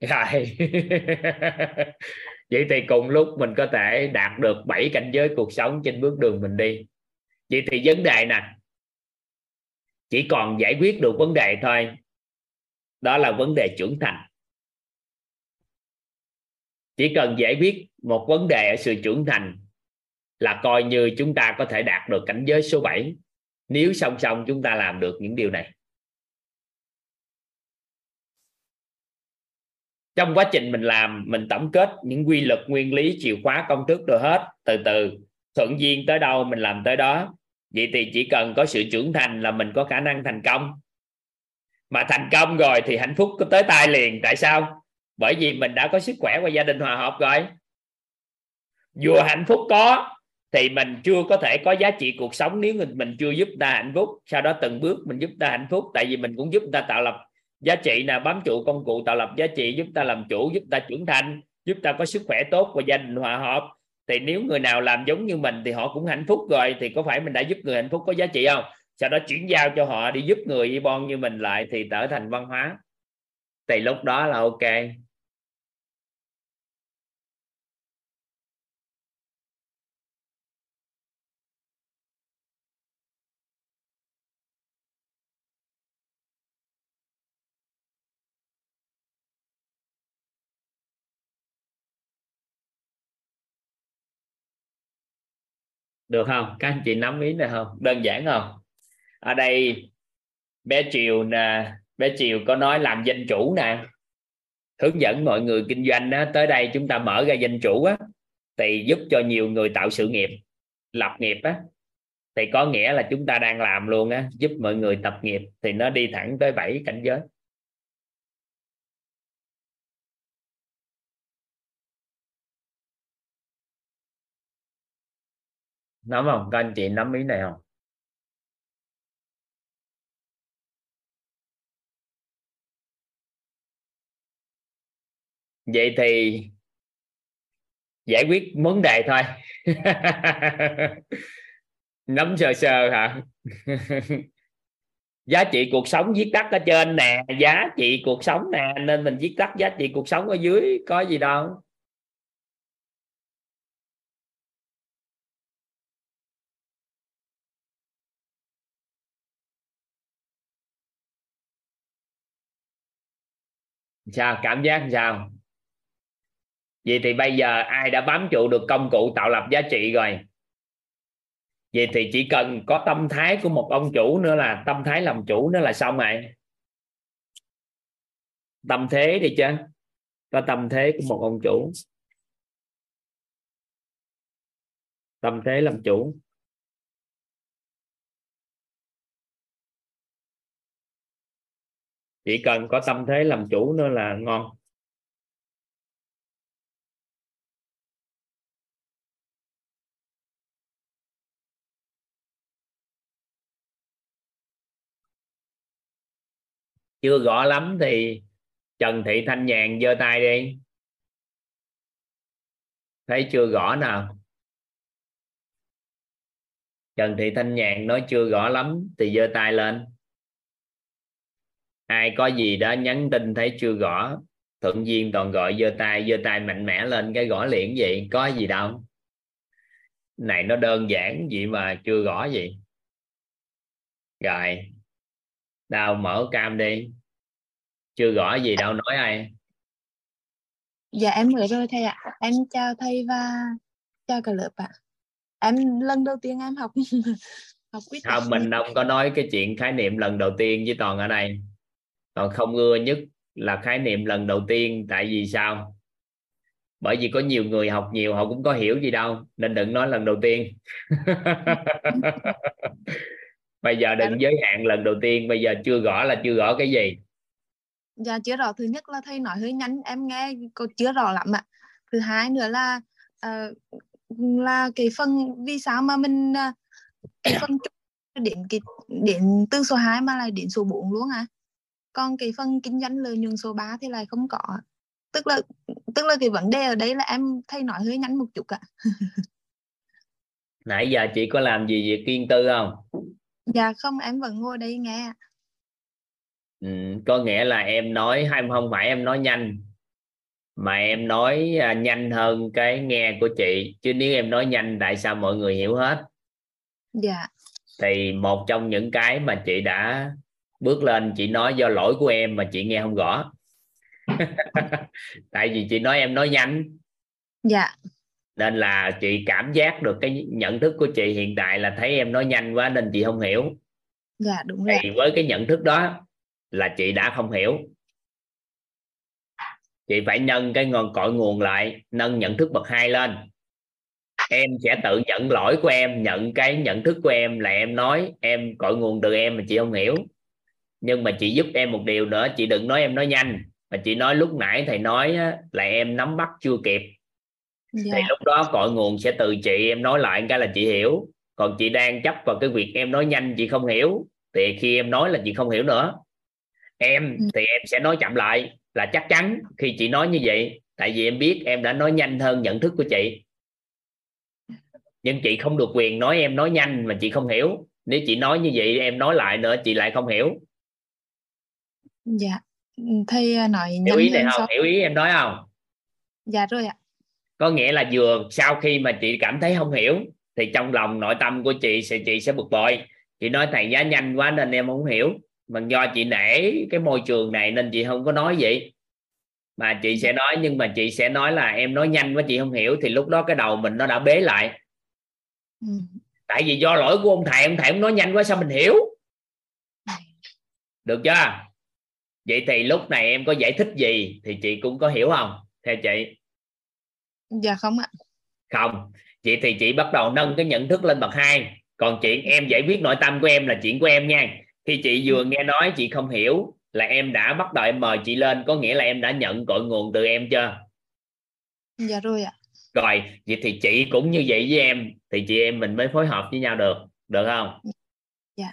Rồi. <laughs> Vậy thì cùng lúc mình có thể đạt được bảy cảnh giới cuộc sống trên bước đường mình đi. Vậy thì vấn đề nè, chỉ còn giải quyết được vấn đề thôi. Đó là vấn đề trưởng thành. Chỉ cần giải quyết một vấn đề ở sự trưởng thành là coi như chúng ta có thể đạt được cảnh giới số 7 nếu song song chúng ta làm được những điều này. Trong quá trình mình làm, mình tổng kết những quy luật, nguyên lý, chìa khóa, công thức rồi hết, từ từ, thuận duyên tới đâu mình làm tới đó. Vậy thì chỉ cần có sự trưởng thành là mình có khả năng thành công. Mà thành công rồi thì hạnh phúc có tới tay liền, tại sao? Bởi vì mình đã có sức khỏe và gia đình hòa hợp rồi. Vừa hạnh phúc có thì mình chưa có thể có giá trị cuộc sống nếu mình mình chưa giúp ta hạnh phúc. Sau đó từng bước mình giúp ta hạnh phúc, tại vì mình cũng giúp ta tạo lập giá trị là bám trụ công cụ tạo lập giá trị, giúp ta làm chủ, giúp ta trưởng thành, giúp ta có sức khỏe tốt và gia đình hòa hợp. Thì nếu người nào làm giống như mình thì họ cũng hạnh phúc rồi, thì có phải mình đã giúp người hạnh phúc có giá trị không? Sau đó chuyển giao cho họ đi giúp người y bon như mình lại thì trở thành văn hóa. Thì lúc đó là ok. Được không? Các anh chị nắm ý này không? Đơn giản không? Ở đây bé triều nè bé triều có nói làm danh chủ nè. Hướng dẫn mọi người kinh doanh đó, tới đây chúng ta mở ra danh chủ á thì giúp cho nhiều người tạo sự nghiệp lập nghiệp á. Thì có nghĩa là chúng ta đang làm luôn á giúp mọi người tập nghiệp thì nó đi thẳng tới bảy cảnh giới. Nắm không các anh chị nắm ý này không? Vậy thì giải quyết vấn đề thôi. <laughs> Nắm sơ sơ hả? <laughs> Giá trị cuộc sống viết tắt ở trên nè, giá trị cuộc sống nè, nên mình viết tắt giá trị cuộc sống ở dưới, có gì đâu. Sao? Cảm giác sao? Vậy thì bây giờ ai đã bám trụ được công cụ tạo lập giá trị rồi? Vậy thì chỉ cần có tâm thái của một ông chủ nữa là tâm thái làm chủ nữa là xong rồi. Tâm thế đi chứ. Có tâm thế của một ông chủ. Tâm thế làm chủ. chỉ cần có tâm thế làm chủ nữa là ngon. Chưa rõ lắm thì Trần Thị Thanh Nhàn giơ tay đi. Thấy chưa rõ nào? Trần Thị Thanh Nhàn nói chưa rõ lắm thì giơ tay lên ai có gì đó nhắn tin thấy chưa rõ thuận duyên toàn gọi giơ tay giơ tay mạnh mẽ lên cái gõ liền gì có gì đâu. Này nó đơn giản gì mà chưa rõ gì. Rồi đâu mở cam đi. Chưa rõ gì đâu nói ai? Dạ em mới rồi thầy ạ. Em chào thầy và chào cả lớp ạ. Em lần đầu tiên em học <laughs> học quyết không mình không có nói cái chuyện khái niệm lần đầu tiên với toàn ở đây còn không ưa nhất là khái niệm lần đầu tiên tại vì sao? Bởi vì có nhiều người học nhiều họ cũng có hiểu gì đâu nên đừng nói lần đầu tiên. <laughs> Bây giờ đừng giới hạn lần đầu tiên bây giờ chưa rõ là chưa rõ cái gì? Dạ chưa rõ. Thứ nhất là thầy nói hơi nhanh em nghe cô chưa rõ lắm ạ. Thứ hai nữa là uh, là cái phần vì sao mà mình uh, cái phần <coughs> đến cái đến từ số 2 mà lại đến số 4 luôn à còn cái phần kinh doanh lợi nhuận số 3 thì lại không có. Tức là tức là cái vấn đề ở đây là em thay nói hơi nhanh một chút ạ. Nãy giờ chị có làm gì việc kiên tư không? Dạ không em vẫn ngồi đây nghe ừ, có nghĩa là em nói hay không phải em nói nhanh. Mà em nói à, nhanh hơn cái nghe của chị chứ nếu em nói nhanh tại sao mọi người hiểu hết? Dạ. Thì một trong những cái mà chị đã bước lên chị nói do lỗi của em mà chị nghe không rõ. <laughs> Tại vì chị nói em nói nhanh. Dạ. Nên là chị cảm giác được cái nhận thức của chị hiện tại là thấy em nói nhanh quá nên chị không hiểu. Dạ đúng rồi. Thì với cái nhận thức đó là chị đã không hiểu. Chị phải nâng cái ngon cội nguồn lại nâng nhận thức bậc hai lên. Em sẽ tự nhận lỗi của em nhận cái nhận thức của em là em nói em cội nguồn từ em mà chị không hiểu nhưng mà chị giúp em một điều nữa chị đừng nói em nói nhanh. Mà chị nói lúc nãy thầy nói á, là em nắm bắt chưa kịp. Dạ. thì lúc đó cội nguồn sẽ từ chị em nói lại cái là chị hiểu. Còn chị đang chấp vào cái việc em nói nhanh chị không hiểu. Thì khi em nói là chị không hiểu nữa. Em ừ. thì em sẽ nói chậm lại là chắc chắn khi chị nói như vậy. Tại vì em biết em đã nói nhanh hơn nhận thức của chị. Nhưng chị không được quyền nói em nói nhanh mà chị không hiểu. Nếu chị nói như vậy em nói lại nữa chị lại không hiểu dạ. Thầy à, nói hiểu ý này không? sao? hiểu ý em nói không? Dạ rồi ạ. Có nghĩa là vừa sau khi mà chị cảm thấy không hiểu thì trong lòng nội tâm của chị sẽ chị sẽ bực bội. Chị nói thầy giá nhanh quá nên em không hiểu. Mà do chị nể cái môi trường này nên chị không có nói vậy. Mà chị sẽ nói nhưng mà chị sẽ nói là em nói nhanh quá chị không hiểu thì lúc đó cái đầu mình nó đã bế lại. Ừ. tại vì do lỗi của ông thầy ông thầy ông nói nhanh quá sao mình hiểu? Được chưa vậy thì lúc này em có giải thích gì thì chị cũng có hiểu không? Theo chị? Dạ không ạ. Không. Chị thì chị bắt đầu nâng cái nhận thức lên bậc hai. Còn chuyện em giải quyết nội tâm của em là chuyện của em nha. Khi chị vừa nghe nói chị không hiểu là em đã bắt đầu em mời chị lên có nghĩa là em đã nhận cội nguồn từ em chưa? Dạ rồi ạ. Rồi vậy thì chị cũng như vậy với em thì chị em mình mới phối hợp với nhau được. Được không? Dạ.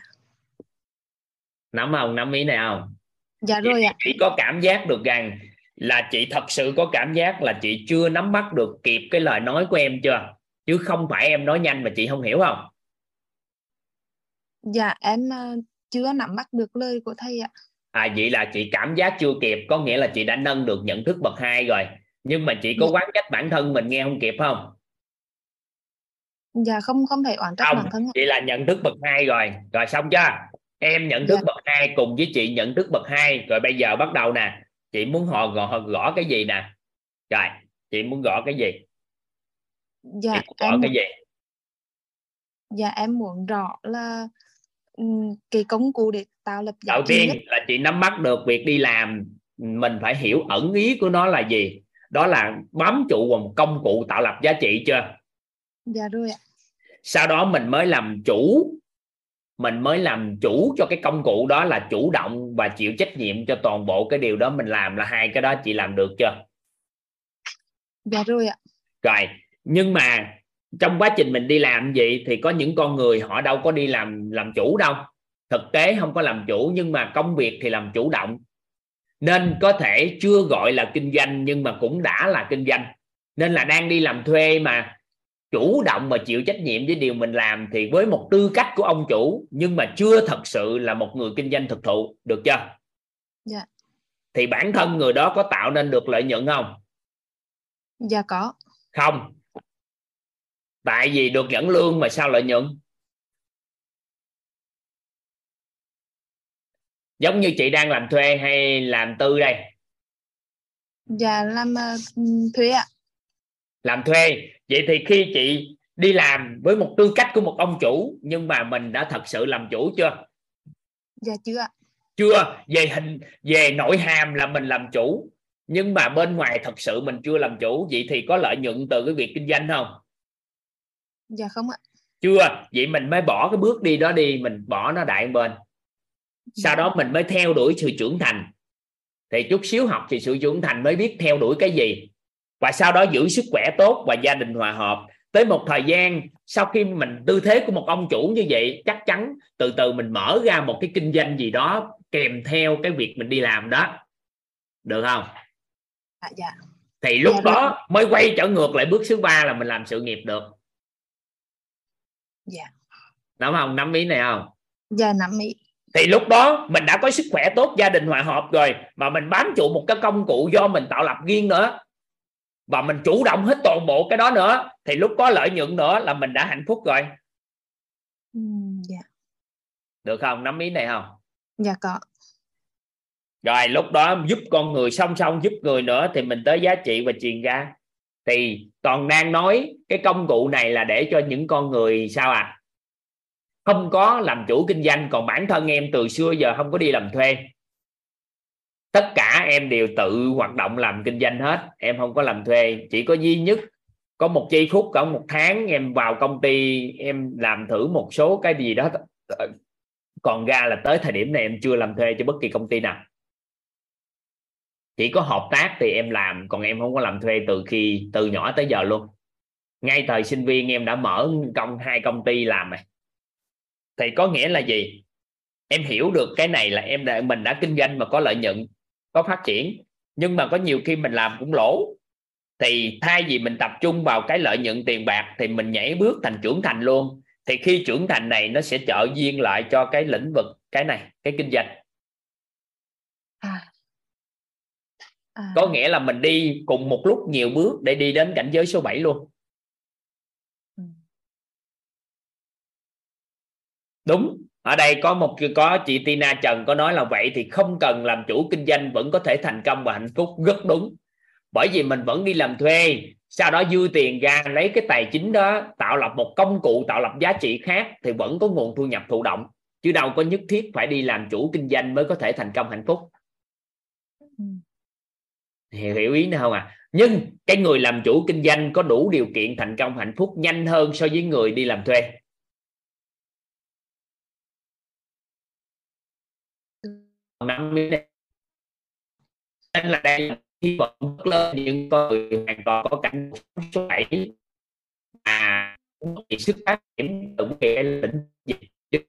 Nắm không? Nắm ý này không dạ rồi ạ. chị có cảm giác được rằng là chị thật sự có cảm giác là chị chưa nắm bắt được kịp cái lời nói của em chưa? Chứ không phải em nói nhanh mà chị không hiểu không? Dạ em uh, chưa nắm bắt được lời của thầy ạ. À vậy là chị cảm giác chưa kịp có nghĩa là chị đã nâng được nhận thức bậc hai rồi. Nhưng mà chị có dạ. quán trách bản thân mình nghe không kịp không? Dạ không không thể oán trách bản thân chị là nhận thức bậc hai rồi. Rồi xong chưa em nhận thức dạ. bậc hai cùng với chị nhận thức bậc hai. Rồi bây giờ bắt đầu nè. Chị muốn họ gõ, gõ cái gì nè? Rồi chị muốn gõ cái gì? Dạ chị gõ em cái gì? Dạ em muốn rõ là cái công cụ để tạo lập đầu tiên nhất. là chị nắm bắt được việc đi làm. Mình phải hiểu ẩn ý của nó là gì. Đó là bám trụ vào một công cụ tạo lập giá trị chưa? Dạ rồi ạ. Sau đó mình mới làm chủ mình mới làm chủ cho cái công cụ đó là chủ động và chịu trách nhiệm cho toàn bộ cái điều đó mình làm là hai cái đó chị làm được chưa? Dạ rồi ạ. Rồi nhưng mà trong quá trình mình đi làm gì thì có những con người họ đâu có đi làm làm chủ đâu. Thực tế không có làm chủ nhưng mà công việc thì làm chủ động. Nên có thể chưa gọi là kinh doanh nhưng mà cũng đã là kinh doanh. Nên là đang đi làm thuê mà chủ động mà chịu trách nhiệm với điều mình làm thì với một tư cách của ông chủ nhưng mà chưa thật sự là một người kinh doanh thực thụ được chưa? Dạ. Thì bản thân người đó có tạo nên được lợi nhuận không? Dạ có. Không. Tại vì được nhận lương mà sao lợi nhuận? Giống như chị đang làm thuê hay làm tư đây? Dạ làm uh, thuê ạ. Làm thuê vậy thì khi chị đi làm với một tư cách của một ông chủ nhưng mà mình đã thật sự làm chủ chưa? Dạ chưa chưa. Về hình về nội hàm là mình làm chủ nhưng mà bên ngoài thật sự mình chưa làm chủ. Vậy thì có lợi nhuận từ cái việc kinh doanh không? Dạ không ạ. Chưa. Vậy mình mới bỏ cái bước đi đó đi mình bỏ nó đại bên. Sau đó mình mới theo đuổi sự trưởng thành. Thì chút xíu học thì sự trưởng thành mới biết theo đuổi cái gì và sau đó giữ sức khỏe tốt và gia đình hòa hợp. Tới một thời gian sau khi mình tư thế của một ông chủ như vậy chắc chắn từ từ mình mở ra một cái kinh doanh gì đó kèm theo cái việc mình đi làm đó. Được không? Dạ dạ. Thì lúc Dạ, đó mới quay trở ngược lại bước thứ ba là mình làm sự nghiệp được. Dạ. Đúng không? Nắm ý này không? Dạ nắm ý. Thì lúc đó mình đã có sức khỏe tốt gia đình hòa hợp rồi mà mình bám trụ một cái công cụ do mình tạo lập riêng nữa và mình chủ động hết toàn bộ cái đó nữa. Thì lúc có lợi nhuận nữa là mình đã hạnh phúc rồi. Ừ, dạ. Được không? Nắm ý này không? Dạ có. Rồi lúc đó giúp con người song song giúp người nữa thì mình tới giá trị và truyền ra. Thì toàn đang nói cái công cụ này là để cho những con người sao à? Không có làm chủ kinh doanh còn bản thân em từ xưa giờ không có đi làm thuê tất cả em đều tự hoạt động làm kinh doanh hết. Em không có làm thuê. Chỉ có duy nhất, có một giây phút cả một tháng em vào công ty, em làm thử một số cái gì đó. Còn ra là tới thời điểm này em chưa làm thuê cho bất kỳ công ty nào. Chỉ có hợp tác thì em làm, còn em không có làm thuê từ khi, từ nhỏ tới giờ luôn. Ngay thời sinh viên em đã mở công, hai công ty làm này thì có nghĩa là gì? Em hiểu được cái này là em đã, mình đã kinh doanh mà có lợi nhuận có phát triển nhưng mà có nhiều khi mình làm cũng lỗ thì thay vì mình tập trung vào cái lợi nhuận tiền bạc thì mình nhảy bước thành trưởng thành luôn thì khi trưởng thành này nó sẽ trợ duyên lại cho cái lĩnh vực cái này cái kinh doanh à. À. có nghĩa là mình đi cùng một lúc nhiều bước để đi đến cảnh giới số 7 luôn Ừ. đúng ở đây có một có chị Tina Trần có nói là vậy thì không cần làm chủ kinh doanh vẫn có thể thành công và hạnh phúc rất đúng. Bởi vì mình vẫn đi làm thuê sau đó dư tiền ra lấy cái tài chính đó tạo lập một công cụ tạo lập giá trị khác thì vẫn có nguồn thu nhập thụ động. Chứ đâu có nhất thiết phải đi làm chủ kinh doanh mới có thể thành công hạnh phúc. Ừ. hiểu, hiểu ý nữa không à nhưng cái người làm chủ kinh doanh có đủ điều kiện thành công hạnh phúc nhanh hơn so với người đi làm thuê năm mươi nên là đây là hy vọng rất lớn những con người hoàn toàn có cảnh số bảy. Mà bị sức phát triển từ cái lĩnh vực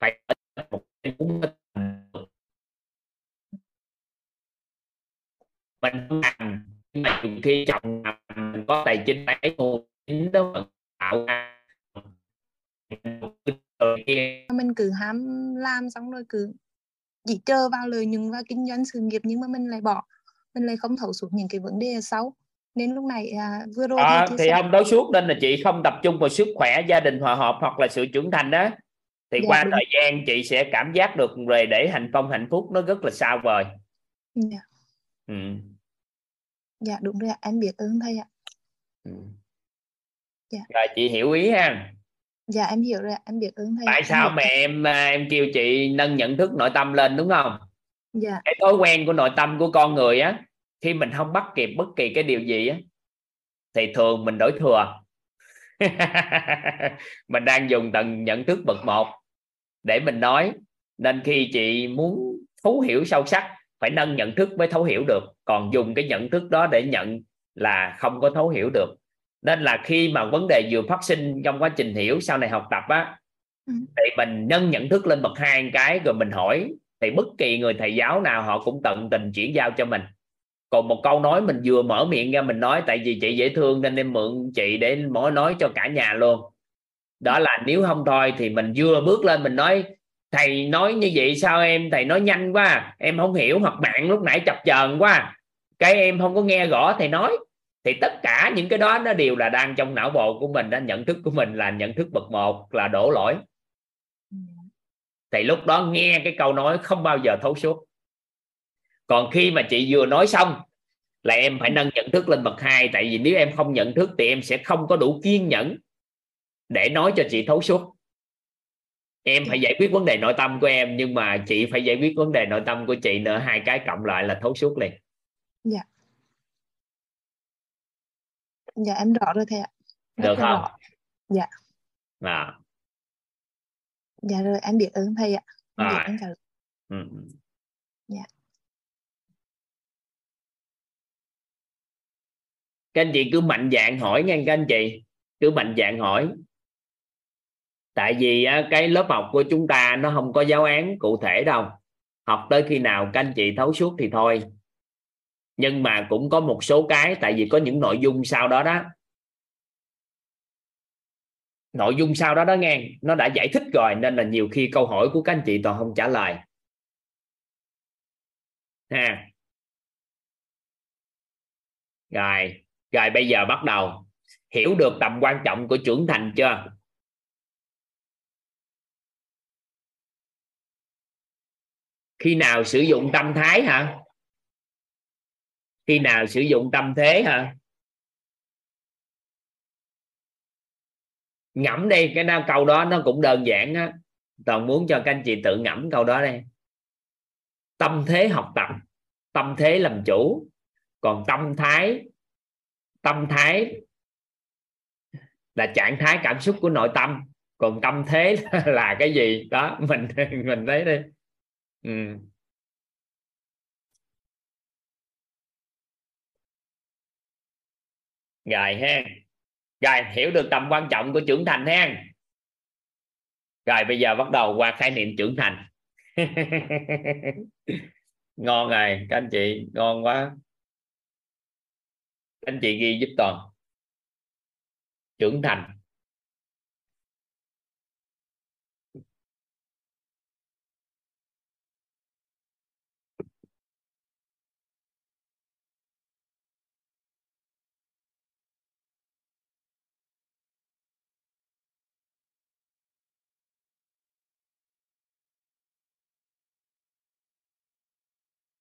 phải ở một cái cũng mình không làm, nhưng mà nhiều khi chồng mình có tài chính ấy nguồn chính đó vẫn tạo ra. Mình cứ ham làm xong rồi cứ chỉ chờ vào lợi nhuận và kinh doanh sự nghiệp nhưng mà mình lại bỏ mình lại không thấu suốt những cái vấn đề sau nên lúc này à, vừa rồi à, thì không đối suốt nên là chị không tập trung vào sức khỏe gia đình hòa hợp hoặc là sự trưởng thành đó thì Dạ, qua đúng. thời gian chị sẽ cảm giác được về để thành công hạnh phúc nó rất là xa vời dạ, ừ. dạ đúng rồi ạ em biết ơn thầy ạ Ừ. Dạ. rồi chị hiểu ý ha dạ em hiểu rồi em biết ơn thầy. Tại sao mà em à, em kêu chị nâng nhận thức nội tâm lên đúng không? Dạ. Cái thói quen của nội tâm của con người á khi mình không bắt kịp bất kỳ cái điều gì á thì thường mình đổi thừa. <laughs> Mình đang dùng tầng nhận thức bậc một để mình nói. Nên khi chị muốn thấu hiểu sâu sắc phải nâng nhận thức mới thấu hiểu được. Còn dùng cái nhận thức đó để nhận là không có thấu hiểu được nên là khi mà vấn đề vừa phát sinh trong quá trình hiểu sau này học tập á Ừ. thì mình nâng nhận thức lên bậc hai cái rồi mình hỏi thì bất kỳ người thầy giáo nào họ cũng tận tình chuyển giao cho mình. Còn một câu nói mình vừa mở miệng ra mình nói tại vì chị dễ thương nên em mượn chị để mỗi nói cho cả nhà luôn. Đó là nếu không thôi thì mình vừa bước lên mình nói thầy nói như vậy sao em? Thầy nói nhanh quá em không hiểu hoặc bạn lúc nãy chập chờn quá cái em không có nghe rõ thầy nói thì tất cả những cái đó nó đều là đang trong não bộ của mình đó, nhận thức của mình là nhận thức bậc một là đổ lỗi. Thì lúc đó nghe cái câu nói không bao giờ thấu suốt. Còn khi mà chị vừa nói xong là em phải nâng nhận thức lên bậc hai, tại vì nếu em không nhận thức thì em sẽ không có đủ kiên nhẫn để nói cho chị thấu suốt. Em phải giải quyết vấn đề nội tâm của em, nhưng mà chị phải giải quyết vấn đề nội tâm của chị nữa, hai cái cộng lại là thấu suốt liền. Yeah dạ em rõ rồi thầy ạ. Rất được không rõ. dạ. À, dạ rồi em biết ơn thầy ạ. Em biết Rồi. ơn ừ. Dạ. các anh chị cứ mạnh dạn hỏi nha các anh chị. Cứ mạnh dạn hỏi. Tại vì cái lớp học của chúng ta nó không có giáo án cụ thể đâu. Học tới khi nào các anh chị thấu suốt thì thôi nhưng mà cũng có một số cái, tại vì có những nội dung sau đó đó. Nội dung sau đó đó nghe, nó đã giải thích rồi, nên là nhiều khi câu hỏi của các anh chị toàn không trả lời. Ha. Rồi rồi bây giờ bắt đầu. Hiểu được tầm quan trọng của trưởng thành chưa? Khi nào sử dụng tâm thái hả? Khi nào sử dụng tâm thế hả? Ngẫm đi, cái nào câu đó nó cũng đơn giản á. Toàn muốn cho các anh chị tự ngẫm câu đó đây. Tâm thế học tập, tâm thế làm chủ. Còn tâm thái tâm thái là trạng thái cảm xúc của nội tâm. Còn tâm thế <laughs> là cái gì? Đó, mình <laughs> mình thấy đi. Ừ. rồi ha. Rồi, hiểu được tầm quan trọng của trưởng thành ha. Rồi, bây giờ bắt đầu qua khái niệm trưởng thành. <laughs> Ngon rồi, các anh chị, ngon quá. Các anh chị ghi giúp toàn. Trưởng thành.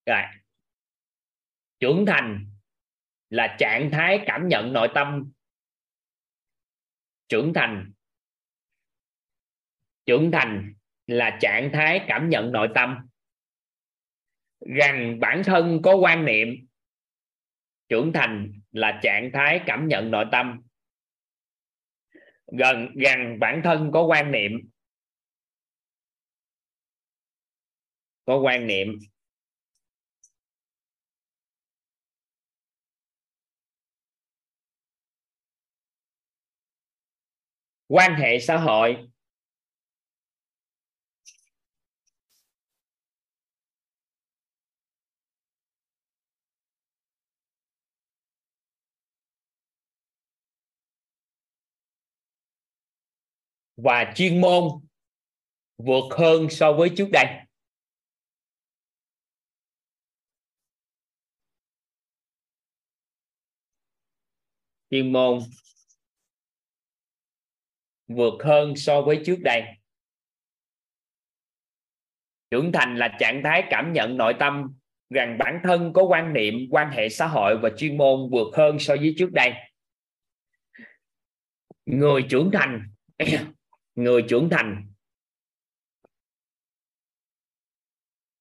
Rồi. Trưởng thành là trạng thái cảm nhận nội tâm. Trưởng thành. Trưởng thành là trạng thái cảm nhận nội tâm. Rằng bản thân có quan niệm. Trưởng thành là trạng thái cảm nhận nội tâm. Gần, rằng bản thân có quan niệm. Có quan niệm. Quan hệ xã hội. Và chuyên môn vượt hơn so với trước đây. Chuyên môn vượt hơn so với trước đây. Trưởng thành là trạng thái cảm nhận nội tâm rằng bản thân có quan niệm, quan hệ xã hội và chuyên môn vượt hơn so với trước đây. Người trưởng thành, <coughs> người trưởng thành.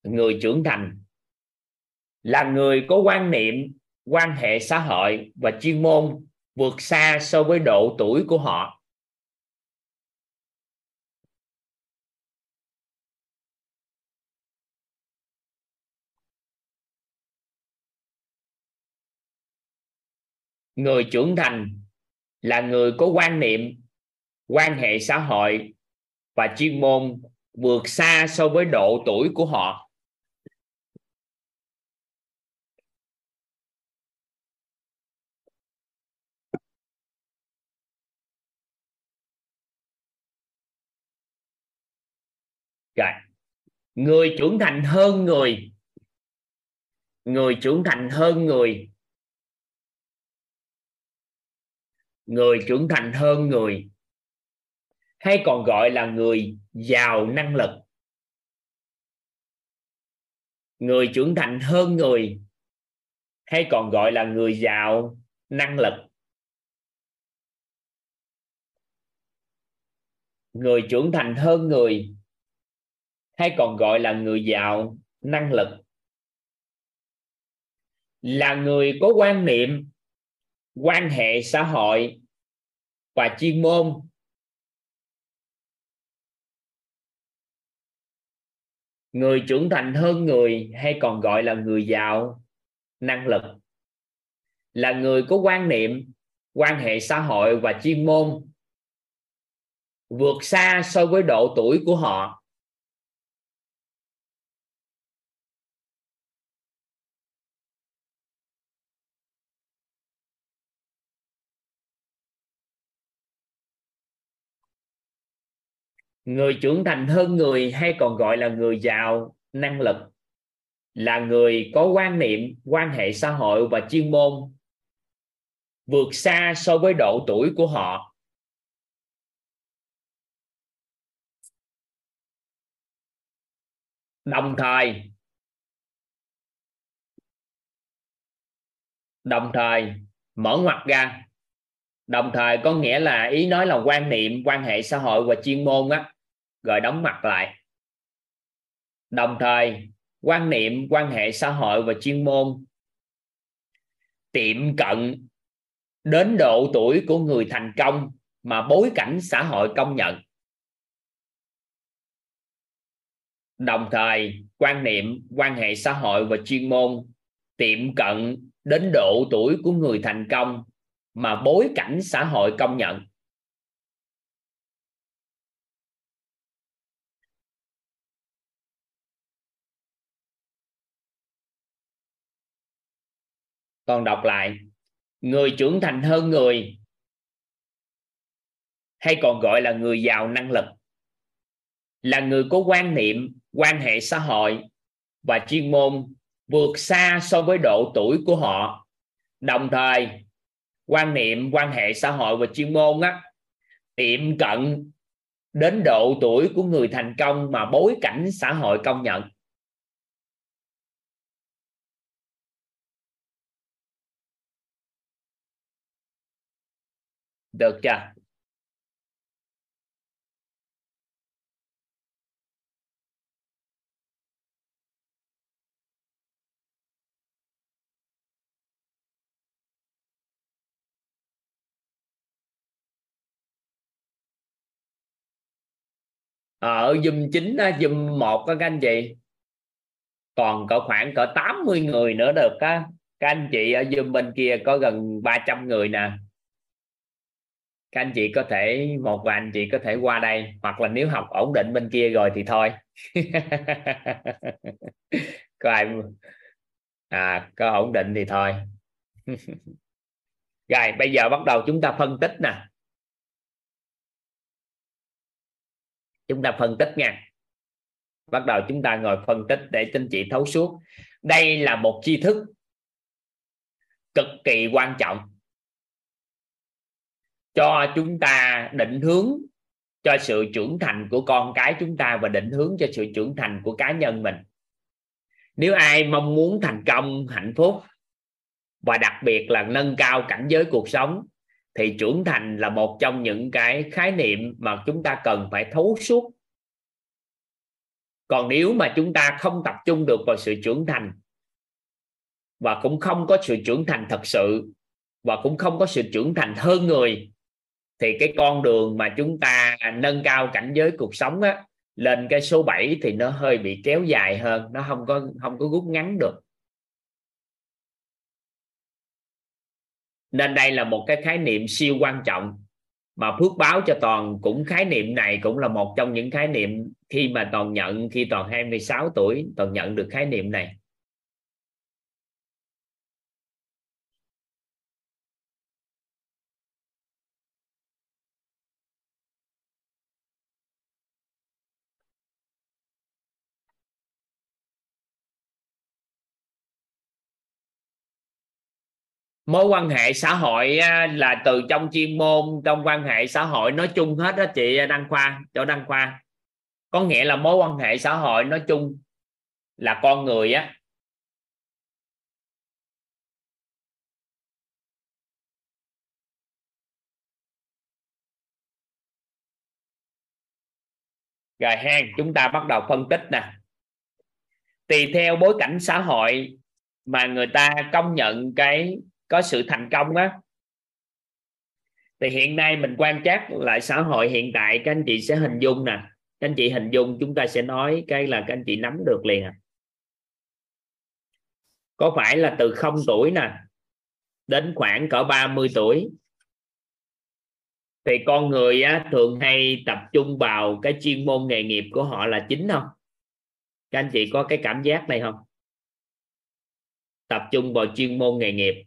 Người trưởng thành là người có quan niệm, quan hệ xã hội và chuyên môn vượt xa so với độ tuổi của họ. Người trưởng thành là người có quan niệm, quan hệ xã hội và chuyên môn vượt xa so với độ tuổi của họ. Rồi. người trưởng thành hơn người. Người trưởng thành hơn người. Người trưởng thành hơn người, hay còn gọi là người giàu năng lực. Người trưởng thành hơn người, hay còn gọi là người giàu năng lực. Người trưởng thành hơn người, hay còn gọi là người giàu năng lực. Là người có quan niệm, quan hệ xã hội và chuyên môn. Người trưởng thành hơn người hay còn gọi là người giàu? Năng lực. Là người có quan niệm, quan hệ xã hội và chuyên môn. Vượt xa so với độ tuổi của họ. Người trưởng thành hơn người hay còn gọi là người giàu năng lực? Là người có quan niệm, quan hệ xã hội và chuyên môn vượt xa so với độ tuổi của họ. Đồng thời đồng thời, mở ngoặt ra. Đồng thời có nghĩa là ý nói là quan niệm, quan hệ xã hội và chuyên môn á rồi đóng mặt lại. Đồng thời, quan niệm, quan hệ xã hội và chuyên môn tiệm cận đến độ tuổi của người thành công mà bối cảnh xã hội công nhận. Đồng thời, quan niệm, quan hệ xã hội và chuyên môn tiệm cận đến độ tuổi của người thành công mà bối cảnh xã hội công nhận. Còn đọc lại, người trưởng thành hơn người, hay còn gọi là người giàu năng lực, là người có quan niệm, quan hệ xã hội và chuyên môn vượt xa so với độ tuổi của họ. Đồng thời, quan niệm, quan hệ xã hội và chuyên môn á, tiệm cận đến độ tuổi của người thành công mà bối cảnh xã hội công nhận. Được chưa? Ở zoom chính zoom một các anh chị. Còn có khoảng cỡ 80 người nữa được á. Các anh chị ở zoom bên kia có gần 300 người nè các anh chị có thể, một vài anh chị có thể qua đây, hoặc là nếu học ổn định bên kia rồi thì thôi. <laughs> Có ai à có ổn định thì thôi. <laughs> Rồi, bây giờ bắt đầu chúng ta phân tích nè. Chúng ta phân tích nha. Bắt đầu chúng ta ngồi phân tích để anh chị thấu suốt. Đây là một tri thức cực kỳ quan trọng cho chúng ta định hướng, cho sự trưởng thành của con cái chúng ta và định hướng cho sự trưởng thành của cá nhân mình. Nếu ai mong muốn thành công, hạnh phúc và đặc biệt là nâng cao cảnh giới cuộc sống, thì trưởng thành là một trong những cái khái niệm mà chúng ta cần phải thấu suốt. Còn nếu mà chúng ta không tập trung được vào sự trưởng thành và cũng không có sự trưởng thành thật sự và cũng không có sự trưởng thành hơn người thì cái con đường mà chúng ta nâng cao cảnh giới cuộc sống á, lên cái số 7 thì nó hơi bị kéo dài hơn, nó không có không có rút ngắn được. Nên đây là một cái khái niệm siêu quan trọng, mà phước báo cho toàn cũng khái niệm này cũng là một trong những khái niệm khi mà toàn nhận, khi toàn 26 tuổi, toàn nhận được khái niệm này. Mối quan hệ xã hội là từ trong chuyên môn, trong quan hệ xã hội, nói chung hết đó chị đăng khoa, chỗ đăng khoa. Có nghĩa là mối quan hệ xã hội nói chung là con người á. Rồi hang chúng ta bắt đầu phân tích nè. Tùy theo bối cảnh xã hội mà người ta công nhận cái có sự thành công á. Thì hiện nay mình quan sát lại xã hội hiện tại các anh chị sẽ hình dung nè. Các anh chị hình dung chúng ta sẽ nói cái là các anh chị nắm được liền à có phải là từ 0 tuổi nè đến khoảng cỡ 30 tuổi thì con người á, thường hay tập trung vào cái chuyên môn nghề nghiệp của họ là chính không? Các anh chị có cái cảm giác này không? Tập trung vào chuyên môn nghề nghiệp.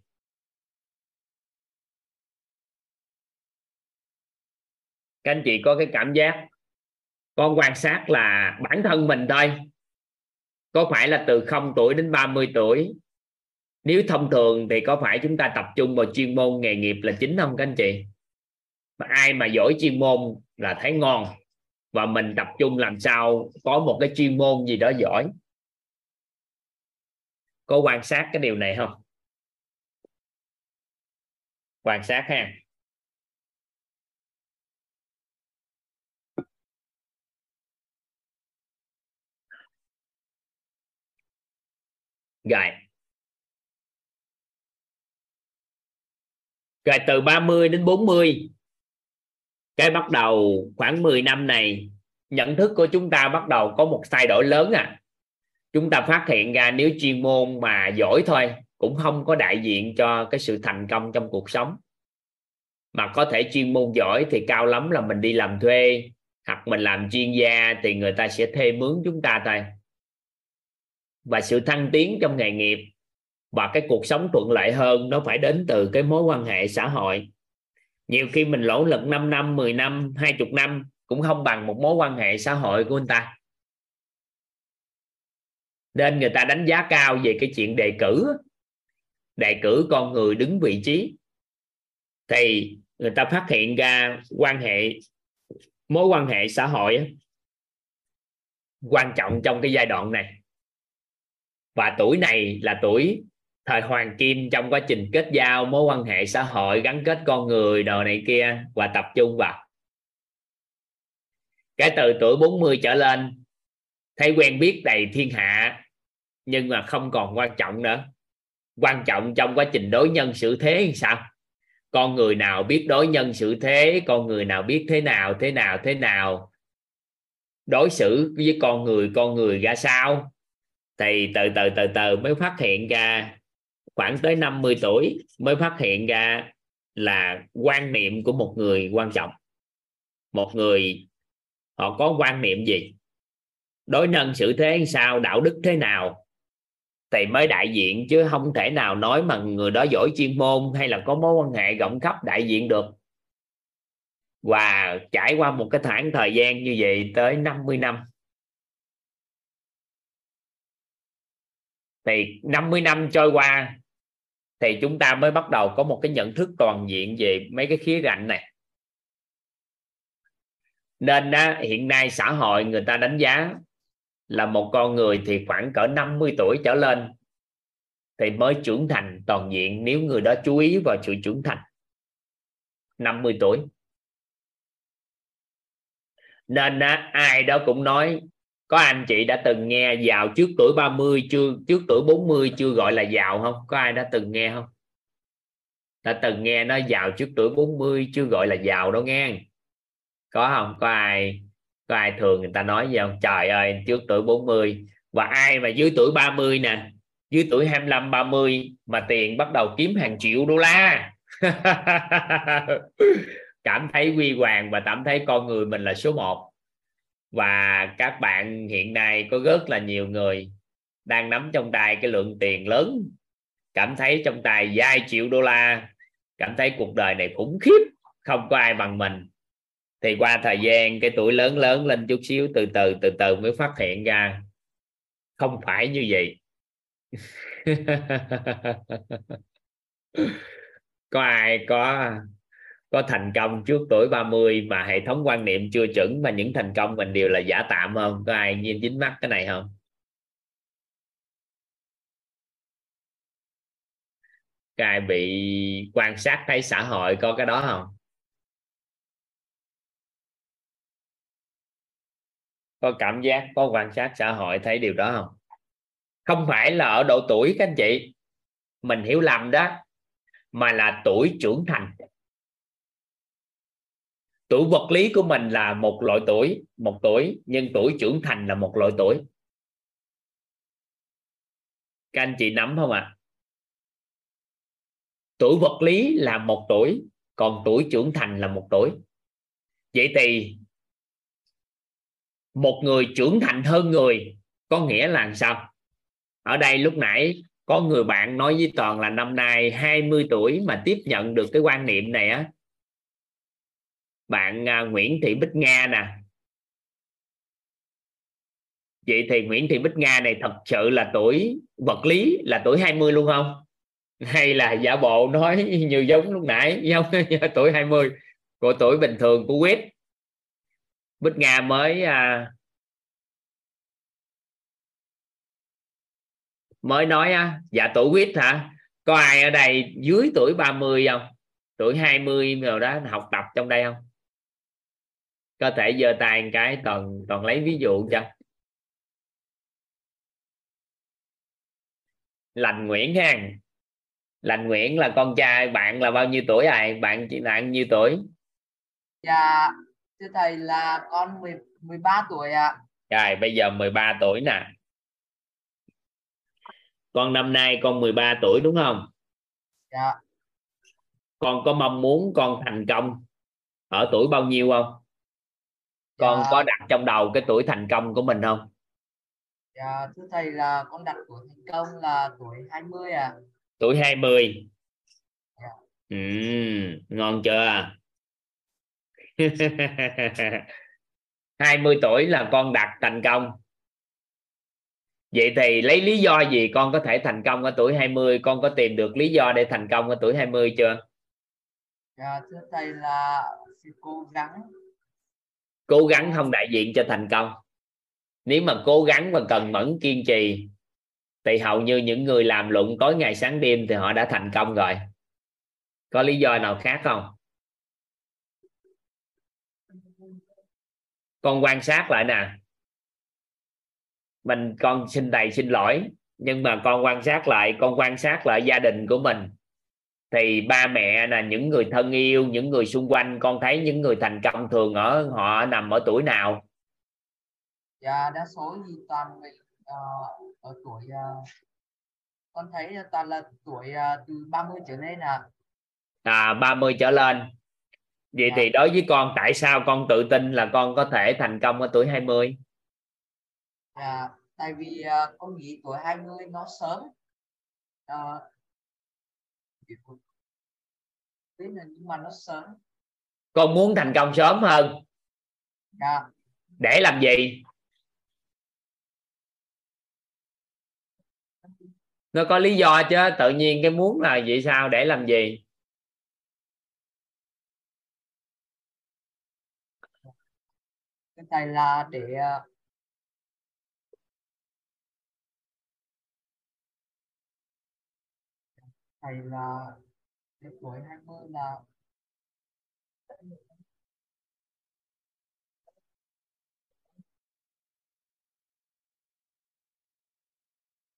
Các anh chị có cái cảm giác con quan sát là bản thân mình thôi. Có phải là từ 0 tuổi đến 30 tuổi? Nếu thông thường thì có phải chúng ta tập trung vào chuyên môn nghề nghiệp là chính không các anh chị? Mà ai mà giỏi chuyên môn là thấy ngon. Và mình tập trung làm sao có một cái chuyên môn gì đó giỏi. Có quan sát cái điều này không? Quan sát ha. Rồi rồi từ 30 đến 40 cái bắt đầu khoảng 10 năm này, nhận thức của chúng ta bắt đầu có một thay đổi lớn à. Chúng ta phát hiện ra nếu chuyên môn mà giỏi thôi, cũng không có đại diện cho cái sự thành công trong cuộc sống. Mà có thể chuyên môn giỏi thì cao lắm là mình đi làm thuê, hoặc mình làm chuyên gia thì người ta sẽ thuê mướn chúng ta thôi và sự thăng tiến trong nghề nghiệp và cái cuộc sống thuận lợi hơn nó phải đến từ cái mối quan hệ xã hội. Nhiều khi mình lỗ lực 5 năm 10 năm 20 năm cũng không bằng một mối quan hệ xã hội của anh ta. Nên người ta đánh giá cao về cái chuyện đề cử. Đề cử con người đứng vị trí. Thì người ta phát hiện ra quan hệ, mối quan hệ xã hội quan trọng trong cái giai đoạn này và tuổi này là tuổi thời hoàng kim trong quá trình kết giao mối quan hệ xã hội, gắn kết con người, đồ này kia, và tập trung vào. Cái từ tuổi 40 trở lên, thấy quen biết đầy thiên hạ, nhưng mà không còn quan trọng nữa. Quan trọng trong quá trình đối nhân xử thế thì sao? Con người nào biết đối nhân xử thế, con người nào biết thế nào thế nào thế nào? Đối xử với con người con người ra sao? Thì từ từ từ từ mới phát hiện ra khoảng tới 50 tuổi mới phát hiện ra là quan niệm của một người quan trọng. Một người, họ có quan niệm gì? Đối nhân xử thế sao, đạo đức thế nào? Thì mới đại diện, chứ không thể nào nói mà người đó giỏi chuyên môn hay là có mối quan hệ rộng khắp đại diện được. Và trải qua một cái khoảng thời gian như vậy tới 50 năm thì 50 năm trôi qua thì chúng ta mới bắt đầu có một cái nhận thức toàn diện về mấy cái khía cạnh này. Nên á, hiện nay xã hội người ta đánh giá là một con người thì khoảng cỡ 50 tuổi trở lên thì mới trưởng thành toàn diện nếu người đó chú ý vào sự trưởng thành. 50 tuổi. Nên á, ai đó cũng nói có anh chị đã từng nghe giàu trước tuổi 30 chưa, trước tuổi 40 chưa gọi là giàu không? Có ai đã từng nghe không? Đã từng nghe nói giàu trước tuổi 40 chưa gọi là giàu đâu nghe. Có không? Có ai có ai thường người ta nói gì không? Trời ơi, trước tuổi 40 và ai mà dưới tuổi 30 nè, dưới tuổi 25 30 mà tiền bắt đầu kiếm hàng triệu đô la. <laughs> Cảm thấy quy hoàng và cảm thấy con người mình là số 1 và các bạn hiện nay có rất là nhiều người đang nắm trong tay cái lượng tiền lớn. Cảm thấy trong tay vài triệu đô la. Cảm thấy cuộc đời này khủng khiếp, không có ai bằng mình. Thì qua thời gian, cái tuổi lớn lớn lên chút xíu, từ từ từ từ mới phát hiện ra không phải như vậy. <laughs> Có ai có có thành công trước tuổi 30 mà hệ thống quan niệm chưa chuẩn mà những thành công mình đều là giả tạm không? Có ai nhiên dính mắt cái này không? Có ai bị quan sát thấy xã hội có cái đó không? Có cảm giác, có quan sát xã hội thấy điều đó không? Không phải là ở độ tuổi các anh chị. Mình hiểu lầm đó. Mà là tuổi trưởng thành tuổi vật lý của mình là một loại tuổi, một tuổi, nhưng tuổi trưởng thành là một loại tuổi. Các anh chị nắm không ạ? À? tuổi vật lý là một tuổi, còn tuổi trưởng thành là một tuổi. Vậy thì, một người trưởng thành hơn người có nghĩa là sao? Ở đây lúc nãy có người bạn nói với toàn là năm nay 20 tuổi mà tiếp nhận được cái quan niệm này á bạn à, Nguyễn Thị Bích Nga nè. Vậy thì Nguyễn Thị Bích Nga này thật sự là tuổi vật lý là tuổi 20 luôn không? Hay là giả bộ nói như giống lúc nãy giống <laughs> tuổi 20 của tuổi bình thường của Quyết? Bích Nga mới à, mới nói á dạ tuổi Quyết hả? Có ai ở đây dưới tuổi 30 không? Tuổi 20 rồi đó học tập trong đây không? Có thể giơ tay một cái toàn toàn lấy ví dụ cho. Lành Nguyễn ha. Lành Nguyễn là con trai bạn là bao nhiêu tuổi rồi? Bạn chị bạn nhiêu tuổi? Dạ thưa thầy là con 10, 13 tuổi ạ. À. rồi bây giờ 13 tuổi nè. Con năm nay con 13 tuổi đúng không? Dạ. Con có mong muốn con thành công ở tuổi bao nhiêu không con dạ. có đặt trong đầu cái tuổi thành công của mình không? Dạ thưa thầy là con đặt tuổi thành công là tuổi 20 à tuổi 20 dạ. ừ, ngon chưa? <laughs> 20 tuổi là con đặt thành công. Vậy thì lấy lý do gì con có thể thành công ở tuổi 20 Con có tìm được lý do để thành công ở tuổi 20 chưa? Dạ thưa thầy là sự cố gắng Cố gắng không đại diện cho thành công. Nếu mà cố gắng và cần mẫn kiên trì, Thì hầu như những người làm luận tối ngày sáng đêm Thì họ đã thành công rồi. Có lý do nào khác không? Con quan sát lại nè. Mình con xin thầy xin lỗi, nhưng mà con quan sát lại, con quan sát lại gia đình của mình thì ba mẹ là những người thân yêu những người xung quanh. Con thấy những người thành công thường ở họ nằm ở tuổi nào? Dạ đa số thì toàn mình uh, ở tuổi uh, con thấy toàn là tuổi uh, từ 30 trở lên à à 30 trở lên. Vậy dạ. thì đối với con tại sao con tự tin là con có thể thành công ở tuổi 20 à, tại vì uh, con nghĩ tuổi 20 nó sớm. Uh, nhưng mà nó sớm. Con muốn thành công sớm hơn. Dạ. để làm gì? Nó có lý do chứ tự nhiên cái muốn là vậy sao để làm gì? Cái này là để thầy là đến tuổi 20 là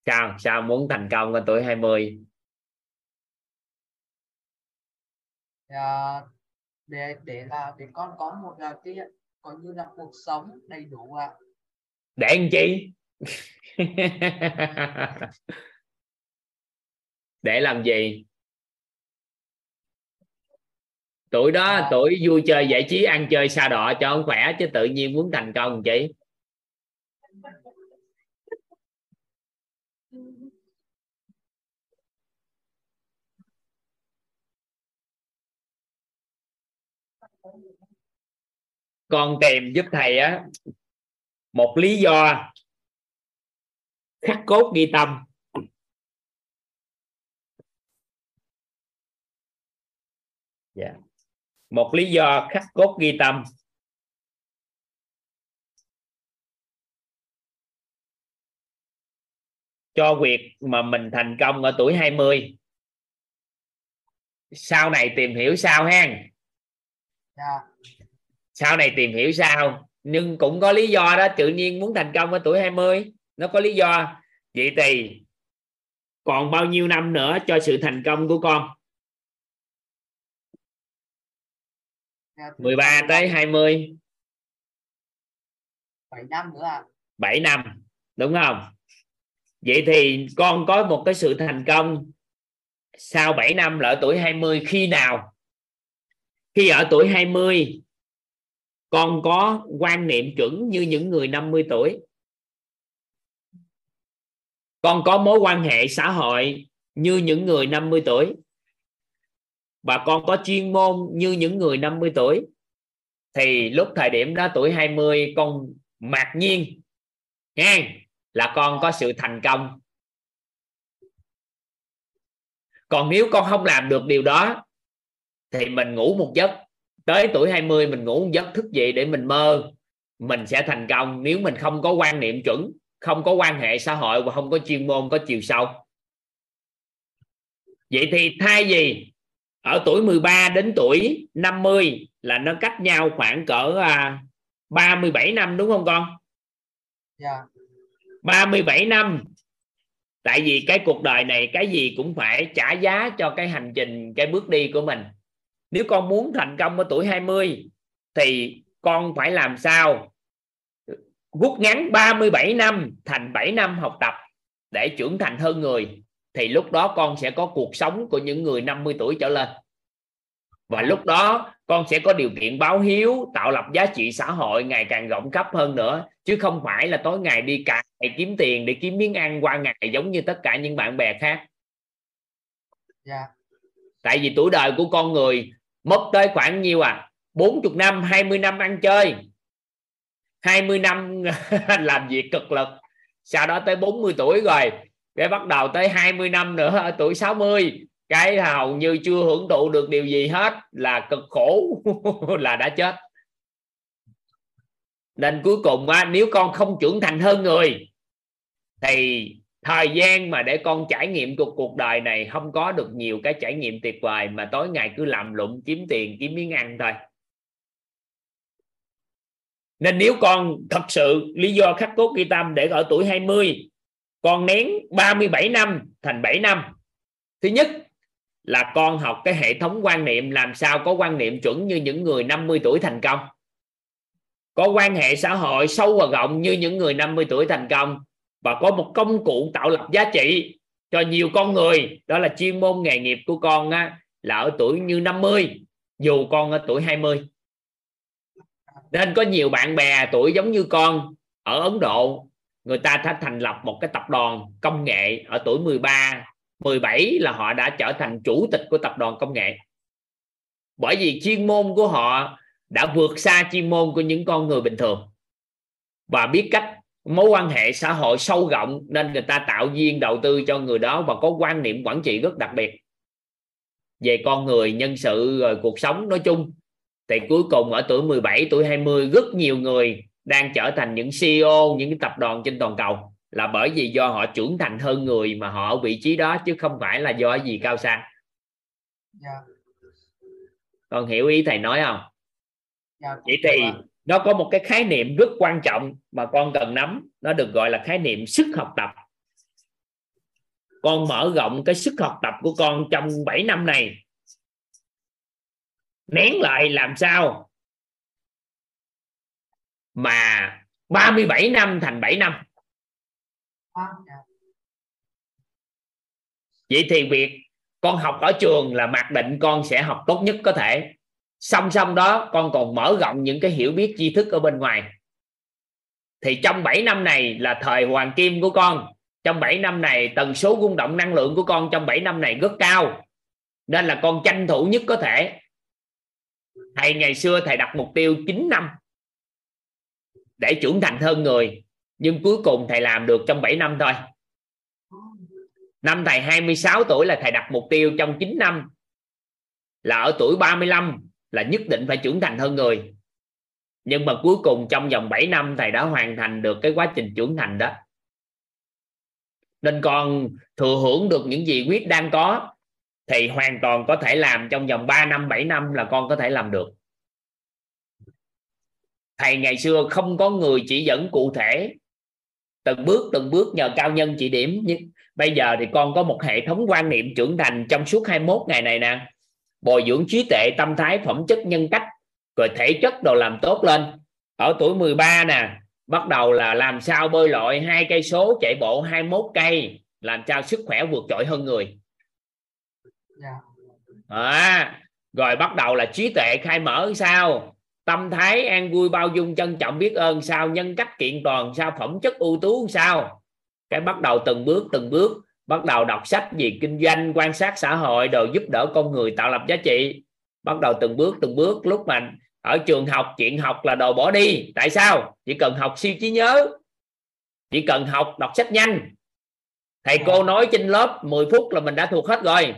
sao sao muốn thành công ở tuổi 20 à, để để là để con có một là cái coi như là cuộc sống đầy đủ ạ à. để anh chi <laughs> để làm gì? Tuổi đó, tuổi vui chơi giải trí, ăn chơi xa đọ cho ông khỏe chứ tự nhiên muốn thành công chị con tìm giúp thầy á, một lý do khắc cốt ghi tâm. Dạ. Một lý do khắc cốt ghi tâm. Cho việc mà mình thành công ở tuổi 20 sau này tìm hiểu sao ha? Dạ. Sau này tìm hiểu sao? Nhưng cũng có lý do đó tự nhiên muốn thành công ở tuổi 20 nó có lý do. Vậy thì còn bao nhiêu năm nữa cho sự thành công của con dạ, từ 13 tới 20 7 năm nữa ạ 7 năm đúng không? Vậy thì con có một cái sự thành công sau 7 năm là ở tuổi 20 khi nào? Khi ở tuổi 20 con có quan niệm chuẩn như những người 50 tuổi. Con có mối quan hệ xã hội như những người 50 tuổi và con có chuyên môn như những người 50 tuổi. Thì lúc thời điểm đó tuổi 20 con mặc nhiên nha là con có sự thành công. Còn nếu con không làm được điều đó, thì mình ngủ một giấc. Tới tuổi 20 mình ngủ một giấc thức dậy để mình mơ. Mình sẽ thành công nếu mình không có quan niệm chuẩn, không có quan hệ xã hội và không có chuyên môn có chiều sâu. Vậy thì thay vì ở tuổi 13 đến tuổi 50 là nó cách nhau khoảng cỡ à, 37 năm đúng không con? Dạ. 37 năm. Tại vì cái cuộc đời này cái gì cũng phải trả giá cho cái hành trình cái bước đi của mình. Nếu con muốn thành công ở tuổi 20 thì con phải làm sao? Rút ngắn 37 năm thành 7 năm học tập để trưởng thành hơn người thì lúc đó con sẽ có cuộc sống của những người 50 tuổi trở lên. Và lúc đó con sẽ có điều kiện báo hiếu tạo lập giá trị xã hội ngày càng rộng khắp hơn nữa. Chứ không phải là tối ngày đi cài kiếm tiền để kiếm miếng ăn qua ngày giống như tất cả những bạn bè khác. Dạ. Tại vì tuổi đời của con người mất tới khoảng nhiêu à? 40 năm 20 năm ăn chơi. 20 năm <laughs> làm việc cực lực. Sau đó tới 40 tuổi rồi cái bắt đầu tới 20 năm nữa ở tuổi 60 cái hầu như chưa hưởng thụ được điều gì hết là cực khổ <laughs> là đã chết. Nên cuối cùng á, nếu con không trưởng thành hơn người thì thời gian mà để con trải nghiệm cuộc cuộc đời này không có được nhiều cái trải nghiệm tuyệt vời mà tối ngày cứ làm lụng kiếm tiền kiếm miếng ăn thôi. Nên nếu con thật sự lý do khắc cốt ghi tâm để ở tuổi 20 con nén 37 năm thành 7 năm. Thứ nhất là con học cái hệ thống quan niệm làm sao có quan niệm chuẩn như những người 50 tuổi thành công. Có quan hệ xã hội sâu và rộng như những người 50 tuổi thành công và có một công cụ tạo lập giá trị cho nhiều con người. Đó là chuyên môn nghề nghiệp của con á, là ở tuổi như 50 dù con ở tuổi 20 nên có nhiều bạn bè tuổi giống như con ở Ấn Độ người ta đã thành lập một cái tập đoàn công nghệ ở tuổi 13 17 là họ đã trở thành chủ tịch của tập đoàn công nghệ. Bởi vì chuyên môn của họ đã vượt xa chuyên môn của những con người bình thường. Và biết cách mối quan hệ xã hội sâu rộng nên người ta tạo duyên đầu tư cho người đó và có quan niệm quản trị rất đặc biệt. Về con người, nhân sự, rồi cuộc sống, nói chung, thì cuối cùng ở tuổi 17 tuổi 20 rất nhiều người đang trở thành những CEO những cái tập đoàn trên toàn cầu là bởi vì do họ trưởng thành hơn người mà họ ở vị trí đó chứ không phải là do gì cao sang. Dạ. Con hiểu ý thầy nói không? Dạ vậy thì nó có một cái khái niệm rất quan trọng mà con cần nắm. Nó được gọi là khái niệm sức học tập. Con mở rộng cái sức học tập của con trong 7 năm này. Nén lại làm sao mà 37 năm thành 7 năm. Vậy thì việc con học ở trường là mặc định con sẽ học tốt nhất có thể. Song song đó, con còn mở rộng những cái hiểu biết, tri thức ở bên ngoài. Thì trong 7 năm này là thời hoàng kim của con. Trong 7 năm này, tần số rung động năng lượng của con trong 7 năm này rất cao. Nên là con tranh thủ nhất có thể. Thầy ngày xưa thầy đặt mục tiêu 9 năm để trưởng thành hơn người, nhưng cuối cùng thầy làm được trong 7 năm thôi. Năm thầy 26 tuổi là thầy đặt mục tiêu trong 9 năm, là ở tuổi 35 là nhất định phải trưởng thành hơn người. Nhưng mà cuối cùng trong vòng 7 năm thầy đã hoàn thành được cái quá trình trưởng thành đó. Nên con thừa hưởng được những gì quyết đang có thì hoàn toàn có thể làm trong vòng 3 năm 7 năm là con có thể làm được thầy ngày xưa không có người chỉ dẫn cụ thể. Từng bước từng bước nhờ cao nhân chỉ điểm. Nhưng bây giờ thì con có một hệ thống quan niệm trưởng thành trong suốt 21 ngày này nè. Bồi dưỡng trí tuệ tâm thái phẩm chất nhân cách rồi thể chất đồ làm tốt lên. Ở tuổi 13 nè bắt đầu là làm sao bơi lội hai cây số chạy bộ 21 cây làm sao sức khỏe vượt trội hơn người. À, rồi bắt đầu là trí tuệ khai mở sao tâm thái an vui bao dung trân trọng biết ơn sao nhân cách kiện toàn sao phẩm chất ưu tú sao? Cái bắt đầu từng bước từng bước bắt đầu đọc sách gì kinh doanh quan sát xã hội đồ giúp đỡ con người tạo lập giá trị. Bắt đầu từng bước từng bước lúc mà ở trường học chuyện học là đồ bỏ đi. Tại sao? Chỉ cần học siêu trí nhớ. Chỉ cần học đọc sách nhanh. Thầy cô nói trên lớp 10 phút là mình đã thuộc hết rồi.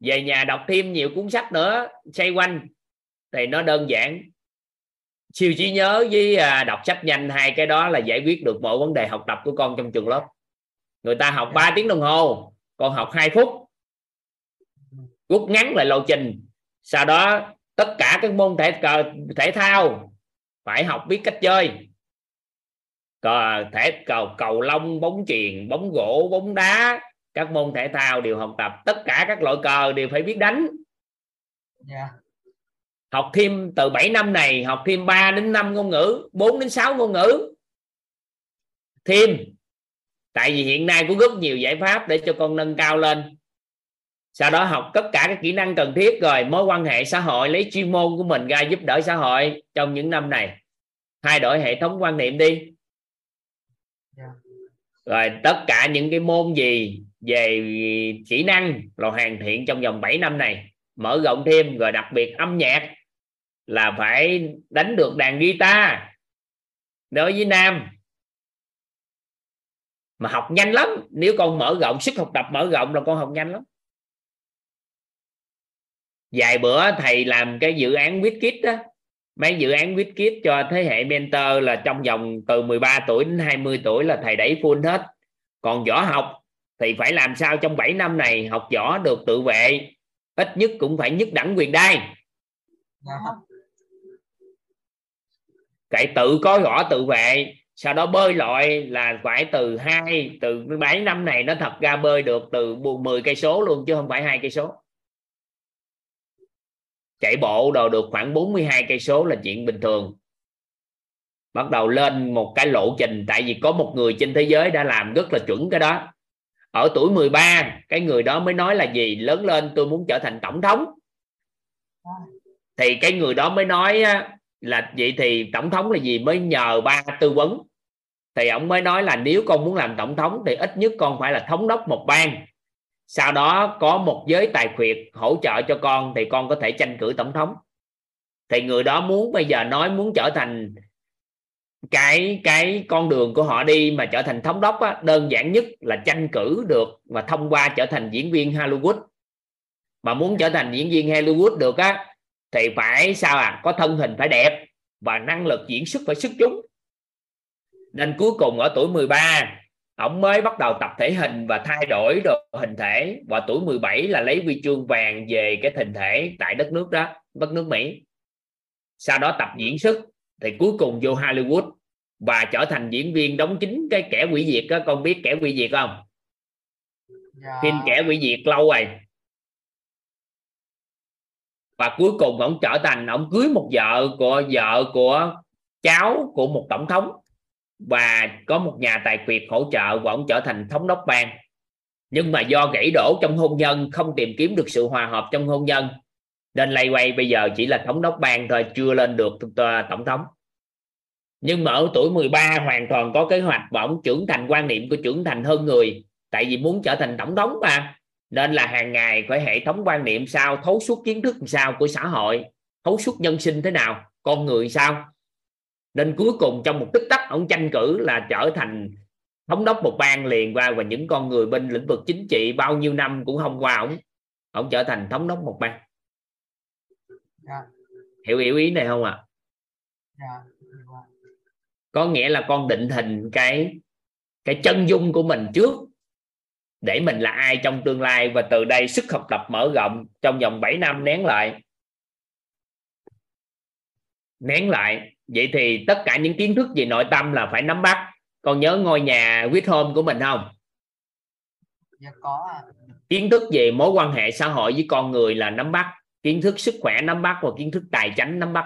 Về nhà đọc thêm nhiều cuốn sách nữa xoay quanh. Thì nó đơn giản siêu trí nhớ với à, đọc sách nhanh hai cái đó là giải quyết được mọi vấn đề học tập của con trong trường lớp. Người ta học 3 tiếng đồng hồ con học 2 phút. Rút ngắn lại lộ trình. Sau đó, tất cả các môn thể thể thao phải học biết cách chơi. Cờ, thể cầu cầu lông, bóng chuyền, bóng gỗ, bóng đá, các môn thể thao đều học tập. Tất cả các loại cờ đều phải biết đánh. Yeah. Học thêm từ 7 năm này, học thêm 3 đến 5 ngôn ngữ 4 đến 6 ngôn ngữ. Thêm. Tại vì hiện nay có rất nhiều giải pháp để cho con nâng cao lên. Sau đó học tất cả các kỹ năng cần thiết rồi, mối quan hệ xã hội, lấy chuyên môn của mình ra giúp đỡ xã hội trong những năm này. Thay đổi hệ thống quan niệm đi. Rồi tất cả những cái môn gì về kỹ năng là hoàn thiện trong vòng 7 năm này. Mở rộng thêm, rồi đặc biệt âm nhạc là phải đánh được đàn guitar đối với nam. Mà học nhanh lắm, nếu con mở rộng, sức học tập mở rộng là con học nhanh lắm. Vài bữa thầy làm cái dự án viết kit đó, mấy dự án viết kit cho thế hệ mentor là trong vòng từ 13 tuổi đến 20 tuổi là thầy đẩy full hết. Còn võ học thì phải làm sao trong 7 năm này học võ được tự vệ, ít nhất cũng phải nhất đẳng quyền đai. Dạ cậy tự có võ tự vệ sau đó bơi lội là phải từ hai từ 7 năm này nó thật ra bơi được từ 10 cây số luôn chứ không phải hai cây số. Chạy bộ đồ được khoảng 42 cây số là chuyện bình thường. Bắt đầu lên một cái lộ trình tại vì có một người trên thế giới đã làm rất là chuẩn cái đó. Ở tuổi 13 cái người đó mới nói là gì? Lớn lên tôi muốn trở thành tổng thống. Thì cái người đó mới nói là vậy thì tổng thống là gì? Mới nhờ ba tư vấn. Thì ông mới nói là nếu con muốn làm tổng thống thì ít nhất con phải là thống đốc một bang. Sau đó có một giới tài khuyệt hỗ trợ cho con thì con có thể tranh cử tổng thống. Thì người đó muốn bây giờ nói muốn trở thành cái cái con đường của họ đi mà trở thành thống đốc á, đơn giản nhất là tranh cử được và thông qua trở thành diễn viên Hollywood. Mà muốn trở thành diễn viên Hollywood được á thì phải sao à? Có thân hình phải đẹp và năng lực diễn xuất phải xuất chúng. Nên cuối cùng ở tuổi 13 ông mới bắt đầu tập thể hình và thay đổi được hình thể. Và tuổi 17 là lấy huy chương vàng về cái hình thể tại đất nước đó đất nước Mỹ. Sau đó tập diễn xuất thì cuối cùng vô Hollywood và trở thành diễn viên đóng chính cái kẻ quỷ diệt đó. Con biết kẻ quỷ diệt không? Dạ. phim kẻ quỷ diệt lâu rồi và cuối cùng ông trở thành, ông cưới một vợ của vợ của cháu của một tổng thống. Và có một nhà tài phiệt hỗ trợ và ông trở thành thống đốc bang. Nhưng mà do gãy đổ trong hôn nhân, không tìm kiếm được sự hòa hợp trong hôn nhân, nên lay quay bây giờ chỉ là thống đốc bang thôi, chưa lên được ờ, tổng thống. Nhưng mà ở tuổi 13 hoàn toàn có kế hoạch và ông trưởng thành quan niệm của trưởng thành hơn người, tại vì muốn trở thành tổng thống mà nên là hàng ngày phải hệ thống quan niệm sao thấu suốt kiến thức sao của xã hội thấu suốt nhân sinh thế nào con người sao nên cuối cùng trong một tích tắc ông tranh cử là trở thành thống đốc một bang liền qua và những con người bên lĩnh vực chính trị bao nhiêu năm cũng không qua ông ông trở thành thống đốc một bang dạ. hiểu hiểu ý này không ạ à? dạ. có nghĩa là con định hình cái cái chân dung của mình trước để mình là ai trong tương lai và từ đây sức học tập mở rộng trong vòng 7 năm nén lại. Nén lại. Vậy thì tất cả những kiến thức về nội tâm là phải nắm bắt. Con nhớ ngôi nhà quyết home của mình không? Dạ có kiến thức về mối quan hệ xã hội với con người là nắm bắt. Kiến thức sức khỏe nắm bắt và kiến thức tài chính nắm bắt.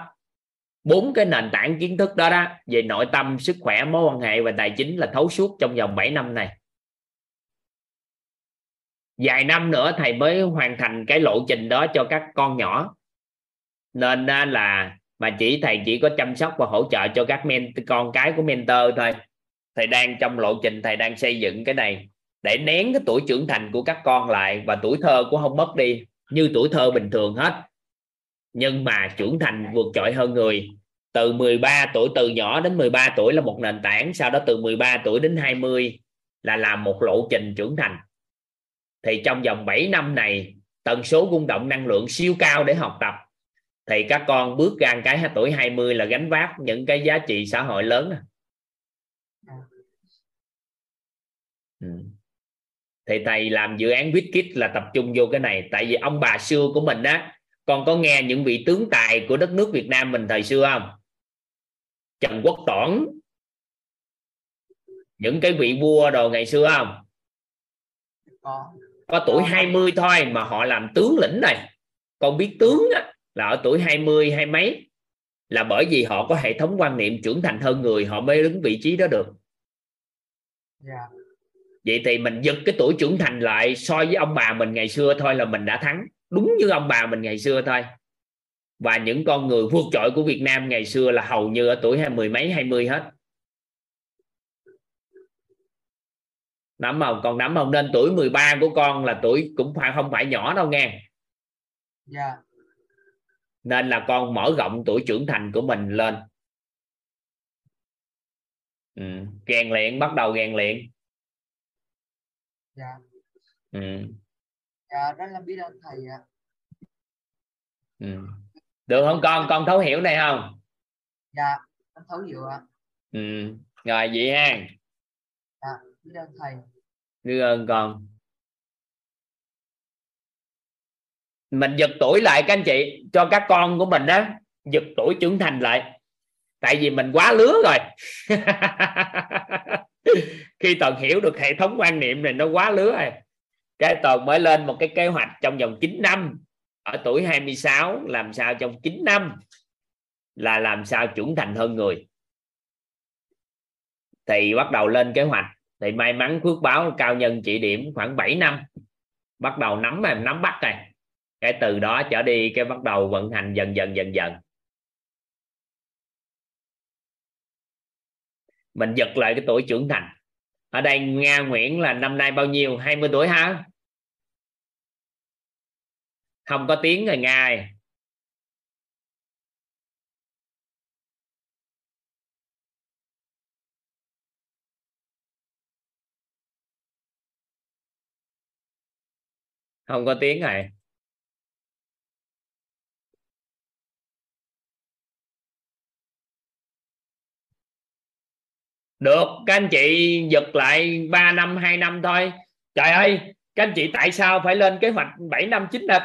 Bốn cái nền tảng kiến thức đó đó về nội tâm sức khỏe mối quan hệ và tài chính là thấu suốt trong vòng 7 năm này vài năm nữa thầy mới hoàn thành cái lộ trình đó cho các con nhỏ. Nên à, là mà chỉ thầy chỉ có chăm sóc và hỗ trợ cho các men, con cái của mentor thôi. Thầy đang trong lộ trình, thầy đang xây dựng cái này để nén cái tuổi trưởng thành của các con lại và tuổi thơ của không mất đi, như tuổi thơ bình thường hết. Nhưng mà trưởng thành vượt trội hơn người. Từ 13 tuổi, từ nhỏ đến 13 tuổi là một nền tảng, sau đó từ 13 tuổi đến 20 là làm một lộ trình trưởng thành thì trong vòng 7 năm này, tần số rung động năng lượng siêu cao để học tập. Thì các con bước ra cái tuổi 20 là gánh vác những cái giá trị xã hội lớn ừ. thì thầy làm dự án viết kit là tập trung vô cái này. Tại vì ông bà xưa của mình á, con có nghe những vị tướng tài của đất nước Việt Nam mình thời xưa không? Trần Quốc Toản. Những cái vị vua đồ ngày xưa không? Có có tuổi 20 thôi mà họ làm tướng lĩnh này. Con biết tướng á, là ở tuổi 20 hay mấy. Là bởi vì họ có hệ thống quan niệm trưởng thành hơn người họ mới đứng vị trí đó được. Yeah. vậy thì mình giật cái tuổi trưởng thành lại so với ông bà mình ngày xưa thôi là mình đã thắng. Đúng như ông bà mình ngày xưa thôi. Và những con người vượt trội của Việt Nam ngày xưa là hầu như ở tuổi hai mười mấy hai mươi hết nắm không còn nắm không nên tuổi 13 của con là tuổi cũng phải không phải nhỏ đâu nghe yeah. nên là con mở rộng tuổi trưởng thành của mình lên ừ. rèn luyện bắt đầu rèn luyện dạ ừ. dạ rất là biết ơn thầy ạ ừ. được không con con thấu hiểu này không dạ con thấu hiểu ạ ừ. rồi vậy ha dạ biết ơn thầy. Biết ơn con. Mình giật tuổi lại các anh chị, cho các con của mình đó giật tuổi trưởng thành lại. Tại vì mình quá lứa rồi. <laughs> Khi toàn hiểu được hệ thống quan niệm này, nó quá lứa rồi. Cái toàn mới lên một cái kế hoạch trong vòng 9 năm. Ở tuổi 26 làm sao trong 9 năm là làm sao trưởng thành hơn người. Thì bắt đầu lên kế hoạch thì may mắn phước báo cao nhân chỉ điểm khoảng 7 năm. Bắt đầu nắm em nắm bắt này. Cái từ đó trở đi, cái bắt đầu vận hành dần dần dần dần. Mình giật lại cái tuổi trưởng thành. Ở đây Nga Nguyễn là năm nay bao nhiêu? 20 tuổi hả? Không có tiếng rồi ngài không có tiếng này. Được, các anh chị giật lại 3 năm 2 năm thôi. Trời ơi, các anh chị tại sao phải lên kế hoạch 7 năm 9 năm?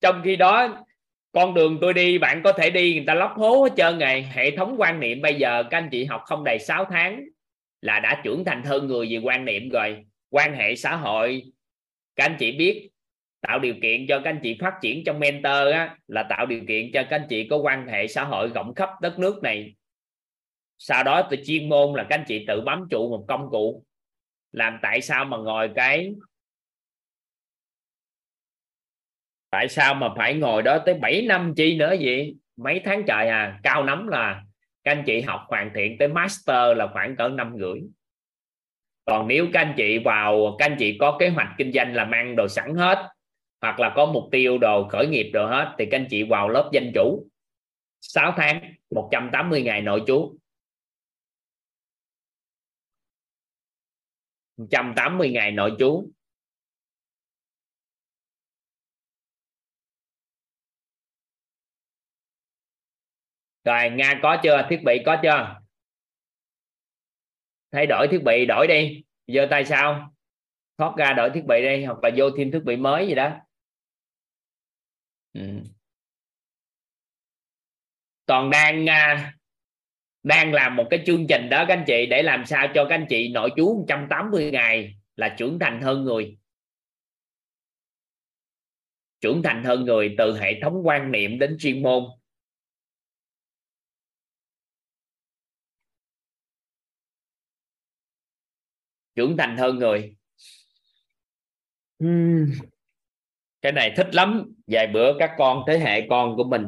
Trong khi đó, con đường tôi đi, bạn có thể đi, người ta lóc hố hết trơn ngày hệ thống quan niệm bây giờ các anh chị học không đầy 6 tháng là đã trưởng thành hơn người về quan niệm rồi. Quan hệ xã hội, các anh chị biết tạo điều kiện cho các anh chị phát triển trong mentor á, là tạo điều kiện cho các anh chị có quan hệ xã hội rộng khắp đất nước này. Sau đó từ chuyên môn là các anh chị tự bám trụ một công cụ. Làm tại sao mà ngồi cái tại sao mà phải ngồi đó tới 7 năm chi nữa vậy? Mấy tháng trời à cao lắm là các anh chị học hoàn thiện tới master là khoảng cỡ năm rưỡi. Còn nếu các anh chị vào các anh chị có kế hoạch kinh doanh làm ăn đồ sẵn hết hoặc là có mục tiêu đồ khởi nghiệp đồ hết, thì các anh chị vào lớp danh chủ. 6 tháng 180 ngày nội trú. 180 ngày nội trú. Rồi, nga có chưa? Thiết bị có chưa? Thay đổi thiết bị, đổi đi. Giơ tay sao thoát ra đổi thiết bị đi, hoặc là vô thêm thiết bị mới gì đó ừ. toàn đang à, đang làm một cái chương trình đó, các anh chị, để làm sao cho các anh chị nội chú 180 ngày là trưởng thành hơn người trưởng thành hơn người từ hệ thống quan niệm đến chuyên môn trưởng thành hơn người uhm cái này thích lắm, vài bữa các con, thế hệ con của mình.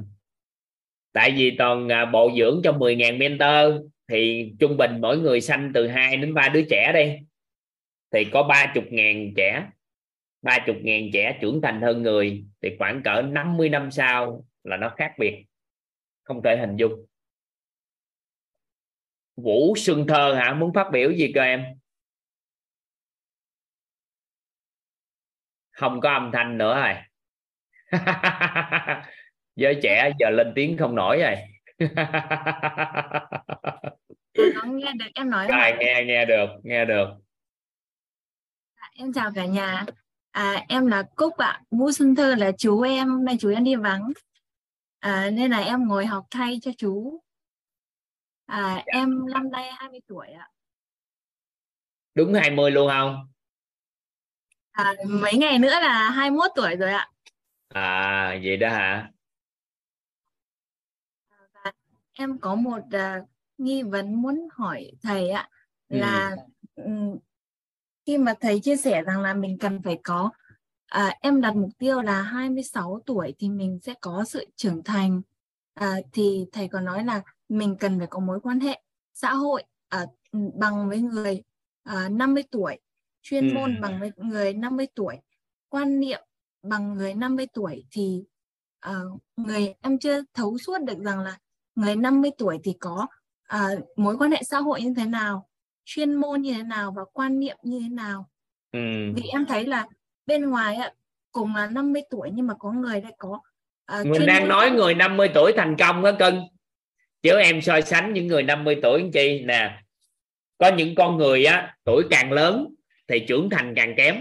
Tại vì toàn à, bộ dưỡng cho 10.000 mentor, thì trung bình mỗi người sanh từ 2 đến 3 đứa trẻ đi thì có 30.000 trẻ 30.000 trẻ trưởng thành hơn người, thì khoảng cỡ 50 năm sau là nó khác biệt, không thể hình dung. Vũ Xuân Thơ hả? Muốn phát biểu gì cơ em? Không có âm thanh nữa rồi. <laughs> Giới trẻ giờ lên tiếng không nổi rồi. Nghe được em nói rồi nghe nghe được nghe được. À, em chào cả nhà. À, em là Cúc ạ. Vũ Xuân Thư là chú em hôm nay chú em đi vắng. À, nên là em ngồi học thay cho chú. À, dạ. em năm nay 20 tuổi ạ. Đúng 20 luôn không À, mấy ngày nữa là 21 tuổi rồi ạ. À vậy đó hả? Và em có một uh, nghi vấn muốn hỏi thầy ạ ừ. là um, khi mà thầy chia sẻ rằng là mình cần phải có à, em đặt mục tiêu là 26 tuổi thì mình sẽ có sự trưởng thành à, thì thầy có nói là mình cần phải có mối quan hệ xã hội à, bằng với người à, 50 tuổi chuyên môn ừ. bằng người 50 tuổi quan niệm bằng người 50 tuổi thì uh, người em chưa thấu suốt được rằng là người 50 tuổi thì có uh, mối quan hệ xã hội như thế nào chuyên môn như thế nào và quan niệm như thế nào ừ. vì em thấy là bên ngoài cùng là 50 tuổi nhưng mà có người lại có uh, mình đang nói người 50 tuổi thành công đó cưng chứ em so sánh những người 50 tuổi chi nè có những con người á tuổi càng lớn thì trưởng thành càng kém.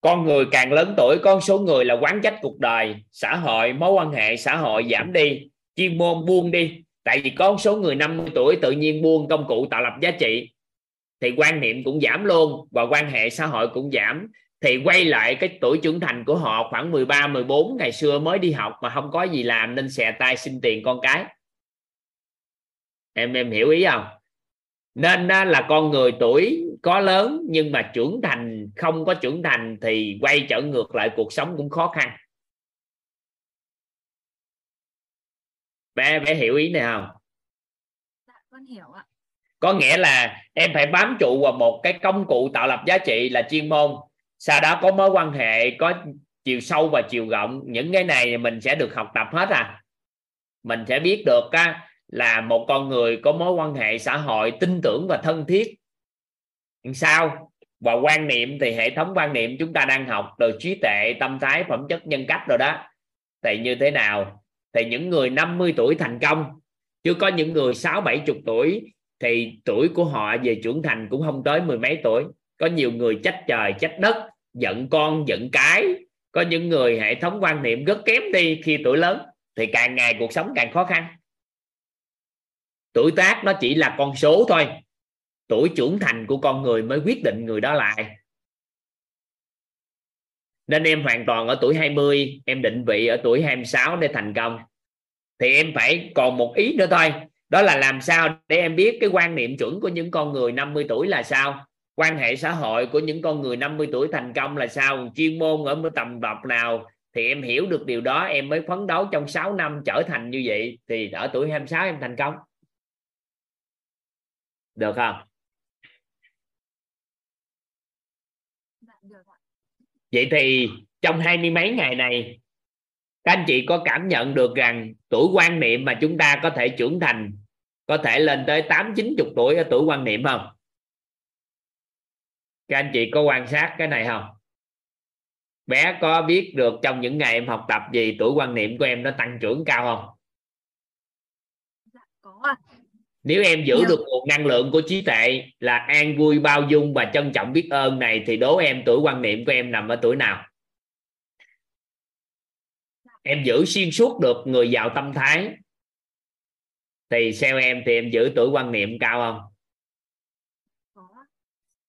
Con người càng lớn tuổi, con số người là quán trách cuộc đời, xã hội, mối quan hệ xã hội giảm đi, chuyên môn buông đi. Tại vì có số người 50 tuổi tự nhiên buông công cụ tạo lập giá trị, thì quan niệm cũng giảm luôn và quan hệ xã hội cũng giảm. Thì quay lại cái tuổi trưởng thành của họ khoảng 13 14 ngày xưa mới đi học mà không có gì làm nên xè tay xin tiền con cái. Em em hiểu ý không? Nên đó là con người tuổi có lớn nhưng mà trưởng thành không có trưởng thành thì quay trở ngược lại cuộc sống cũng khó khăn. Bé bé hiểu ý này không? Dạ, con hiểu ạ. Có nghĩa là em phải bám trụ vào một cái công cụ tạo lập giá trị là chuyên môn. Sau đó có mối quan hệ có chiều sâu và chiều rộng. Những cái này mình sẽ được học tập hết à. Mình sẽ biết được á, là một con người có mối quan hệ xã hội tin tưởng và thân thiết sao? Và quan niệm thì hệ thống quan niệm chúng ta đang học từ trí tuệ, tâm thái, phẩm chất, nhân cách rồi đó. Thì như thế nào? Thì những người 50 tuổi thành công, chứ có những người sáu, bảy chục tuổi thì tuổi của họ về trưởng thành cũng không tới mười mấy tuổi. Có nhiều người trách trời trách đất, giận con, giận cái. Có những người hệ thống quan niệm rất kém đi khi tuổi lớn, thì càng ngày cuộc sống càng khó khăn. Tuổi tác nó chỉ là con số thôi tuổi trưởng thành của con người mới quyết định người đó lại. Nên em hoàn toàn ở tuổi 20 em định vị ở tuổi 26 để thành công. Thì em phải còn một ý nữa thôi, đó là làm sao để em biết cái quan niệm chuẩn của những con người 50 tuổi là sao, quan hệ xã hội của những con người 50 tuổi thành công là sao, chuyên môn ở tầm bậc nào. Thì em hiểu được điều đó, em mới phấn đấu trong 6 năm trở thành như vậy, thì ở tuổi 26 em thành công. Được không? Vậy thì trong hai mươi mấy ngày này các anh chị có cảm nhận được rằng tuổi quan niệm mà chúng ta có thể trưởng thành có thể lên tới tám chín chục tuổi ở tuổi quan niệm không? Các anh chị có quan sát cái này không? Bé có biết được trong những ngày em học tập gì tuổi quan niệm của em nó tăng trưởng cao không? Dạ, có nếu em giữ dạ. được nguồn năng lượng của trí tuệ là an vui bao dung và trân trọng biết ơn này thì đố em tuổi quan niệm của em nằm ở tuổi nào? Em giữ xuyên suốt được người giàu tâm thái thì theo em thì em giữ tuổi quan niệm cao không?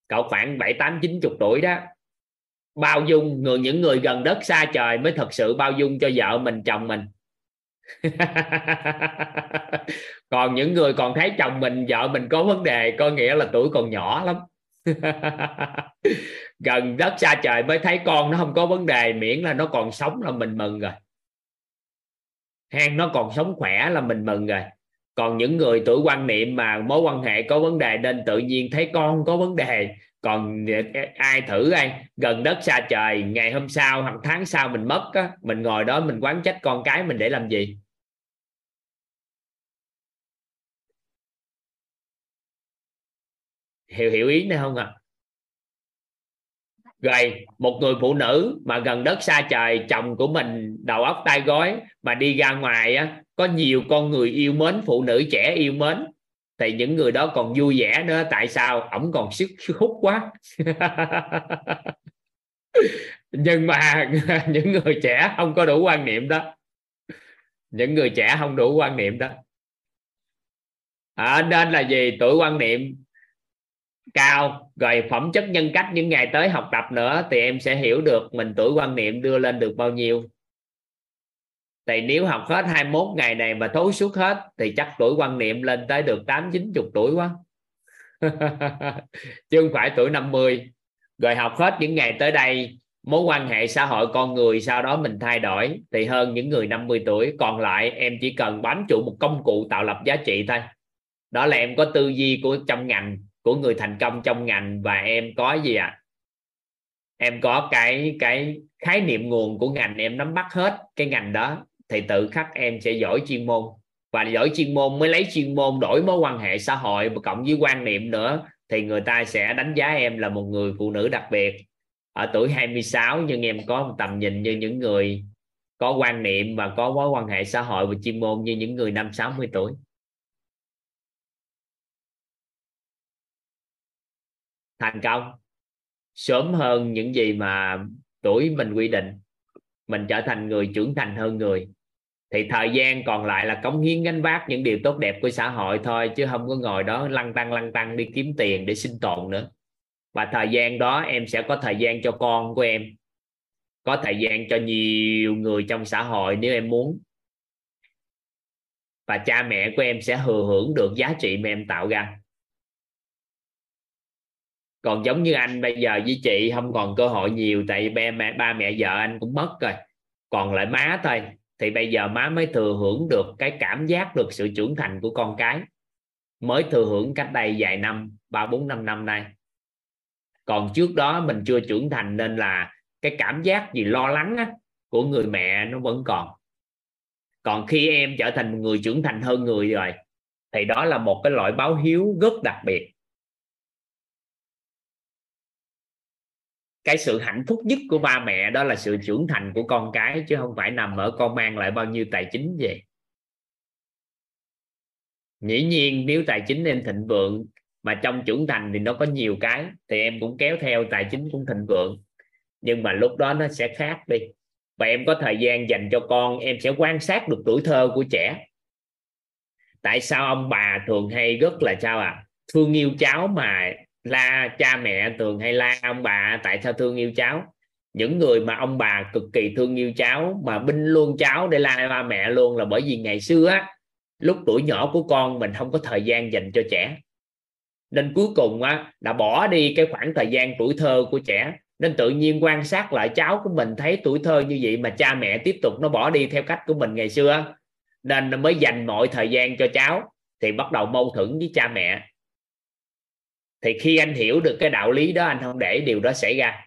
Cậu khoảng bảy tám chín chục tuổi đó. Bao dung người những người gần đất xa trời mới thật sự bao dung cho vợ mình chồng mình <laughs> còn những người còn thấy chồng mình, vợ mình có vấn đề, có nghĩa là tuổi còn nhỏ lắm. <laughs> Gần đất xa trời mới thấy con nó không có vấn đề, miễn là nó còn sống là mình mừng rồi. Hang nó còn sống khỏe là mình mừng rồi. Còn những người tuổi quan niệm mà mối quan hệ có vấn đề nên tự nhiên thấy con có vấn đề còn ờ, ờ, ai thử ai gần đất xa trời, ngày hôm sau hoặc tháng sau mình mất á, mình ngồi đó mình quán trách con cái mình để làm gì hiểu hiểu ý này không ạ à? rồi, một người phụ nữ mà gần đất xa trời, chồng của mình đầu óc tay gói mà đi ra ngoài á, có nhiều con người yêu mến, phụ nữ trẻ yêu mến thì những người đó còn vui vẻ nữa tại sao? Ổng còn sức hút quá. <laughs> Nhưng mà <laughs> những người trẻ không có đủ quan niệm đó. Những người trẻ không đủ quan niệm đó. À, nên là gì? Tuổi quan niệm cao rồi phẩm chất nhân cách những ngày tới học tập nữa thì em sẽ hiểu được mình tuổi quan niệm đưa lên được bao nhiêu thì nếu học hết 21 ngày này mà thối suốt hết, thì chắc tuổi quan niệm lên tới được 8 90 tuổi quá. <laughs> Chứ không phải tuổi 50 rồi học hết những ngày tới đây, mối quan hệ xã hội con người sau đó mình thay đổi thì hơn những người 50 tuổi. Còn lại, em chỉ cần bám trụ một công cụ tạo lập giá trị thôi. Đó là em có tư duy của trong ngành, của người thành công trong ngành và em có gì ạ? À? em có cái cái khái niệm nguồn của ngành, em nắm bắt hết cái ngành đó thì tự khắc em sẽ giỏi chuyên môn. Và giỏi chuyên môn mới lấy chuyên môn đổi mối quan hệ xã hội và cộng với quan niệm nữa, thì người ta sẽ đánh giá em là một người phụ nữ đặc biệt. Ở tuổi 26 nhưng em có một tầm nhìn như những người có quan niệm và có mối quan hệ xã hội và chuyên môn như những người năm 60 tuổi. Thành công. Sớm hơn những gì mà tuổi mình quy định. Mình trở thành người trưởng thành hơn người thì thời gian còn lại là cống hiến gánh vác những điều tốt đẹp của xã hội thôi, chứ không có ngồi đó lăn tăng lăn tăng đi kiếm tiền để sinh tồn nữa. Và thời gian đó em sẽ có thời gian cho con của em, có thời gian cho nhiều người trong xã hội nếu em muốn. Và cha mẹ của em sẽ thừa hưởng được giá trị mà em tạo ra. Còn giống như anh bây giờ với chị, không còn cơ hội nhiều, tại ba mẹ ba mẹ vợ anh cũng mất rồi, còn lại má thôi thì bây giờ má mới thừa hưởng được cái cảm giác được sự trưởng thành của con cái. Mới thừa hưởng cách đây vài năm ba bốn năm năm nay. Còn trước đó mình chưa trưởng thành nên là cái cảm giác gì lo lắng á, của người mẹ nó vẫn còn. Còn khi em trở thành một người trưởng thành hơn người rồi thì đó là một cái loại báo hiếu rất đặc biệt. Cái sự hạnh phúc nhất của ba mẹ đó là sự trưởng thành của con cái, chứ không phải nằm ở con mang lại bao nhiêu tài chính về. Dĩ nhiên, nếu tài chính em thịnh vượng mà trong trưởng thành thì nó có nhiều cái, thì em cũng kéo theo tài chính cũng thịnh vượng. Nhưng mà lúc đó nó sẽ khác đi. Và em có thời gian dành cho con, em sẽ quan sát được tuổi thơ của trẻ. Tại sao ông bà thường hay rất là sao à thương yêu cháu mà la, cha mẹ thường hay la, ông bà tại sao thương yêu cháu? Những người mà ông bà cực kỳ thương yêu cháu, mà binh luôn cháu để la ba mẹ luôn là bởi vì ngày xưa á, lúc tuổi nhỏ của con mình không có thời gian dành cho trẻ. Nên cuối cùng á, đã bỏ đi cái khoảng thời gian tuổi thơ của trẻ. Nên tự nhiên quan sát lại cháu của mình thấy tuổi thơ như vậy mà cha mẹ tiếp tục nó bỏ đi theo cách của mình ngày xưa nên nó mới dành mọi thời gian cho cháu, thì bắt đầu mâu thuẫn với cha mẹ thì khi anh hiểu được cái đạo lý đó, anh không để điều đó xảy ra.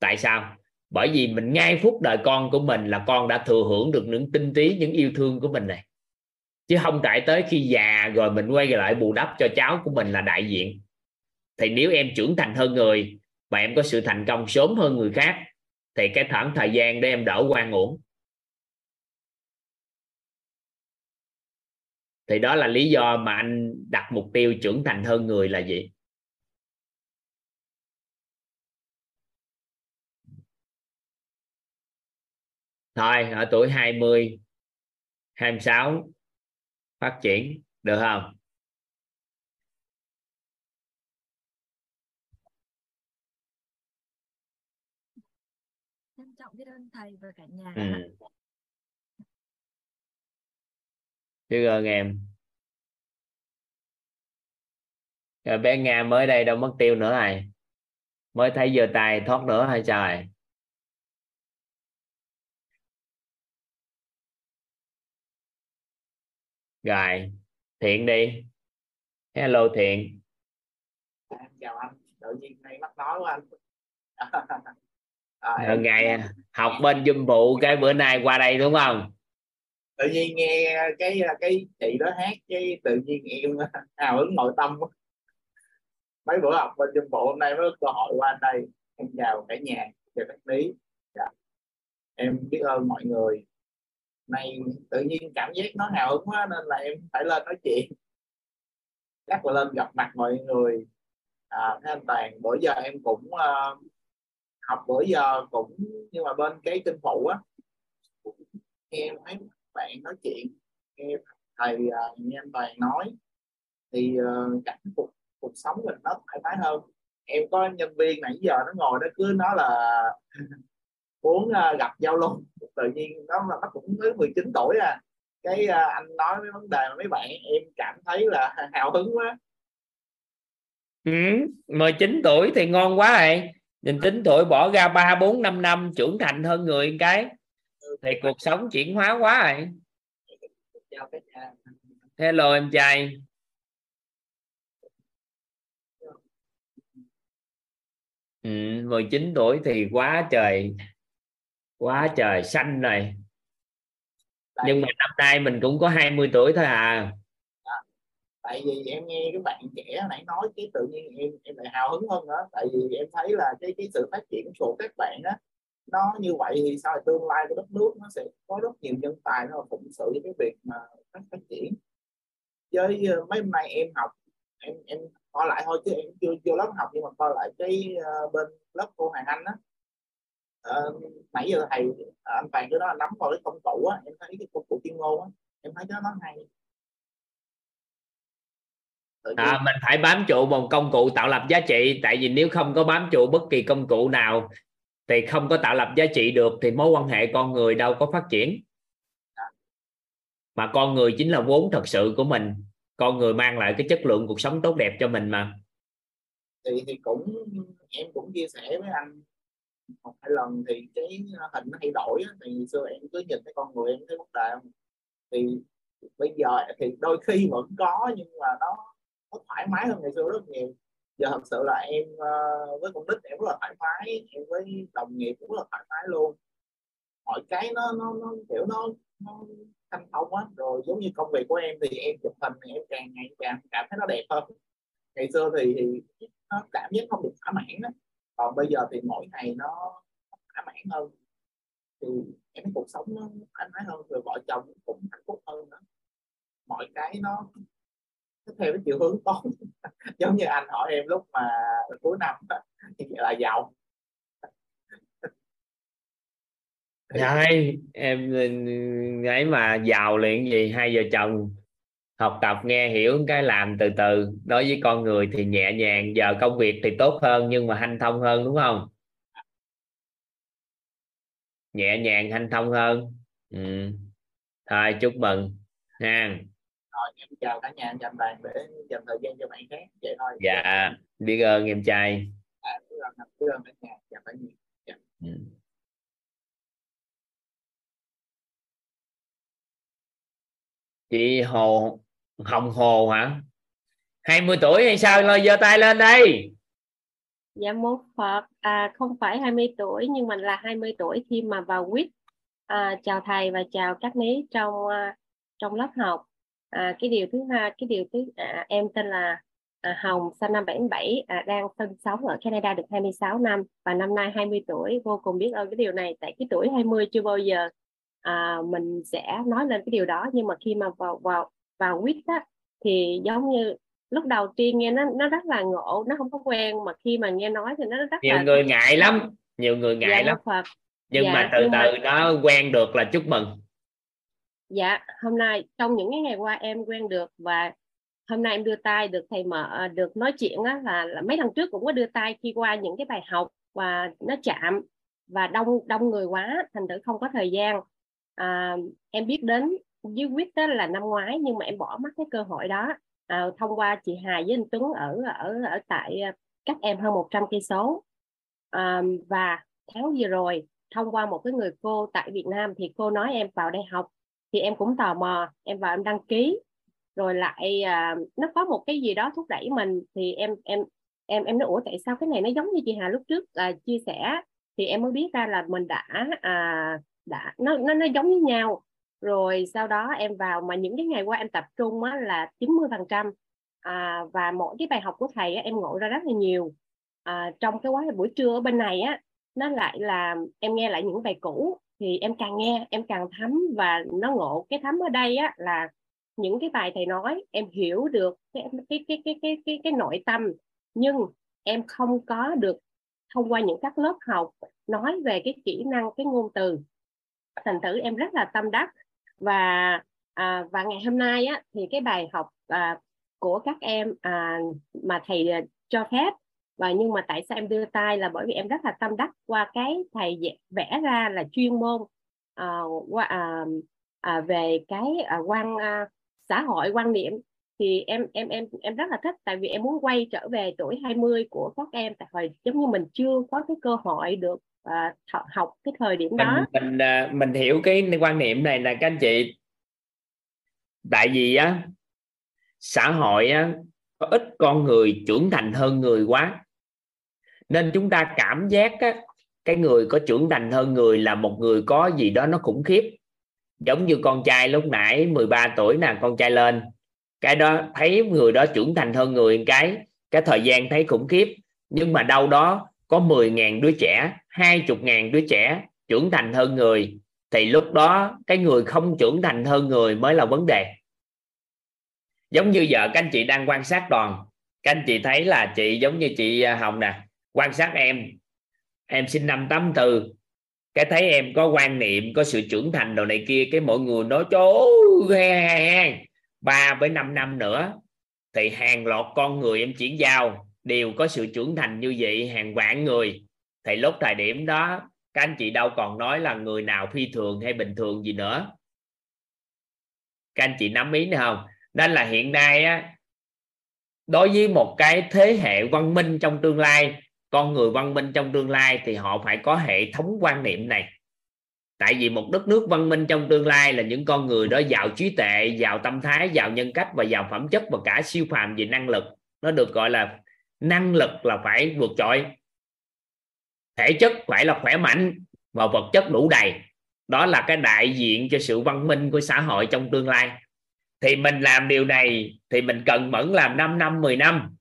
Tại sao? Bởi vì mình ngay phút đời con của mình là con đã thừa hưởng được những tinh tí những yêu thương của mình này. Chứ không tại tới khi già rồi mình quay lại bù đắp cho cháu của mình là đại diện. Thì nếu em trưởng thành hơn người và em có sự thành công sớm hơn người khác, thì cái khoảng thời gian để em đỡ quan uổng. Thì đó là lý do mà anh đặt mục tiêu trưởng thành hơn người là gì? Thôi ở tuổi 20 26 phát triển được không? Trân trọng biết ơn thầy và cả nhà ừ. biết ơn em. Rồi bé nga mới đây đâu mất tiêu nữa rồi. Mới thấy giờ tài thoát nữa hay trời rồi thiện đi. Hello thiện. Em chào anh tự nhiên hay mắc nói của anh. <laughs> À, ngày học bên dùm phụ cái bữa nay qua đây đúng không? Tự nhiên nghe cái cái chị đó hát cái tự nhiên em <laughs> hào hứng nội tâm. Mấy bữa học bên dùm phụ hôm nay mới có cơ hội qua đây em chào cả nhà chào các lý dạ. em biết ơn mọi người này tự nhiên cảm giác nó hào hứng quá nên là em phải lên nói chuyện. Chắc là lên gặp mặt mọi người. À, thế anh toàn bữa giờ em cũng uh, học bữa giờ cũng nhưng mà bên cái kinh phụ á nghe mấy bạn nói chuyện nghe thầy uh, nghe anh toàn nói thì ờ, uh, cảm cuộc cuộc sống mình nó thoải mái hơn. Em có nhân viên nãy giờ nó ngồi nó cứ nói là <laughs> muốn uh, gặp giao lưu. Tự nhiên nó là nó cũng mới 19 tuổi à cái uh, anh nói mấy vấn đề mà mấy bạn em cảm thấy là <laughs> hào hứng quá. Ừ, 19 tuổi thì ngon quá rồi nhìn tính tuổi bỏ ra ba bốn năm năm trưởng thành hơn người cái thì cuộc sống chuyển hóa quá rồi hello em trai ừ, 19 tuổi thì quá trời quá trời xanh rồi. Nhưng mà năm nay mình cũng có 20 tuổi thôi à. Tại vì em nghe các bạn trẻ nãy nói cái tự nhiên em em lại hào hứng hơn nữa. Tại vì em thấy là cái cái sự phát triển của các bạn á nó như vậy thì này tương lai của đất nước nó sẽ có rất nhiều nhân tài nó phụng sự với cái việc mà phát, phát triển. Với ờ, mấy hôm nay em học em em coi lại thôi chứ em chưa chưa lớp học nhưng mà coi lại cái uh, bên lớp cô Hoàng Anh á uh, nãy giờ thầy anh Toàn cái đó nắm vào cái công cụ á em thấy cái công cụ chuyên môn á em thấy cái đó nó hay. À, mình phải bám trụ một công cụ tạo lập giá trị tại vì nếu không có bám trụ bất kỳ công cụ nào thì không có tạo lập giá trị được thì mối quan hệ con người đâu có phát triển. Mà con người chính là vốn thật sự của mình con người mang lại cái chất lượng cuộc sống tốt đẹp cho mình mà. Thì thì cũng em cũng chia sẻ với anh một hai lần thì cái ờ, hình nó thay đổi thì ngày xưa em cứ nhìn thấy con người em thấy bất đề không? Thì bây giờ thì đôi khi vẫn có nhưng mà nó nó thoải mái hơn ngày xưa rất nhiều. Giờ thật sự là em ờ, với con nít em rất là thoải mái em với đồng nghiệp cũng rất là thoải mái luôn. Mọi cái nó nó, nó kiểu nó nó thanh thông á rồi giống như công việc của em thì em chụp hình thì em càng ngày càng cảm thấy nó đẹp hơn. Ngày xưa thì, thì nó cảm giác không được thỏa mãn đó còn bây giờ thì mỗi ngày nó thỏa mãn hơn. Thì em thấy cuộc sống nó thoải mái hơn rồi vợ chồng cũng hạnh phúc hơn nữa. Mọi cái nó theo cái chiều hướng tốt. <laughs> Giống như anh hỏi em lúc mà cuối năm thì là giàu. Đấy, em ấy mà giàu liền gì? Hai vợ chồng học tập nghe hiểu cái làm từ từ. Đối với con người thì nhẹ nhàng giờ công việc thì tốt hơn nhưng mà hanh thông hơn đúng không? Nhẹ nhàng hanh thông hơn. Ừ. thôi chúc mừng. Ha. Rồi em chào cả nhà em dành bàn để dành thời gian cho bạn khác. Vậy thôi. Dạ biết ơn em trai. À, biết ơn biết ơn cả nhà. Chào cả nhà. Dạ. ừ. chị hồ hồng hồ hả? 20 tuổi hay sao? Lo giơ tay lên đây. Dạ mô Phật. À, không phải 20 tuổi nhưng mà là 20 tuổi khi mà vào quýt. À, chào thầy và chào các ní trong à, trong lớp học. À, cái điều thứ hai cái điều thứ à, em tên là à, Hồng sinh năm 77 à, đang sinh sống ở Canada được 26 năm. Và năm nay 20 tuổi. Vô cùng biết ơn cái điều này tại cái tuổi 20 chưa bao giờ à, mình sẽ nói lên cái điều đó. Nhưng mà khi mà vào vào vào quýt á thì giống như lúc đầu tiên nghe nó nó rất là ngộ nó không có quen mà khi mà nghe nói thì nó rất nhiều là người ngại lắm nhiều người ngại dạ, lắm Phật. nhưng Dạ, mà từ nhưng mà- từ nó quen được là chúc mừng. Dạ, hôm nay trong những cái ngày qua em quen được và hôm nay em đưa tay được thầy mở à, được nói chuyện á là, là mấy lần trước cũng có đưa tay khi qua những cái bài học và nó chạm và đông đông người quá thành thử không có thời gian. À, em biết đến với quyết đó là năm ngoái nhưng mà em bỏ mất cái cơ hội đó. À, thông qua chị Hà với anh Tuấn ở ở ở tại à, cách em hơn 100 cây số. À, và tháng vừa rồi thông qua một cái người cô tại Việt Nam thì cô nói em vào đây học thì em cũng tò mò em vào em đăng ký. Rồi lại à, nó có một cái gì đó thúc đẩy mình thì em em em em nói ủa tại sao cái này nó giống như chị Hà lúc trước à, chia sẻ? Thì em mới biết ra là mình đã à, đã nó nó nó giống với nhau rồi sau đó em vào mà những cái ngày qua em tập trung á, là 90 phần trăm. À, và mỗi cái bài học của thầy á, em ngộ ra rất là nhiều. À, trong cái quá buổi trưa ở bên này á nó lại là em nghe lại những bài cũ thì em càng nghe em càng thấm và nó ngộ cái thấm ở đây á là những cái bài thầy nói em hiểu được cái cái cái cái cái cái, cái nội tâm. Nhưng em không có được thông qua những các lớp học nói về cái kỹ năng cái ngôn từ. Thành thử em rất là tâm đắc và à, và ngày hôm nay á thì cái bài học à, của các em à, mà thầy à, cho phép. Và nhưng mà tại sao em đưa tay là bởi vì em rất là tâm đắc qua cái thầy vẽ, vẽ ra là chuyên môn à, qua à, à, về cái à, quan à, xã hội quan niệm. Thì em em em em rất là thích tại vì em muốn quay trở về tuổi 20 của các em. Tại hồi giống như mình chưa có cái cơ hội được à, th- học cái thời điểm mình đó. mình à, mình hiểu cái quan niệm này là các anh chị. Tại vì á xã hội á có ít con người trưởng thành hơn người quá. Nên chúng ta cảm giác á, cái người có trưởng thành hơn người là một người có gì đó nó khủng khiếp. Giống như con trai lúc nãy 13 tuổi nè con trai lên. Cái đó thấy người đó trưởng thành hơn người cái cái thời gian thấy khủng khiếp. Nhưng mà đâu đó có 10.000 đứa trẻ 20.000 đứa trẻ trưởng thành hơn người, thì lúc đó cái người không trưởng thành hơn người mới là vấn đề. Giống như giờ các anh chị đang quan sát đoàn các anh chị thấy là chị giống như chị à, Hồng nè, quan sát em em sinh năm 84 cái thấy em có quan niệm, có sự trưởng thành đồ này kia, cái mọi người nói chố ba với 5 năm nữa, thì hàng loạt con người em chuyển giao đều có sự trưởng thành như vậy, hàng vạn người thì lúc thời điểm đó, các anh chị đâu còn nói là người nào phi thường hay bình thường gì nữa. Các anh chị nắm ý nữa không? Nên là hiện nay á, đối với một cái thế hệ văn minh trong tương lai, con người văn minh trong tương lai thì họ phải có hệ thống quan niệm này. Tại vì một đất nước văn minh trong tương lai là những con người đó giàu trí tuệ, giàu tâm thái, giàu nhân cách và giàu phẩm chất và cả siêu phàm về năng lực. Nó được gọi là năng lực là phải vượt trội thể chất phải là khỏe mạnh và vật chất đủ đầy. Đó là cái đại diện cho sự văn minh của xã hội trong tương lai. Thì mình làm điều này thì mình cần mẫn làm 5 năm 10 năm.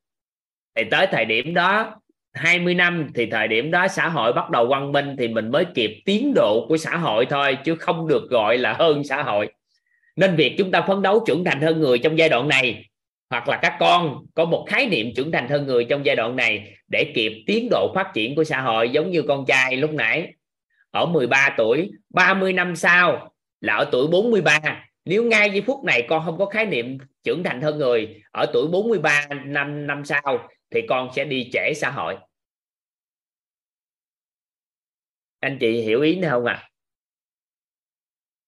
Thì tới thời điểm đó 20 năm, thì thời điểm đó xã hội bắt đầu văn minh thì mình mới kịp tiến độ của xã hội thôi, chứ không được gọi là hơn xã hội. Nên việc chúng ta phấn đấu trưởng thành hơn người trong giai đoạn này hoặc là các con có một khái niệm trưởng thành hơn người trong giai đoạn này để kịp tiến độ phát triển của xã hội giống như con trai lúc nãy. Ở 13 tuổi 30 năm sau là ở tuổi 43 nếu ngay giây phút này con không có khái niệm trưởng thành hơn người, ở tuổi 43 năm năm sau thì con sẽ đi trễ xã hội. Anh chị hiểu ý này không ạ? À?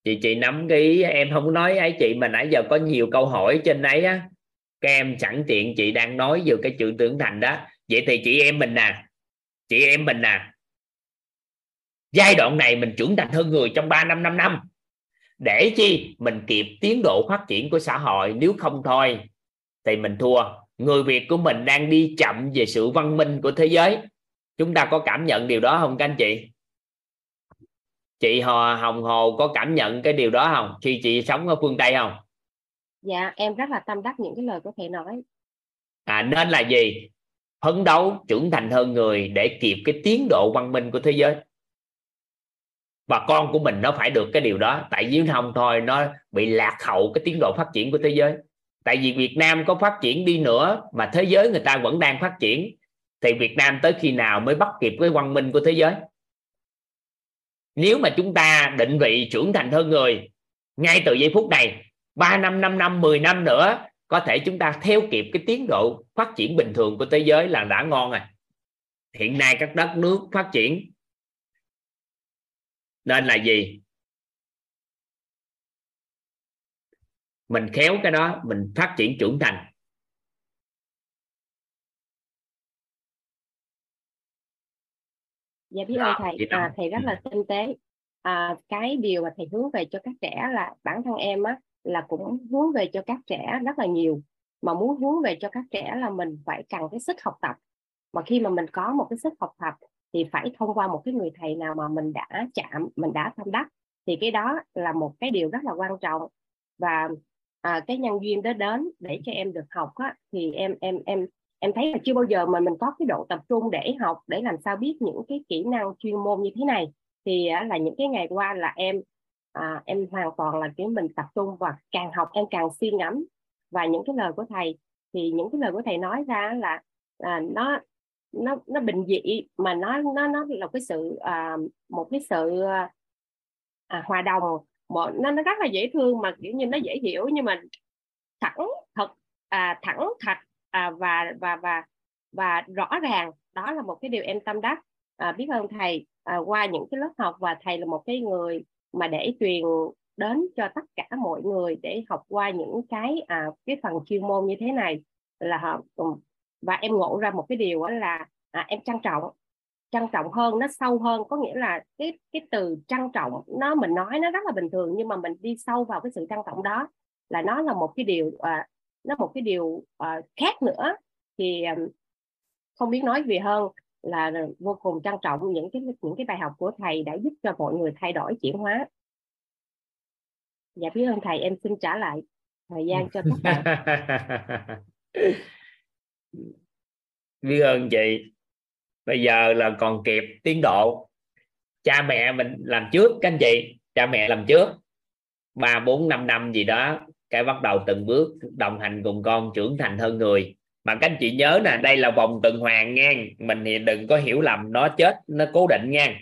chị chị nắm cái ý em không nói ấy, chị mà nãy giờ có nhiều câu hỏi trên đấy á các em sẵn tiện chị đang nói về cái chữ tưởng thành đó. Vậy thì chị em mình nè, chị em mình nè. Giai đoạn này mình trưởng thành hơn người trong 3 năm 5 năm. Để chi? Mình kịp tiến độ phát triển của xã hội. Nếu không thôi, thì mình thua. Người việt của mình đang đi chậm về sự văn minh của thế giới. Chúng ta có cảm nhận điều đó không các anh chị? Chị Hò Hồng Hồ có cảm nhận cái điều đó không? Khi chị sống ở phương Tây không? Dạ em rất là tâm đắc những cái lời của thầy nói. À, nên là gì? Phấn đấu trưởng thành hơn người để kịp cái tiến độ văn minh của thế giới. Và con của mình nó phải được cái điều đó. Tại vì không thôi nó bị lạc hậu cái tiến độ phát triển của thế giới. Tại vì Việt Nam có phát triển đi nữa mà thế giới người ta vẫn đang phát triển thì Việt Nam tới khi nào mới bắt kịp cái văn minh của thế giới? Nếu mà chúng ta định vị trưởng thành hơn người ngay từ giây phút này 3 năm 5 năm 10 năm nữa có thể chúng ta theo kịp cái tiến độ phát triển bình thường của thế giới là đã ngon rồi. Hiện nay các đất nước phát triển nên là gì? Mình khéo cái đó mình phát triển trưởng thành. Dạ biết ơn thầy. à, thầy rất là tinh tế. À, cái điều mà thầy hướng về cho các trẻ là bản thân em á là cũng hướng về cho các trẻ rất là nhiều. Mà muốn hướng về cho các trẻ là mình phải cần cái sức học tập. Mà khi mà mình có một cái sức học tập thì phải thông qua một cái người thầy nào mà mình đã chạm mình đã tâm đắc thì cái đó là một cái điều rất là quan trọng. Và à, cái nhân duyên đó đến để cho em được học á, thì em em em em thấy là chưa bao giờ mà mình có cái độ tập trung để học để làm sao biết những cái kỹ năng chuyên môn như thế này. Thì à, là những cái ngày qua là em à, em hoàn toàn là kiểu mình tập trung và càng học em càng suy ngẫm. Và những cái lời của thầy thì những cái lời của thầy nói ra là à, nó nó nó bình dị mà nó nó nó là cái sự à, một cái sự à, hòa đồng. Một nó nó rất là dễ thương mà kiểu như nó dễ hiểu nhưng mà thẳng thật à, thẳng thật à, và và và và rõ ràng. Đó là một cái điều em tâm đắc. À, biết ơn thầy à, qua những cái lớp học và thầy là một cái người mà để truyền đến cho tất cả mọi người để học qua những cái à, cái phần chuyên môn như thế này là họ ừ, và em ngộ ra một cái điều đó là à, em trân trọng. Trân trọng hơn nó sâu hơn có nghĩa là cái cái từ trân trọng nó mình nói nó rất là bình thường nhưng mà mình đi sâu vào cái sự trân trọng đó là nó là một cái điều à, nó một cái điều à, khác nữa. Thì à, không biết nói gì hơn là vô cùng trân trọng những cái những cái bài học của thầy đã giúp cho mọi người thay đổi chuyển hóa. Dạ biết ơn thầy, em xin trả lại thời gian cho tất cả <laughs> biết ơn chị. Bây giờ là còn kịp tiến độ. Cha mẹ mình làm trước, các anh chị. Cha mẹ làm trước. Ba, bốn, năm năm gì đó, cái bắt đầu từng bước đồng hành cùng con trưởng thành hơn người mà các anh chị nhớ nè, đây là vòng tuần hoàn nha. Mình thì đừng có hiểu lầm, nó chết, nó cố định nha.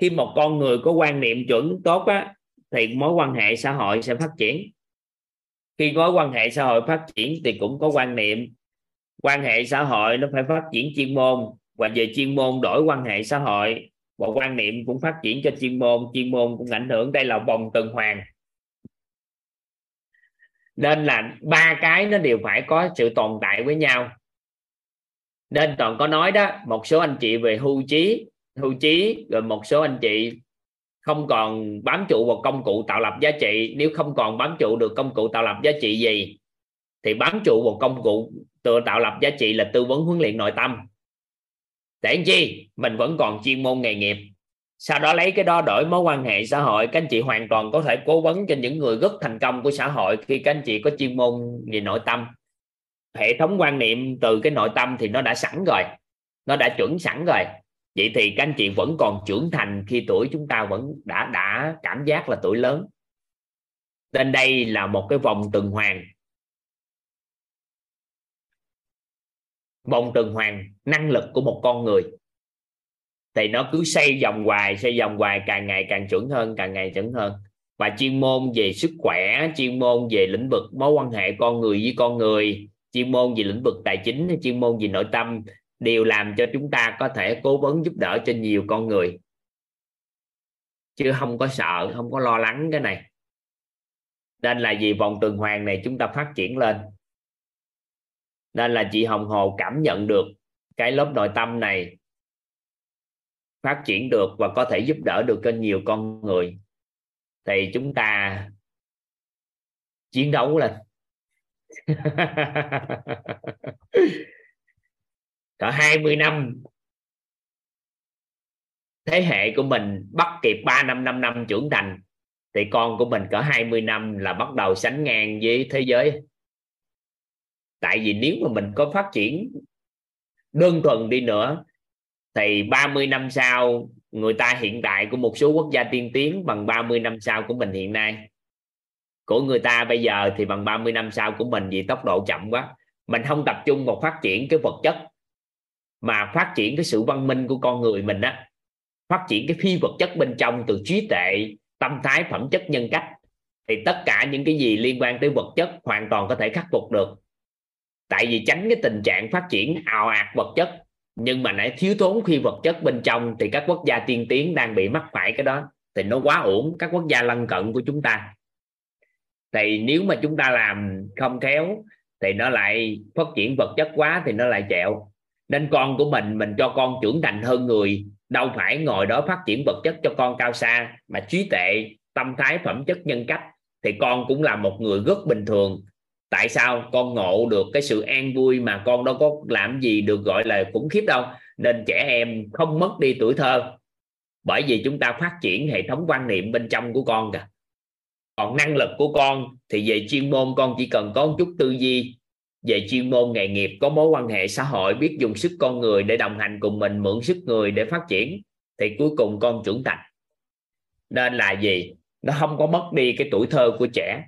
Khi một con người có quan niệm chuẩn tốt á, thì mối quan hệ xã hội sẽ phát triển. Khi mối quan hệ xã hội phát triển thì cũng có quan niệm. Quan hệ xã hội nó phải phát triển chuyên môn, và về chuyên môn đổi quan hệ xã hội, và quan niệm cũng phát triển cho chuyên môn chuyên môn cũng ảnh hưởng. Đây là vòng tuần hoàn nên là ba cái nó đều phải có sự tồn tại với nhau. Nên toàn có nói đó, một số anh chị về hưu trí hưu trí, rồi một số anh chị không còn bám trụ vào công cụ tạo lập giá trị. Nếu không còn bám trụ được công cụ tạo lập giá trị gì, thì bám trụ vào công cụ tự tạo lập giá trị là tư vấn huấn luyện nội tâm. Để chi? Mình vẫn còn chuyên môn nghề nghiệp sau đó lấy cái đó đổi mối quan hệ xã hội. Các anh chị hoàn toàn có thể cố vấn cho những người rất thành công của xã hội khi các anh chị có chuyên môn về nội tâm. Hệ thống quan niệm từ cái nội tâm thì nó đã sẵn rồi, nó đã chuẩn sẵn rồi. Vậy thì các anh chị vẫn còn trưởng thành khi tuổi chúng ta vẫn đã đã cảm giác là tuổi lớn. Nên đây là một cái vòng tuần hoàn. Vòng tuần hoàn năng lực của một con người thì nó cứ xây vòng hoài, xây vòng hoài, càng ngày càng chuẩn hơn, càng ngày chuẩn hơn. Và chuyên môn về sức khỏe, chuyên môn về lĩnh vực mối quan hệ con người với con người, chuyên môn về lĩnh vực tài chính, chuyên môn về nội tâm, đều làm cho chúng ta có thể cố vấn giúp đỡ cho nhiều con người. Chứ không có sợ, không có lo lắng cái này. Nên là vì vòng tuần hoàn này chúng ta phát triển lên. Nên là chị Hồng Hồ cảm nhận được cái lớp nội tâm này phát triển được và có thể giúp đỡ được cho nhiều con người. Thì chúng ta chiến đấu lên. <laughs> Cỡ 20 năm, thế hệ của mình bắt kịp 3 năm 5 năm trưởng thành, thì con của mình cỡ 20 năm là bắt đầu sánh ngang với thế giới. Tại vì nếu mà mình có phát triển đơn thuần đi nữa thì 30 năm sau, người ta hiện tại của một số quốc gia tiên tiến bằng 30 năm sau của mình hiện nay. Của người ta bây giờ thì bằng 30 năm sau của mình vì tốc độ chậm quá. Mình không tập trung vào phát triển cái vật chất, mà phát triển cái sự văn minh của con người mình á. Phát triển cái phi vật chất bên trong từ trí tuệ, tâm thái, phẩm chất, nhân cách. Thì tất cả những cái gì liên quan tới vật chất hoàn toàn có thể khắc phục được. Tại vì tránh cái tình trạng phát triển ào ạt vật chất nhưng mà lại thiếu thốn khi vật chất bên trong thì các quốc gia tiên tiến đang bị mắc phải cái đó. Thì nó quá ổn, các quốc gia lân cận của chúng ta. Thì nếu mà chúng ta làm không khéo, thì nó lại phát triển vật chất quá thì nó lại chẹo. Nên con của mình mình cho con trưởng thành hơn người, đâu phải ngồi đó phát triển vật chất cho con cao xa, mà trí tuệ, tâm thái phẩm chất nhân cách. Thì con cũng là một người rất bình thường tại sao con ngộ được cái sự an vui mà con đâu có làm gì được gọi là khủng khiếp đâu? Nên trẻ em không mất đi tuổi thơ. Bởi vì chúng ta phát triển hệ thống quan niệm bên trong của con cả. còn năng lực của con thì về chuyên môn con chỉ cần có một chút tư duy. Về chuyên môn nghề nghiệp, có mối quan hệ xã hội, biết dùng sức con người để đồng hành cùng mình, mượn sức người để phát triển, thì cuối cùng con trưởng thành. Nên là gì? Nó không có mất đi cái tuổi thơ của trẻ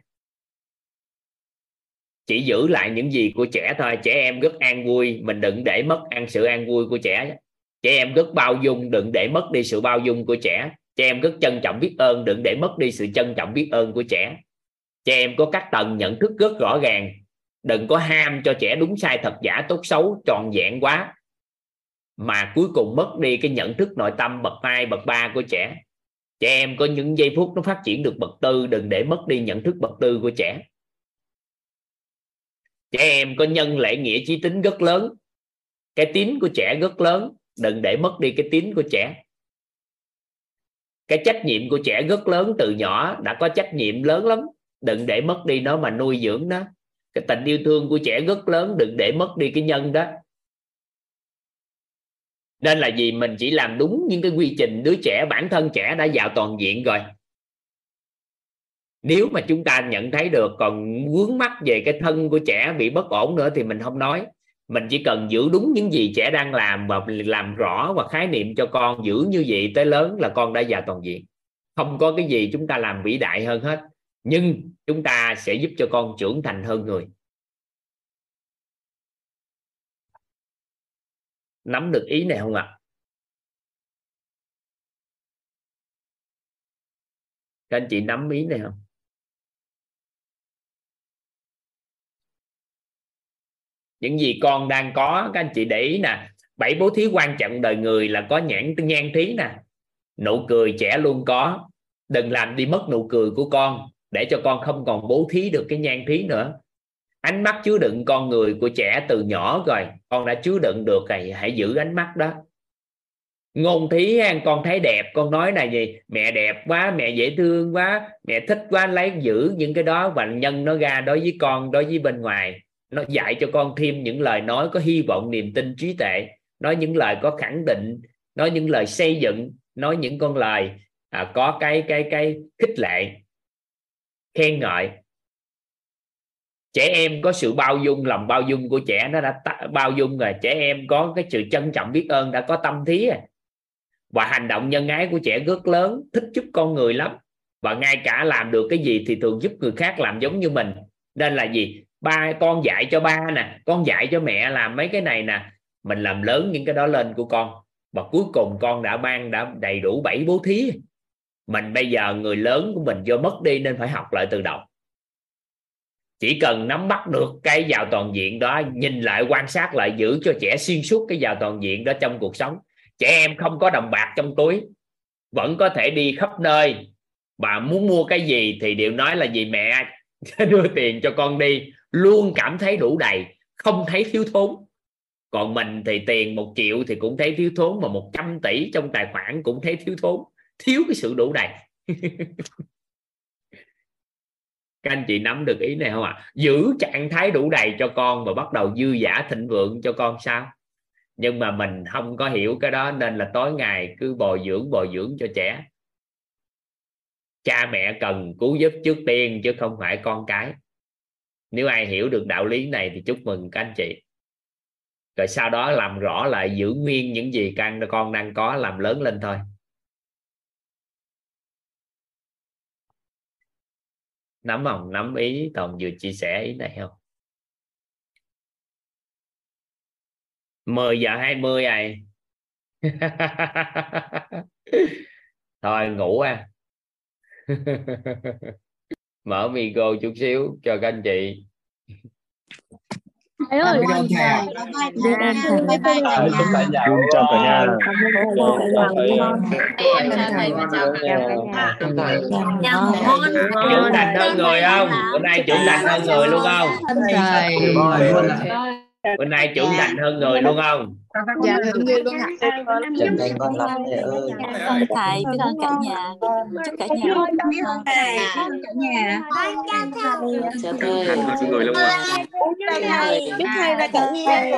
chỉ giữ lại những gì của trẻ thôi. Trẻ em rất an vui. Mình đừng để mất ăn sự an vui của trẻ. Trẻ em rất bao dung. Đừng để mất đi sự bao dung của trẻ. Trẻ em rất trân trọng biết ơn. Đừng để mất đi sự trân trọng biết ơn của trẻ. Trẻ em có các tầng nhận thức rất rõ ràng. Đừng có ham cho trẻ đúng sai thật giả, tốt xấu, tròn vẹn quá. Mà cuối cùng mất đi cái nhận thức nội tâm bậc hai, bậc ba của trẻ. Trẻ em có những giây phút nó phát triển được bậc tư. Đừng để mất đi nhận thức bậc tư của trẻ trẻ em có nhân lễ nghĩa trí tính rất lớn. Cái tín của trẻ rất lớn. Đừng để mất đi cái tín của trẻ. Cái trách nhiệm của trẻ rất lớn. Từ nhỏ đã có trách nhiệm lớn lắm. Đừng để mất đi nó mà nuôi dưỡng nó. Cái tình yêu thương của trẻ rất lớn. Đừng để mất đi cái nhân đó. Nên là gì mình chỉ làm đúng những cái quy trình đứa trẻ, bản thân trẻ đã vào toàn diện rồi nếu mà chúng ta nhận thấy được, còn vướng mắc về cái thân của trẻ bị bất ổn nữa thì mình không nói. Mình chỉ cần giữ đúng những gì trẻ đang làm và làm rõ và khái niệm cho con giữ như vậy tới lớn là con đã già toàn diện. Không có cái gì chúng ta làm vĩ đại hơn hết, nhưng chúng ta sẽ giúp cho con trưởng thành hơn người. Nắm được ý này không ạ? Các anh chị nắm ý này không? Những gì con đang có, các anh chị để ý nè. Bảy bố thí quan trọng đời người là có nhãn nhan thí nè. Nụ cười trẻ luôn có. Đừng làm đi mất nụ cười của con, để cho con không còn bố thí được cái nhan thí nữa. Ánh mắt chứa đựng con người của trẻ từ nhỏ rồi, con đã chứa đựng được rồi, hãy giữ ánh mắt đó. Ngôn thí con thấy đẹp, con nói này gì, mẹ đẹp quá, mẹ dễ thương quá, mẹ thích quá, lấy giữ những cái đó và nhân nó ra đối với con, đối với bên ngoài nó dạy cho con thêm những lời nói có hy vọng niềm tin trí tuệ. Nói những lời có khẳng định nói những lời xây dựng nói những con lời à, có cái cái cái khích lệ khen ngợi. Trẻ em có sự bao dung lòng bao dung của trẻ nó đã bao dung rồi. Trẻ em có cái sự trân trọng biết ơn đã có tâm thí rồi. Và hành động nhân ái của trẻ rất lớn thích giúp con người lắm. Và ngay cả làm được cái gì thì thường giúp người khác làm giống như mình. Nên là gì? Ba, con dạy cho ba nè, con dạy cho mẹ làm mấy cái này nè. Mình làm lớn những cái đó lên của con. Và cuối cùng con đã ban, đã đầy đủ bảy bố thí. Mình bây giờ người lớn của mình do mất đi nên phải học lại từ đầu. Chỉ cần nắm bắt được cái vào toàn diện đó, nhìn lại, quan sát lại, giữ cho trẻ xuyên suốt cái vào toàn diện đó trong cuộc sống. Trẻ em không có đồng bạc trong túi, vẫn có thể đi khắp nơi. Bà muốn mua cái gì thì đều nói là gì? Mẹ <laughs> đưa tiền cho con đi luôn cảm thấy đủ đầy, không thấy thiếu thốn. Còn mình thì tiền một triệu thì cũng thấy thiếu thốn mà 100 tỷ trong tài khoản cũng thấy thiếu thốn, thiếu cái sự đủ đầy. <laughs> Các anh chị nắm được ý này không ạ? À? giữ trạng thái đủ đầy cho con và bắt đầu dư giả thịnh vượng cho con sao? Nhưng mà mình không có hiểu cái đó nên là tối ngày cứ bồi dưỡng bồi dưỡng cho trẻ. Cha mẹ cần cứu giúp trước tiên chứ không phải con cái nếu ai hiểu được đạo lý này thì chúc mừng các anh chị. Rồi sau đó làm rõ lại giữ nguyên những gì căn con đang có, làm lớn lên thôi. Nắm không? Nắm ý toàn vừa chia sẻ ý này không? 10 giờ 20 này <laughs> thôi ngủ à <laughs> mở micro chút xíu cho các anh chị thầy ơi bye bye thầy Chúng ta chào chào cả nhà. em chào thầy và chào cả trưởng thành hơn người không bữa nay trưởng thành hơn người luôn không bữa nay trưởng thành hơn người luôn không dạ hơn người luôn ạ Chân thành con lắm thầy ơi. ơn thầy biết ơn cả nhà chúc cả nhà biết ơn thầy cả nhà Chào thầy. người luôn chúc thầy và cả nhà